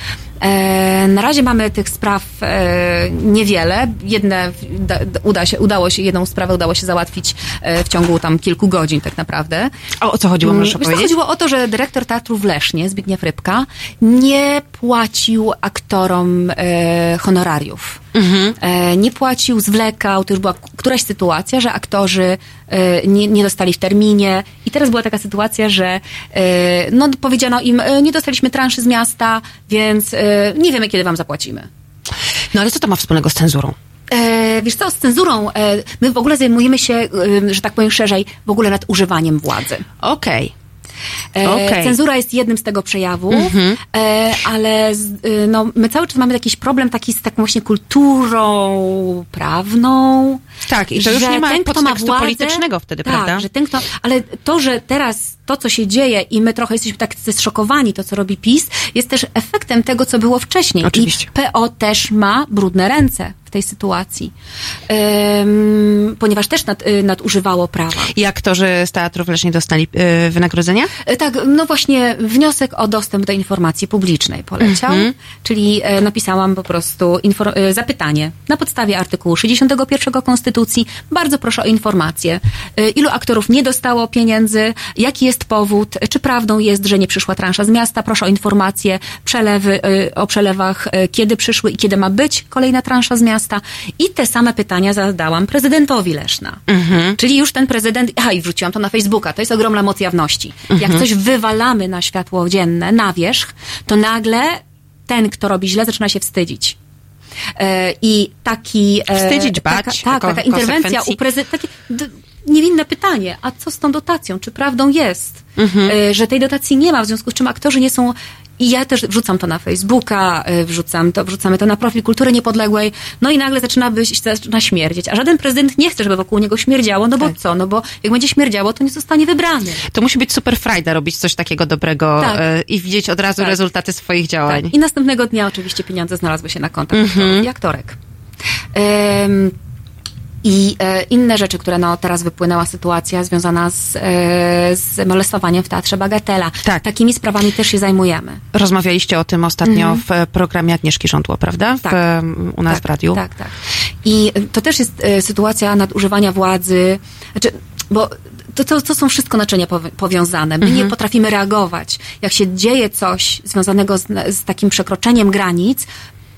E, na razie mamy tych spraw e, niewiele. Jedne da, da, uda się, udało się, jedną sprawę udało się załatwić e, w ciągu tam kilku godzin tak naprawdę. O, o co chodziło, możesz Wiesz, co, opowiedzieć? chodziło o to, że dyrektor teatru w Lesznie, Zbigniew Rybka, nie płacił aktorom honorariów. E, nie płacił, zwlekał. To już była któraś sytuacja, że aktorzy nie, nie dostali w terminie. I teraz była taka sytuacja, że no, powiedziano im, nie dostaliśmy transzy z miasta, więc nie wiemy, kiedy wam zapłacimy. No ale co to ma wspólnego z cenzurą? E, wiesz co, z cenzurą, e, my w ogóle zajmujemy się, e, że tak powiem szerzej, w ogóle nadużywaniem władzy. Okej. E, Okej. Mhm. Cenzura jest jednym z tego przejawów, e, ale z, y, no, my cały czas mamy jakiś problem taki z taką właśnie kulturą prawną. Tak, i to już nie ma ten, podtekstu władzę- politycznego wtedy, tak, prawda? Że ten, kto, ale to, że teraz to, co się dzieje i my trochę jesteśmy tak zszokowani, to, co robi PiS, jest też efektem tego, co było wcześniej. Oczywiście. I PO też ma brudne ręce w tej sytuacji, Ym, ponieważ też nad, y, nadużywało prawa. I aktorzy z teatrów Lesznie dostali y, wynagrodzenia? E, Tak, no właśnie wniosek o dostęp do informacji publicznej poleciał, Mhm. czyli e, napisałam po prostu e, zapytanie na podstawie artykułu 61 Konstytucji. Bardzo proszę o informację, e, ilu aktorów nie dostało pieniędzy, jaki jest powód, czy prawdą jest, że nie przyszła transza z miasta, proszę o informację, przelewy, e, o przelewach, e, kiedy przyszły i kiedy ma być kolejna transza z miasta. I te same pytania zadałam prezydentowi Leszna. Czyli już ten prezydent, aha i wrzuciłam to na Facebooka, to jest ogromna moc jawności. Jak coś wywalamy na światło dzienne, na wierzch, to nagle ten, kto robi źle, zaczyna się wstydzić. E, I taki... e, Wstydzić, bać taka, tak, taka interwencja u prezydenta, niewinne pytanie, a co z tą dotacją? Czy prawdą jest, e, że tej dotacji nie ma, w związku z czym aktorzy nie są... I ja też wrzucam to na Facebooka, e, wrzucam to, wrzucamy to na profil Kultury Niepodległej, no i nagle zaczyna, być, zaczyna śmierdzieć. A żaden prezydent nie chce, żeby wokół niego śmierdziało, no bo Tak. co? No bo jak będzie śmierdziało, to nie zostanie wybrany. To musi być super frajda robić coś takiego dobrego Tak. y, i widzieć od razu Tak. rezultaty swoich działań. Tak. I następnego dnia oczywiście pieniądze znalazły się na kontach Mhm. aktorów i aktorek. Ym, I e, inne rzeczy, które no, teraz wypłynęła sytuacja związana z, e, z molestowaniem w Teatrze Bagatela. Tak. Takimi sprawami też się zajmujemy. Rozmawialiście o tym ostatnio w e, programie Agnieszki Żądło, prawda? W, Tak. em, u nas tak, w radiu. Tak, tak. I to też jest e, sytuacja nadużywania władzy, znaczy, bo to, to, to są wszystko naczynia powi- powiązane. My nie potrafimy reagować. Jak się dzieje coś związanego z, z takim przekroczeniem granic,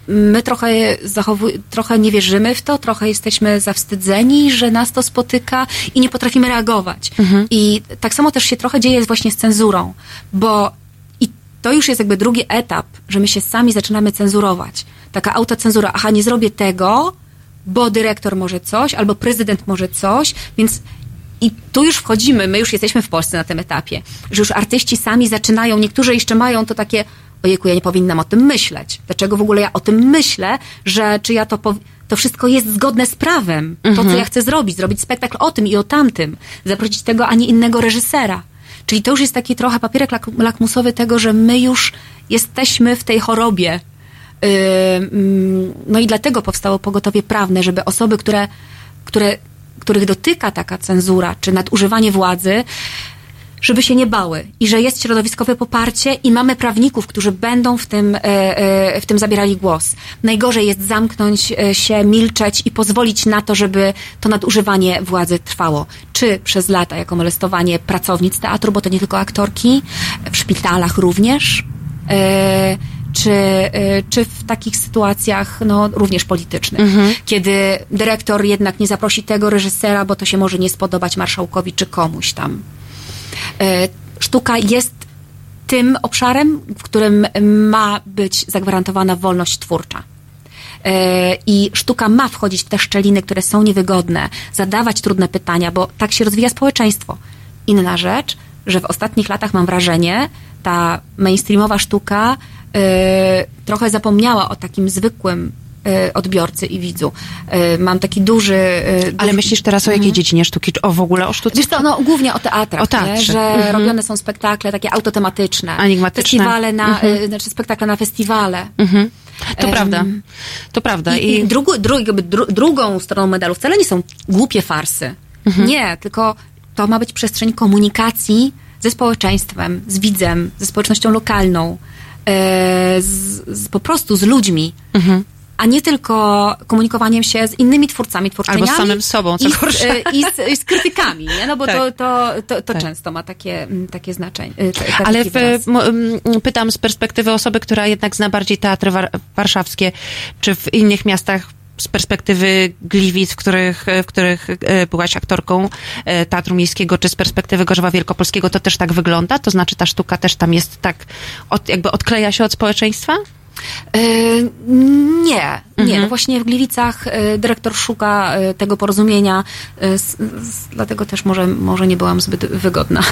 my trochę, zachowuj, trochę nie wierzymy w to, trochę jesteśmy zawstydzeni, że nas to spotyka i nie potrafimy reagować. I tak samo też się trochę dzieje właśnie z cenzurą, bo i to już jest jakby drugi etap, że my się sami zaczynamy cenzurować. Taka autocenzura, aha, nie zrobię tego, bo dyrektor może coś, albo prezydent może coś, więc i tu już wchodzimy, my już jesteśmy w Polsce na tym etapie, że już artyści sami zaczynają, niektórzy jeszcze mają to takie, ojejku, ja nie powinnam o tym myśleć. Dlaczego w ogóle ja o tym myślę, że czy ja to to wszystko jest zgodne z prawem. To, co ja chcę zrobić, zrobić spektakl o tym i o tamtym, zaprosić tego, a nie innego reżysera. Czyli to już jest taki trochę papierek lak- lakmusowy tego, że my już jesteśmy w tej chorobie. Yy, No i dlatego powstało pogotowie prawne, żeby osoby, które, które, których dotyka taka cenzura czy nadużywanie władzy, żeby się nie bały i że jest środowiskowe poparcie i mamy prawników, którzy będą w tym, e, e, w tym zabierali głos. Najgorzej jest zamknąć e, się, milczeć i pozwolić na to, żeby to nadużywanie władzy trwało. Czy przez lata jako molestowanie pracownic teatru, bo to nie tylko aktorki, w szpitalach również. Czy, czy w takich sytuacjach no, również politycznych, kiedy dyrektor jednak nie zaprosi tego reżysera, bo to się może nie spodobać marszałkowi czy komuś tam. E, Sztuka jest tym obszarem, w którym ma być zagwarantowana wolność twórcza. E, I sztuka ma wchodzić w te szczeliny, które są niewygodne, zadawać trudne pytania, bo tak się rozwija społeczeństwo. Inna rzecz, że w ostatnich latach mam wrażenie, ta mainstreamowa sztuka e, trochę zapomniała o takim zwykłym odbiorcy i widzu. E, mam taki duży... e, Ale duży- myślisz teraz o jakiej dziedzinie sztuki? Czy o w ogóle o sztuce? Wiesz co, no głównie o teatrach, O teatrze. Nie? że Mhm. robione są spektakle takie autotematyczne. Enigmatyczne. Festiwale na, Mhm. znaczy spektakle na festiwale. To Em, prawda. To prawda. I, i drugu, dru, dru, drugą stroną medalu wcale nie są głupie farsy. Mhm. Nie, tylko to ma być przestrzeń komunikacji ze społeczeństwem, z widzem, ze społecznością lokalną, e, z, z, po prostu z ludźmi. Mhm. A nie tylko komunikowaniem się z innymi twórcami, twórczyniami. Albo z samym sobą, co i z, gorsza. e, i, z, I z krytykami, nie? No bo Tak. to, to, to, to Tak. często ma takie, takie znaczenie. e, taki Ale w, pytam z perspektywy osoby, która jednak zna bardziej teatry war, warszawskie, czy w innych miastach z perspektywy Gliwic, w których, w których e, byłaś aktorką e, Teatru Miejskiego, czy z perspektywy Gorzowa Wielkopolskiego, to też tak wygląda? To znaczy ta sztuka też tam jest tak, od, jakby odkleja się od społeczeństwa? E, Nie, nie. Mhm. No właśnie w Gliwicach e, dyrektor szuka e, tego porozumienia, dlatego też może, może nie byłam zbyt wygodna.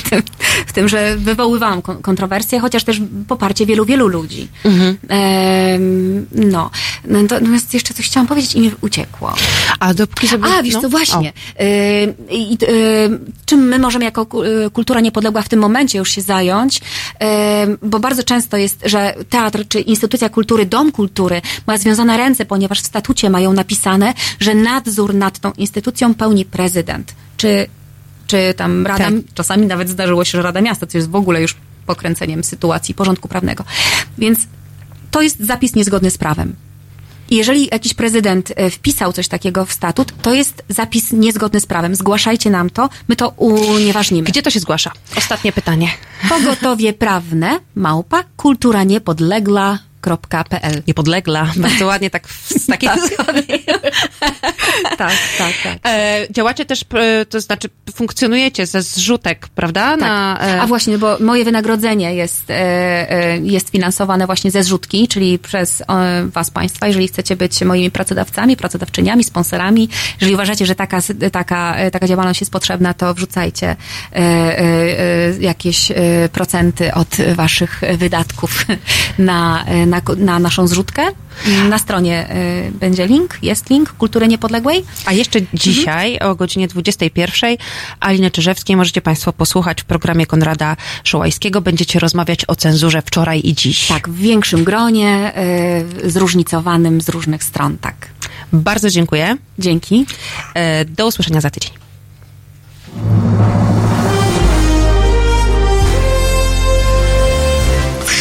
w tym, że wywoływałam kon- kontrowersje, chociaż też poparcie wielu, wielu ludzi. Mhm. Em, no. Natomiast jeszcze coś chciałam powiedzieć i mi uciekło. A dopóki sobie... A, wiesz no, co, właśnie. i, czym my możemy jako ku- kultura niepodległa w tym momencie już się zająć? Bo bardzo często jest, że teatr czy instytucja kultury, dom kultury ma związane ręce, ponieważ w statucie mają napisane, że nadzór nad tą instytucją pełni prezydent. Czy, czy tam Rada, Tak. czasami nawet zdarzyło się, że Rada Miasta, co jest w ogóle już pokręceniem sytuacji porządku prawnego. Więc to jest zapis niezgodny z prawem. Jeżeli jakiś prezydent e, wpisał coś takiego w statut, to jest zapis niezgodny z prawem. Zgłaszajcie nam to, my to unieważnimy. Gdzie to się zgłasza? Ostatnie pytanie. Pogotowie prawne, małpa, kultura niepodległa.pl. Niepodlegla. Bardzo ładnie tak z takiej Tak, tak, tak. E, działacie też, e, to znaczy funkcjonujecie ze zrzutek, prawda? Na, e, A właśnie, bo moje wynagrodzenie jest, e, e, jest finansowane właśnie ze zrzutki, czyli przez e, Was Państwa. Jeżeli chcecie być moimi pracodawcami, pracodawczyniami, sponsorami, jeżeli uważacie, że taka, taka, taka działalność jest potrzebna, to wrzucajcie jakieś procenty od Waszych wydatków na, e, na, na naszą zrzutkę. Na stronie e, będzie link, jest link Kultury Niepodległej. A jeszcze dzisiaj o godzinie 21 Aliny Czyżewskiej możecie Państwo posłuchać w programie Konrada Szołajskiego. Będziecie rozmawiać o cenzurze wczoraj i dziś. Tak, w większym gronie, e, zróżnicowanym z różnych stron, tak. Bardzo dziękuję. Dzięki. E, Do usłyszenia za tydzień.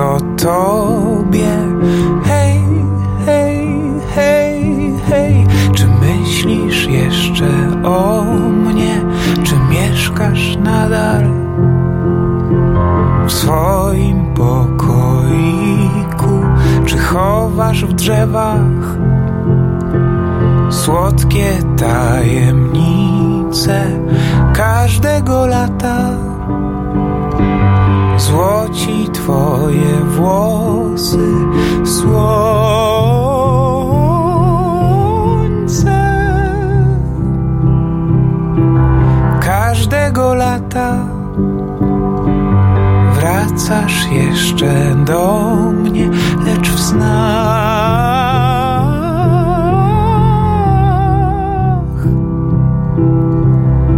O tobie. Hej, hej, hej, hej, czy myślisz jeszcze o mnie? Czy mieszkasz nadal w swoim pokoiku? Czy chowasz w drzewach słodkie tajemnice każdego lata. Złoci twoje włosy, słońce. Każdego lata wracasz jeszcze do mnie, lecz w snach